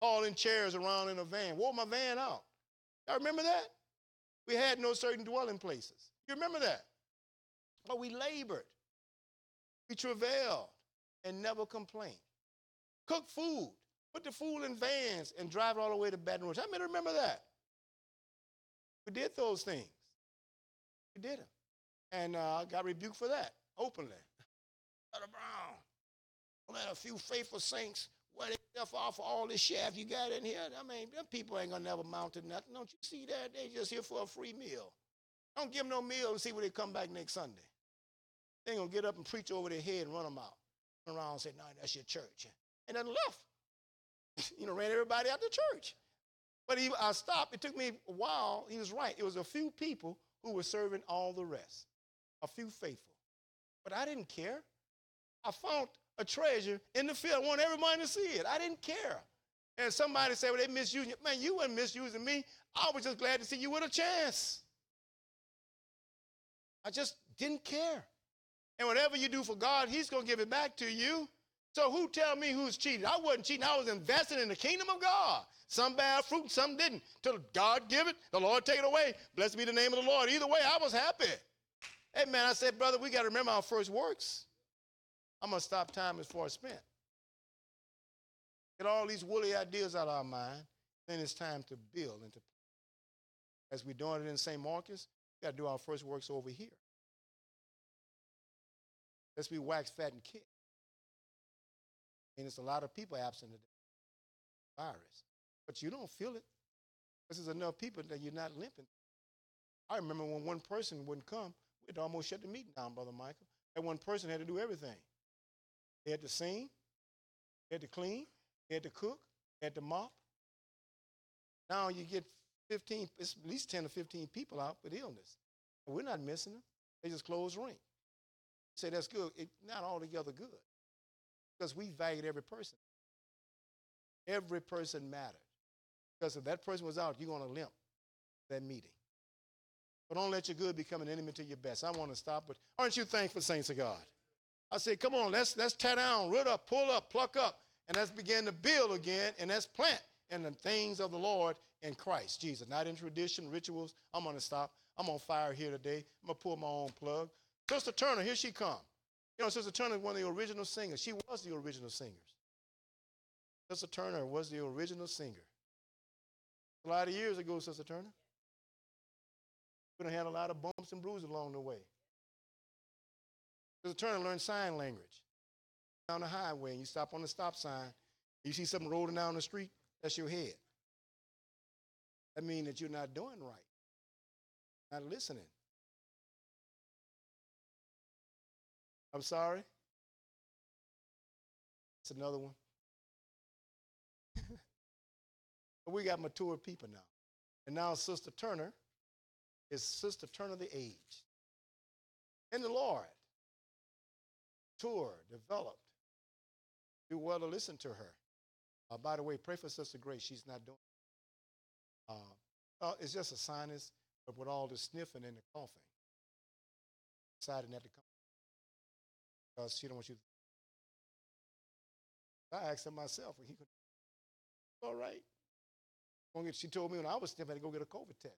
S1: All in chairs around in a van. Wore my van out. Y'all remember that? We had no certain dwelling places. You remember that? But we labored. We travailed and never complained. Cook food. Put the food in vans and drive it all the way to Baton Rouge. I many remember that? We did those things. We did them. And uh, I got rebuked for that openly. Brother Brown, let a few faithful saints wear themselves off of all this shaft you got in here. I mean, them people ain't gonna never mount to nothing. Don't you see that? They just here for a free meal. Don't give them no meal and see when they come back next Sunday. They ain't gonna get up and preach over their head and run them out. Run around and say, no, that's your church. And then left. you know, ran everybody out the church. But he, I stopped. It took me a while. He was right. It was a few people who were serving all the rest, a few faithful. But I didn't care. I found a treasure in the field. I want everybody to see it. I didn't care. And somebody said, well, they misusing you. Man, you weren't misusing me. I was just glad to see you with a chance. I just didn't care. And whatever you do for God, He's going to give it back to you. So who tell me who's cheating? I wasn't cheating. I was investing in the kingdom of God. Some bad fruit, some didn't. Till God give it, the Lord take it away. Blessed be the name of the Lord. Either way, I was happy. Hey man, I said, brother, we got to remember our first works. I'm gonna stop time far as spent. Get all these woolly ideas out of our mind. Then it's time to build and to. As we're doing it in St. Marcus, we got to do our first works over here. Let's be wax, fat, and kick. And it's a lot of people absent today. Virus. But you don't feel it. This is enough people that you're not limping. I remember when one person wouldn't come, we'd almost shut the meeting down, Brother Michael. That one person had to do everything. They had to sing, they had to clean, they had to cook, they had to mop. Now you get 15, it's at least 10 or 15 people out with illness. And we're not missing them. They just close ring. Say that's good. It's not altogether good. Because we valued every person. Every person mattered. Because if that person was out, you're going to limp that meeting. But don't let your good become an enemy to your best. I want to stop, but aren't you thankful, saints of God? I say, come on, let's let's tear down, root up, pull up, pluck up, and let's begin to build again, and let's plant in the things of the Lord in Christ Jesus, not in tradition, rituals. I'm going to stop. I'm on fire here today. I'm going to pull my own plug. Sister Turner, here she come. You know, Sister Turner is one of the original singers. She was the original singers. Sister Turner was the original singer. A lot of years ago, Sister Turner. We're had a lot of bumps and bruises along the way. Sister Turner learned sign language. Down the highway, and you stop on the stop sign, you see something rolling down the street, that's your head. That means that you're not doing right, not listening. I'm sorry. It's another one. we got mature people now. And now Sister Turner is Sister Turner the age. And the Lord. Mature, developed. Do well to listen to her. Uh, by the way, pray for Sister Grace. She's not doing uh, uh, it's just a sinus, but with all the sniffing and the coughing. Decided not to come because she don't want you. To... I asked her myself, he could. All right. She told me when I was sniffing to go get a COVID test.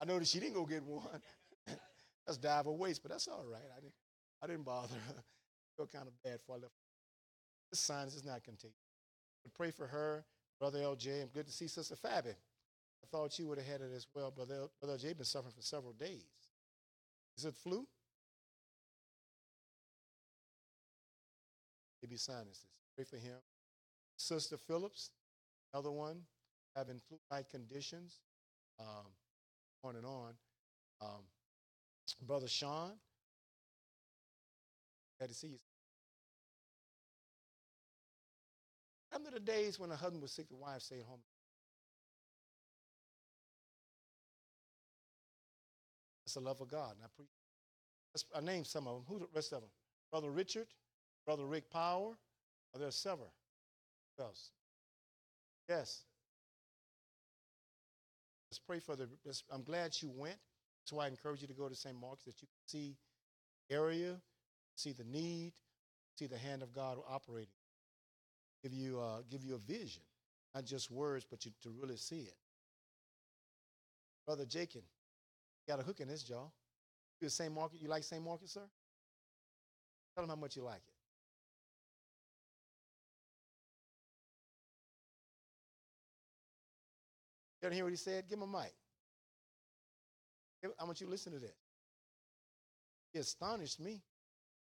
S1: I noticed she didn't go get one. that's dive a waste, but that's all right. I didn't, I didn't bother her. I feel kind of bad for I left. This sinus is not contagious. But pray for her, Brother LJ. I'm good to see Sister Fabi. I thought you would have had it as well. Brother, Brother LJ been suffering for several days. Is it flu? Maybe sinuses. Pray for him. Sister Phillips, another one, having flu-like conditions, um, on and on. Um, Brother Sean, Glad to see you. Remember the days when a husband was sick, the wife stayed home. That's the love of God. And I, pre- Let's- I named some of them. Who the rest of them? Brother Richard, Brother Rick Power. Are there several? Who else? Yes. Let's pray for the. I'm glad you went. That's why I encourage you to go to St. Mark's that you can see area, see the need, see the hand of God operating. Give you uh, give you a vision, not just words, but you, to really see it. Brother you got a hook in his jaw. You St. Market? You like St. Market, sir? Tell him how much you like it. Hear what he said? Give him a mic. I want you to listen to this. He astonished me.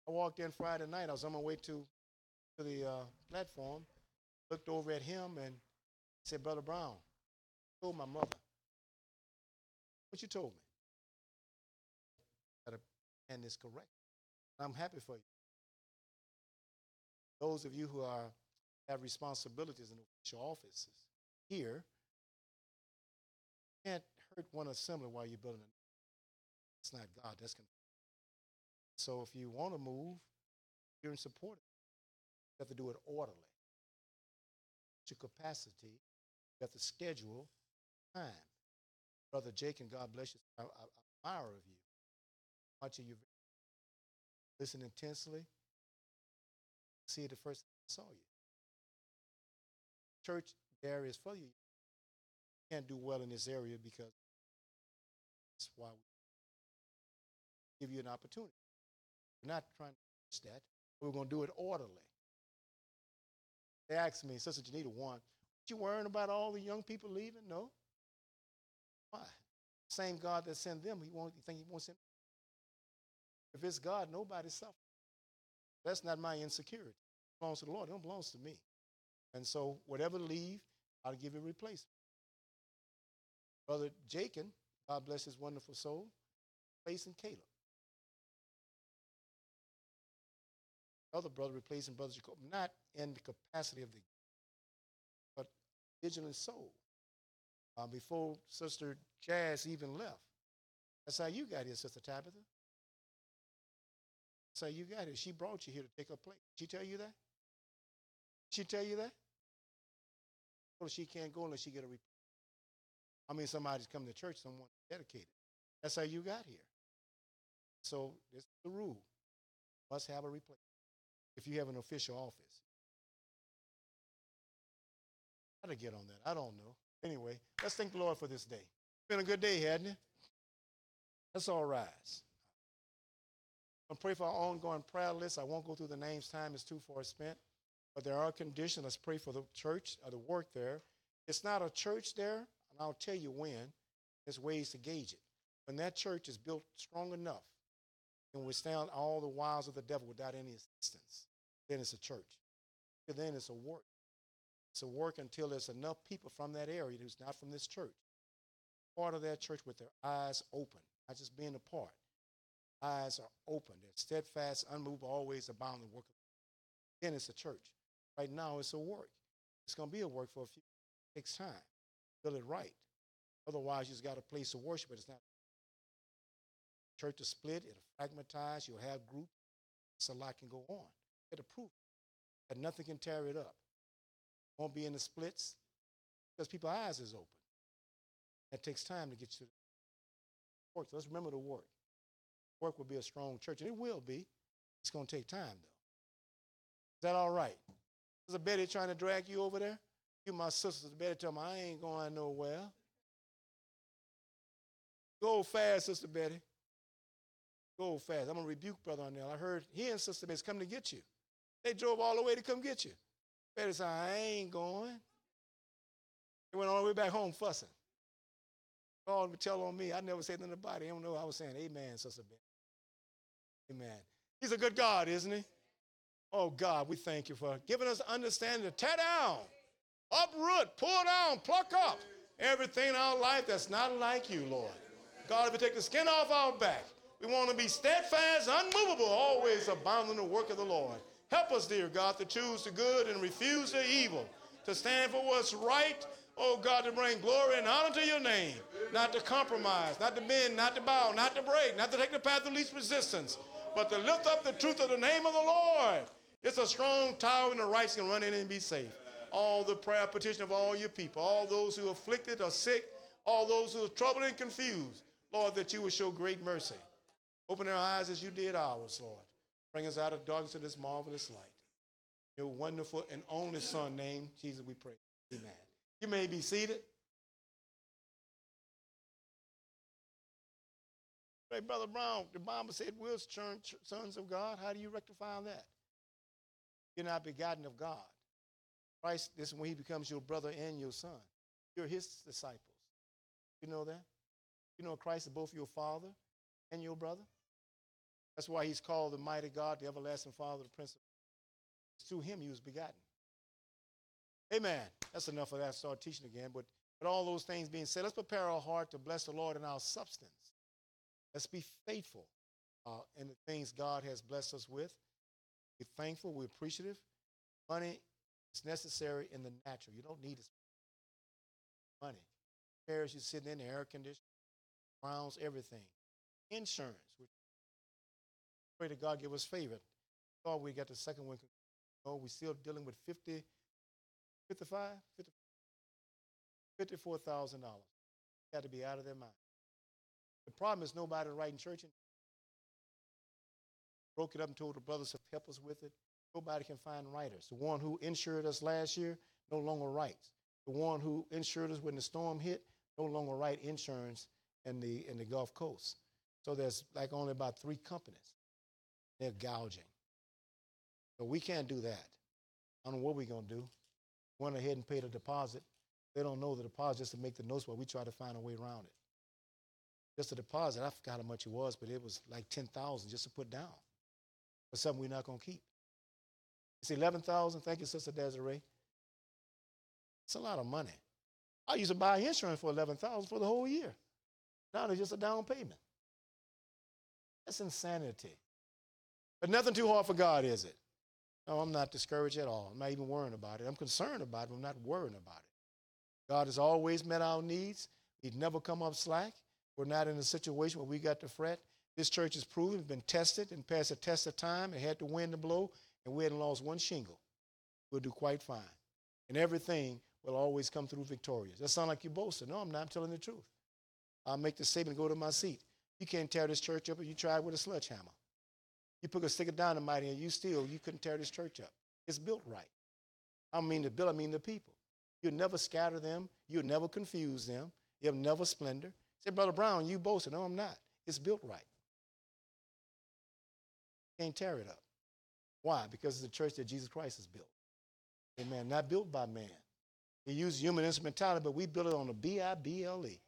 S1: I walked in Friday night. I was on my way to, to the uh, platform, looked over at him and said, Brother Brown, I told my mother. What you told me? And is correct. I'm happy for you. Those of you who are have responsibilities in official offices here can't hurt one assembly while you're building it. It's not God. That's con- so if you want to move, you're in support. You have to do it orderly. To capacity, you have to schedule time. Brother Jake and God bless you. I, I, I admire of you. Of you listen intensely. See it the first time I saw you. Church there is for you. Can't do well in this area because that's why we give you an opportunity. We're not trying to push that. We're going to do it orderly. They asked me, Sister Janita, one, you worrying about all the young people leaving? No. Why? Same God that sent them, he won't you think he won't send if it's God, nobody suffers. That's not my insecurity. It belongs to the Lord. It don't belong to me. And so whatever leave, I'll give you a replacement. Brother Jacob, God bless his wonderful soul, replacing Caleb. Other brother replacing brother Jacob, not in the capacity of the, but vigilant soul. Uh, before Sister Jazz even left. That's how you got here, Sister Tabitha. That's how you got here. She brought you here to take her place. She tell you that? She tell you that? Well, she can't go unless she get a report. I mean, somebody's come to church, someone dedicated. That's how you got here. So this is the rule. Must have a replacement if you have an official office. How to get on that? I don't know. Anyway, let's thank the Lord for this day. Been a good day, hadn't it? Let's all rise. I'll pray for our ongoing prayer list. I won't go through the names. Time is too far spent. But there are conditions. Let's pray for the church or the work there. It's not a church there, and I'll tell you when. There's ways to gauge it. When that church is built strong enough and withstand all the wiles of the devil without any assistance, then it's a church. And Then it's a work. It's a work until there's enough people from that area who's not from this church, part of that church with their eyes open, not just being a part. Eyes are open. They're steadfast, unmovable, always abound in the work Then it's a church. Right now, it's a work. It's going to be a work for a few. It takes time. Build it right. Otherwise, you just got a place to worship, but it's not. Church is split, it'll fragmentize, you'll have groups. So a lot can go on. It'll prove that nothing can tear it up. Won't be in the splits because people's eyes is open. It takes time to get you to the work. So let's remember the work. Work will be a strong church, and it will be. It's going to take time, though. Is that all right? Is a Betty trying to drag you over there? You, my sisters, Betty, tell me I ain't going nowhere. Go fast, Sister Betty. Go fast. I'm gonna rebuke Brother Arnell. I heard he and Sister Betty's coming to get you. They drove all the way to come get you. Betty said, I ain't going. They went all the way back home fussing. All to tell on me. I never said nothing about it. I don't know. I was saying, Amen, Sister Betty. Amen. He's a good God, isn't he? Oh God, we thank you for giving us understanding to tear down, uproot, pull down, pluck up everything in our life that's not like you, Lord. God, if you take the skin off our back, We want to be steadfast, unmovable, always abounding in the work of the Lord. Help us, dear God, to choose the good and refuse the evil, to stand for what's right, oh God, to bring glory and honor to your name, not to compromise, not to bend, not to bow, not to break, not to take the path of least resistance, but to lift up the truth of the name of the Lord. It's a strong tower, and the righteous can run in and be safe. All the prayer petition of all your people, all those who are afflicted or sick, all those who are troubled and confused, Lord, that you would show great mercy. Open our eyes as you did ours, Lord. Bring us out of darkness to this marvelous light. Your wonderful and only Son name, Jesus, we pray. Amen. You may be seated. Hey, Brother Brown, the Bible said we're sons of God. How do you rectify that? You're not begotten of God. Christ, this is when he becomes your brother and your son. You're his disciples. You know that? You know Christ is both your father and your brother? That's why he's called the mighty God, the everlasting Father, the Prince of It's through him he was begotten. Amen. That's enough of that. I'll Start teaching again. But with all those things being said, let's prepare our heart to bless the Lord in our substance. Let's be faithful uh, in the things God has blessed us with. Be thankful. We're appreciative. Money is necessary in the natural. You don't need it. Money. Chairs you're sitting in, the air conditioning, grounds, everything. Insurance. We pray that God give us favor. Thought we got the second one. Oh, we're still dealing with 50, 55, 50, $54,000. Got to be out of their mind. The problem is nobody writing church. Broke it up and told the brothers to help us with it. Nobody can find writers. The one who insured us last year no longer writes. The one who insured us when the storm hit no longer write insurance in the in the Gulf Coast. So there's like only about three companies. They're gouging. So we can't do that. I don't know what we're gonna do. Went ahead and paid a deposit. They don't know the deposit just to make the notes, but we try to find a way around it. Just a deposit, I forgot how much it was, but it was like ten thousand just to put down for something we're not gonna keep. It's eleven thousand. Thank you, Sister Desiree. It's a lot of money. I used to buy insurance for eleven thousand for the whole year. Now it's just a down payment. That's insanity. But nothing too hard for God, is it? No, I'm not discouraged at all. I'm not even worrying about it. I'm concerned about it, but I'm not worrying about it. God has always met our needs. He'd never come up slack. We're not in a situation where we got to fret. This church has proven, it's been tested and passed a test of time. It had to win the blow, and we hadn't lost one shingle. We'll do quite fine. And everything will always come through victorious. That sound like you're boasting. No, I'm not. I'm telling the truth. I'll make the statement go to my seat. You can't tear this church up if you try it with a sledgehammer. You put a stick of dynamite in, you still, you couldn't tear this church up. It's built right. I mean the bill, I mean the people. You'll never scatter them. You'll never confuse them. You'll never splendor. Say, Brother Brown, you boasting. No, I'm not. It's built right. Can't tear it up. Why? Because it's the church that Jesus Christ has built. Amen. Not built by man. He used human instrumentality, but we built it on the B I B L E.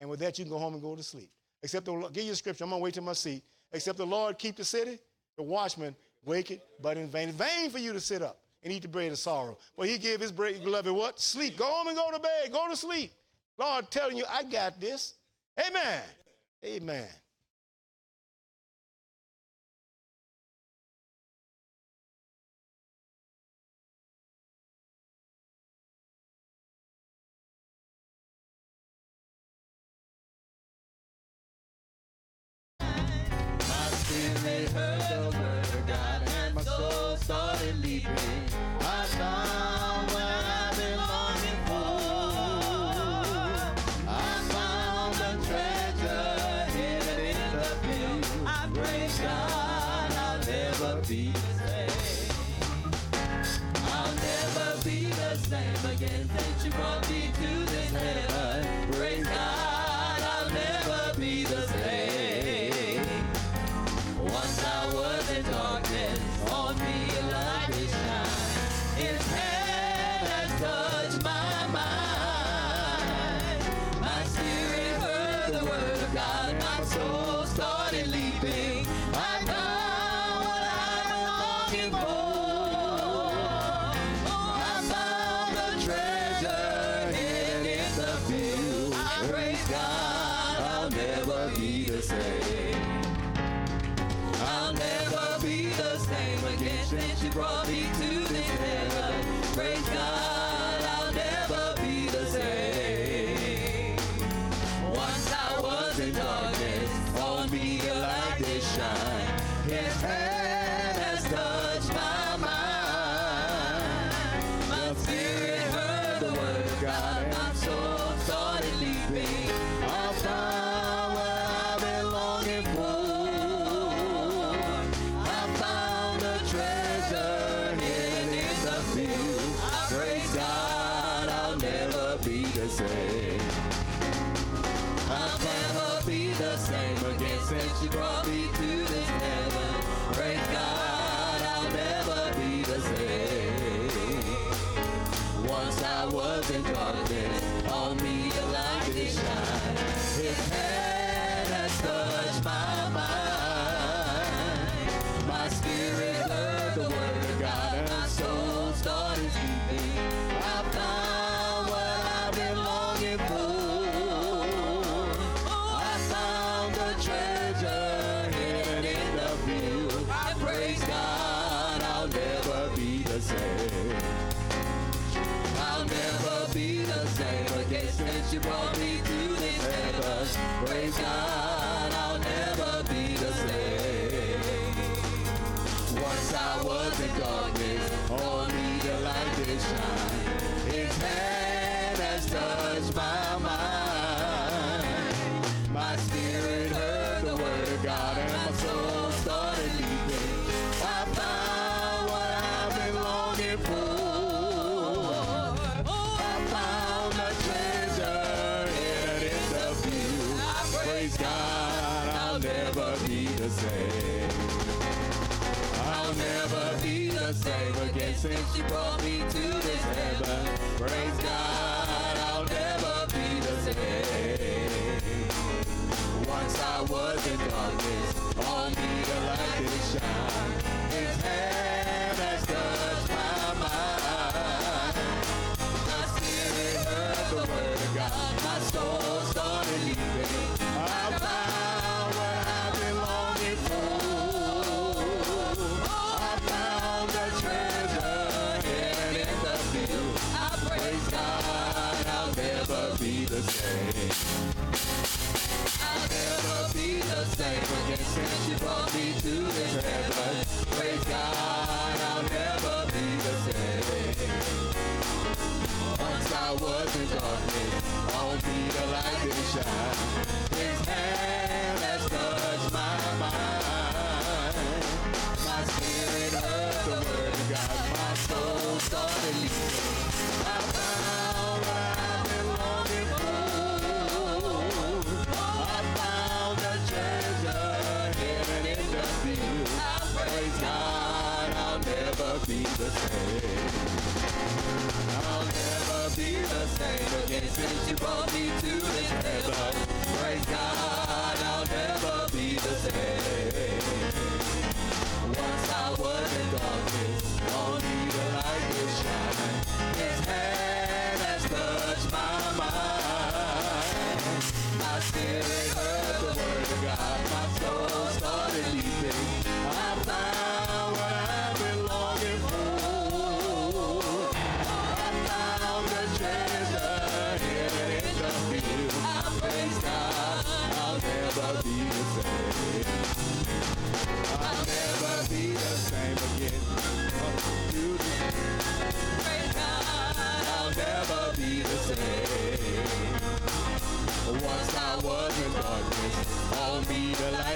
S1: And with that, you can go home and go to sleep. Except the Lord, give you a scripture. I'm gonna wait till my seat. Except the Lord keep the city, the watchman wake it, but in vain. It's vain for you to sit up and eat the bread of sorrow. But he gave his bread, beloved, what? Sleep. Go home and go to bed. Go to sleep. Lord telling you, I got this. Amen. Amen.
S14: Since you brought me to this heaven. Praise God.
S15: and she brought me to this heaven. Praise God, I'll never be the same. Once I was in darkness, on me the light did shine. His hand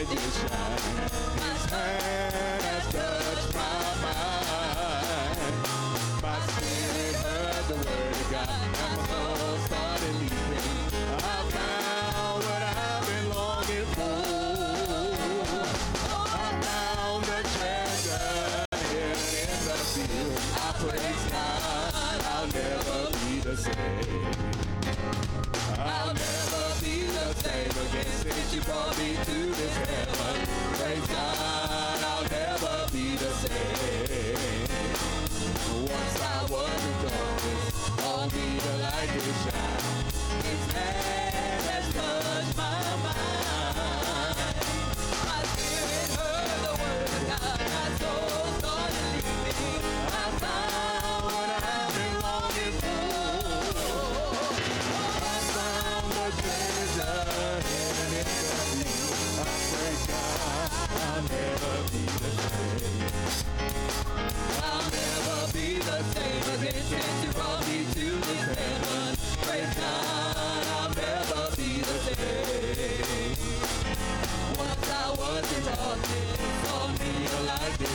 S15: light you shine.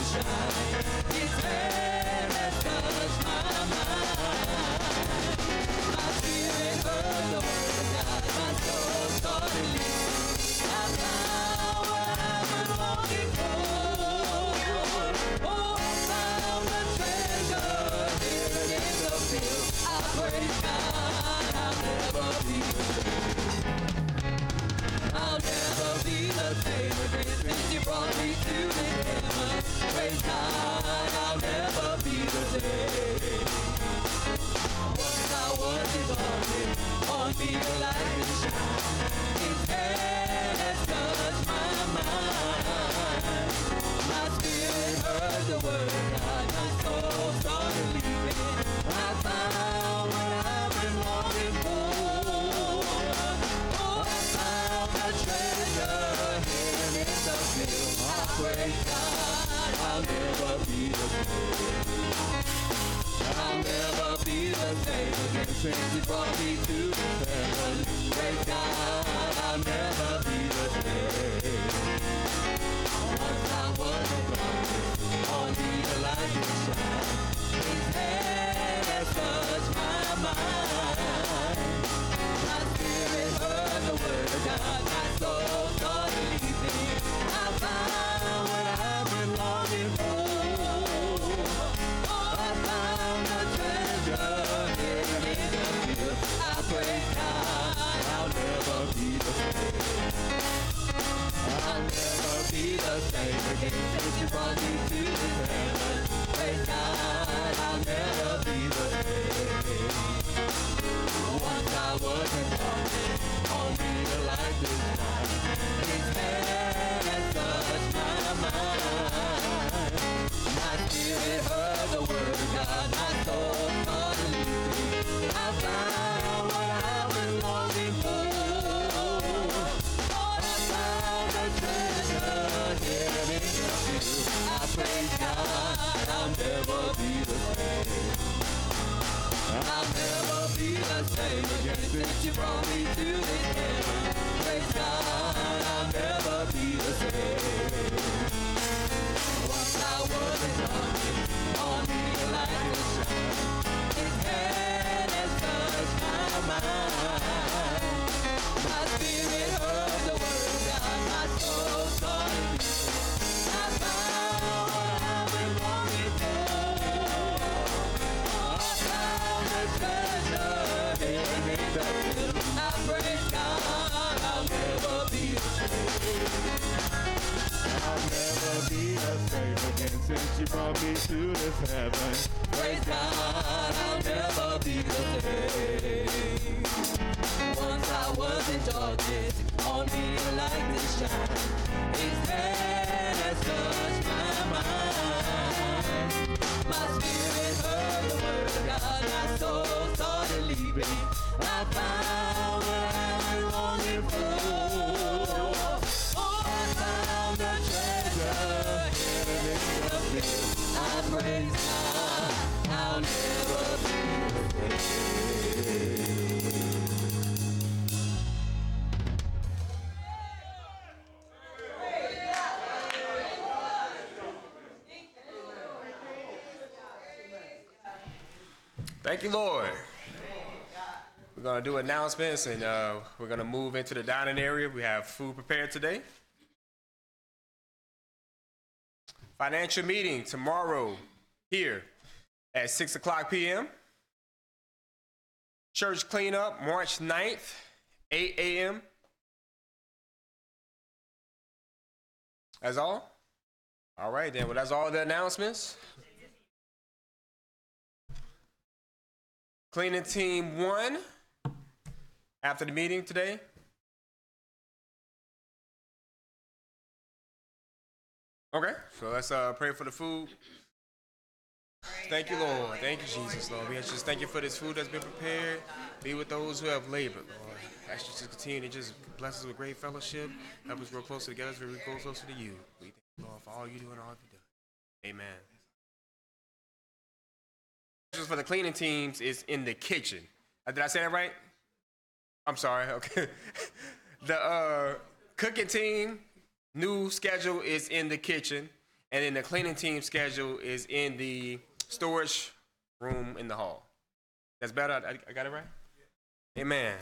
S15: sunshine.
S16: Thank you, Lord. We're going to do announcements and uh, we're going to move into the dining area. We have food prepared today. Financial meeting tomorrow here at 6 o'clock p.m. Church cleanup March 9th, 8 a.m. That's all? All right, then. Well, that's all the announcements. Cleaning team one after the meeting today. Okay, so let's uh, pray for the food. Thank you, Lord. Thank you, Jesus, Lord. We just thank you for this food that's been prepared. Be with those who have labored, Lord. Ask you to continue to just bless us with great fellowship. Help us grow closer together as we grow closer to you. We thank you, Lord, for all you do and all you do. Amen. For the cleaning teams is in the kitchen. Uh, Did I say that right? I'm sorry. Okay. the uh, cooking team new schedule is in the kitchen, and then the cleaning team schedule is in the storage room in the hall. That's better. I, I got it right. Amen.